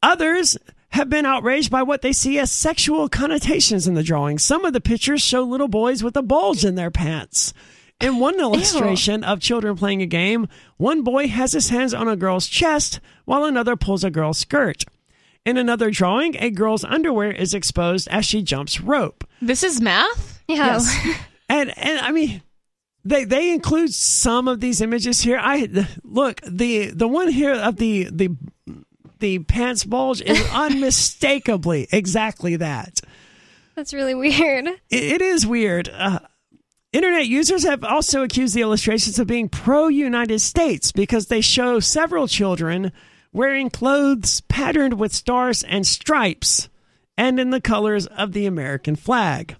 Others have been outraged by what they see as sexual connotations in the drawing. Some of the pictures show little boys with a bulge in their pants. In one illustration of children playing a game, one boy has his hands on a girl's chest while another pulls a girl's skirt. In another drawing, a girl's underwear is exposed as she jumps rope. this is math. yeah. *laughs* And and I mean they they include some of these images here. I look, the the one here of the the the pants bulge is *laughs* unmistakably exactly that. That's really weird. It, it is weird. Uh, internet users have also accused the illustrations of being pro United States because they show several children wearing clothes patterned with stars and stripes and in the colors of the American flag.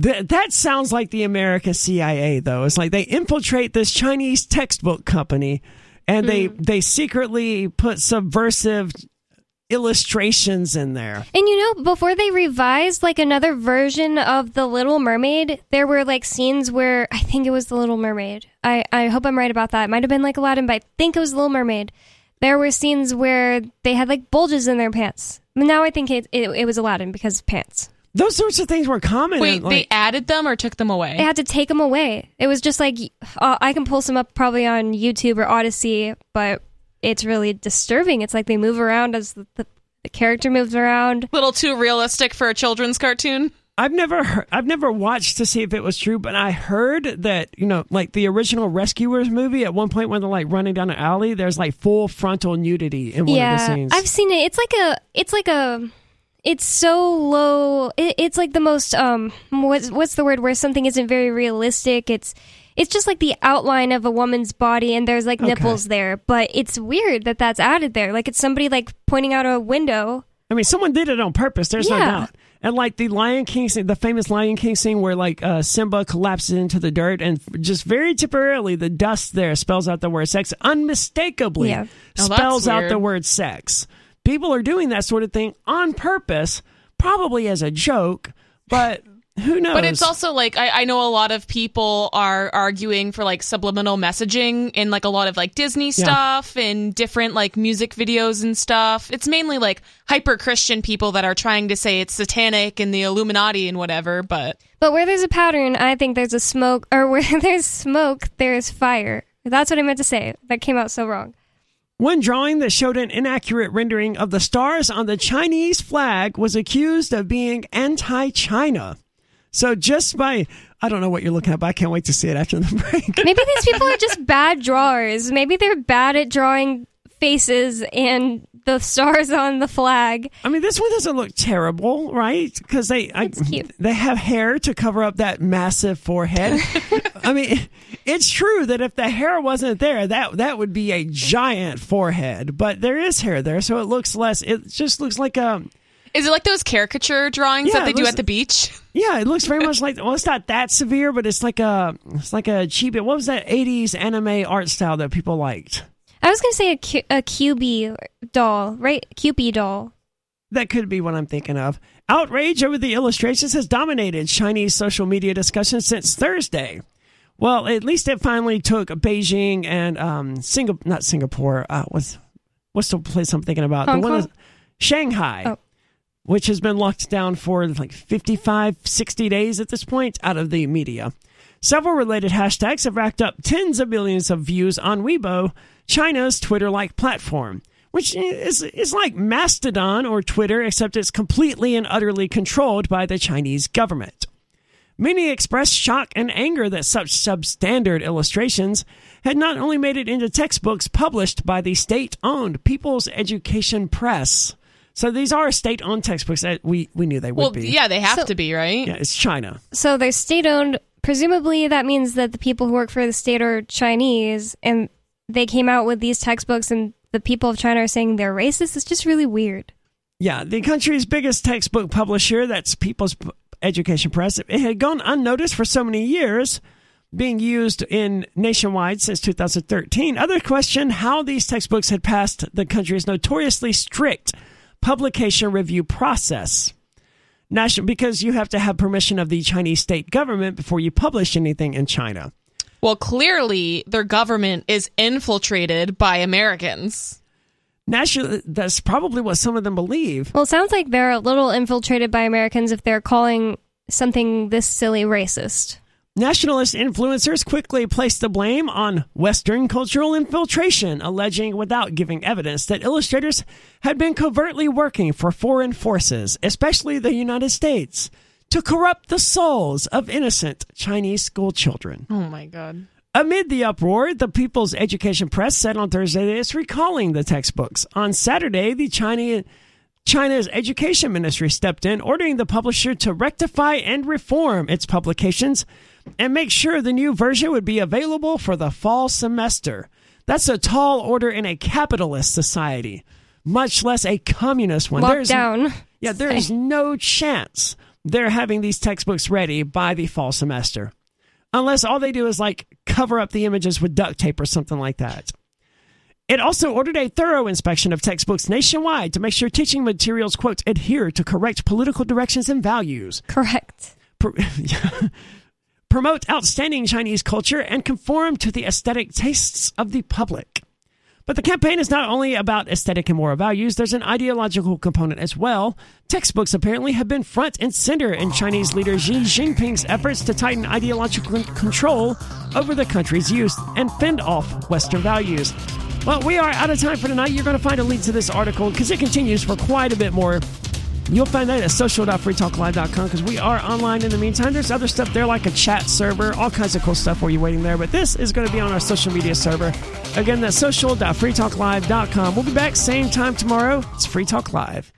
Th- that sounds like the America CIA, though. It's like they infiltrate this Chinese textbook company and they, mm-hmm. they secretly put subversive illustrations in there. And you know, before they revised like another version of The Little Mermaid, there were like scenes where I think it was The Little Mermaid. I, I hope I'm right about that. It might have been like Aladdin, but I think it was The Little Mermaid. There were scenes where they had like bulges in their pants. Now I think it, it, it was Aladdin because of pants. Those sorts of things were common. Wait, in, they added them or took them away? They had to take them away. It was just like uh, I can pull some up probably on YouTube or Odysee, but it's really disturbing. It's like they move around as the, the, the character moves around. A little too realistic for a children's cartoon. I've never heard, I've never watched to see if it was true, but I heard that you know, like the original Rescuers movie. At one point, when they're like running down an alley, there's like full frontal nudity in one of the yeah, scenes. I've seen it. It's like a. It's like a. It's so low. It, it's like the most. Um, what's what's the word where something isn't very realistic? It's. It's just like the outline of a woman's body, and there's like Okay. nipples there. But it's weird that that's added there. Like it's somebody like pointing out a window. I mean, someone did it on purpose. There's no doubt. And like the Lion King scene, the famous Lion King scene where like uh, Simba collapses into the dirt and just very temporarily the dust there spells out the word sex, unmistakably Yeah. Oh, that's spells out the word sex. People are doing that sort of thing on purpose, probably as a joke, but who knows? But it's also like I, I know a lot of people are arguing for like subliminal messaging in like a lot of like Disney stuff and different like music videos and stuff. It's mainly like hyper Christian people that are trying to say it's satanic and the Illuminati and whatever. But But where there's a pattern, I think there's a smoke, or *laughs* where there's smoke, there's fire. That's what I meant to say. That came out so wrong. One drawing that showed an inaccurate rendering of the stars on the Chinese flag was accused of being anti China. So just by, I don't know what you're looking at, but I can't wait to see it after the *laughs* break. Maybe these people are just bad drawers. Maybe they're bad at drawing faces and the stars on the flag. I mean, this one doesn't look terrible, right? Because they I, they have hair to cover up that massive forehead. *laughs* I mean, it's true that if the hair wasn't there, that that would be a giant forehead. But there is hair there, so it looks less. It just looks like a is it like those caricature drawings Yeah, that they it do at the beach? *laughs* yeah. It looks very much like well, it's not that severe, but it's like a it's like a cheap. What was that '80s anime art style that people liked? I was going to say a, Q- a Kewpie doll, right? Cupid doll. That could be what I'm thinking of. Outrage over the illustrations has dominated Chinese social media discussion since Thursday. Well, at least it finally took Beijing and um, Singapore, not Singapore. Uh, what's what's the place I'm thinking about? Hong the one Kong? that's Shanghai, Oh. Which has been locked down for like 55, 60 days at this point out of the media. Several related hashtags have racked up tens of millions of views on Weibo, China's Twitter-like platform, which is is like Mastodon or Twitter, except it's completely and utterly controlled by the Chinese government. Many expressed shock and anger that such substandard illustrations had not only made it into textbooks published by the state-owned People's Education Press. So these are state-owned textbooks that we, we knew they would Well, be. yeah, they have So- to be, right? Yeah, it's China. So they're state owned. Presumably, that means that the people who work for the state are Chinese, and they came out with these textbooks, and the people of China are saying they're racist. It's just really weird. Yeah, the country's biggest textbook publisher, that's People's Education Press, it had gone unnoticed for so many years, being used in nationwide since 2013. Other question how these textbooks had passed the country's notoriously strict publication review process. National, because you have to have permission of the Chinese state government before you publish anything in China. Well, clearly their government is infiltrated by Americans. National, that's probably what some of them believe. Well, it sounds like they're a little infiltrated by Americans if they're calling something this silly racist. Nationalist influencers quickly placed the blame on Western cultural infiltration, alleging without giving evidence that illustrators had been covertly working for foreign forces, especially the United States, to corrupt the souls of innocent Chinese school children. Oh my god. Amid the uproar, the People's Education Press said on Thursday that it's recalling the textbooks. On Saturday, the China, China's education ministry stepped in, ordering the publisher to rectify and reform its publications and make sure the new version would be available for the fall semester. That's a tall order in a capitalist society, much less a communist one. There's- Lockdown. yeah, there is no chance they're having these textbooks ready by the fall semester. Unless all they do is like cover up the images with duct tape or something like that. It also ordered a thorough inspection of textbooks nationwide to make sure teaching materials, quote, adhere to correct political directions and values. Correct. *laughs* Pro- promote outstanding Chinese culture and conform to the aesthetic tastes of the public. But the campaign is not only about aesthetic and moral values, there's an ideological component as well. Textbooks apparently have been front and center in Chinese leader Xi Jinping's efforts to tighten ideological control over the country's youth and fend off Western values. Well, we are out of time for tonight. You're going to find a link to this article because it continues for quite a bit more. You'll find that at social.freetalklive.com because we are online in the meantime. There's other stuff there like a chat server, all kinds of cool stuff for you waiting there. But this is going to be on our social media server. Again, that's social.freetalklive.com. We'll be back same time tomorrow. It's Free Talk Live.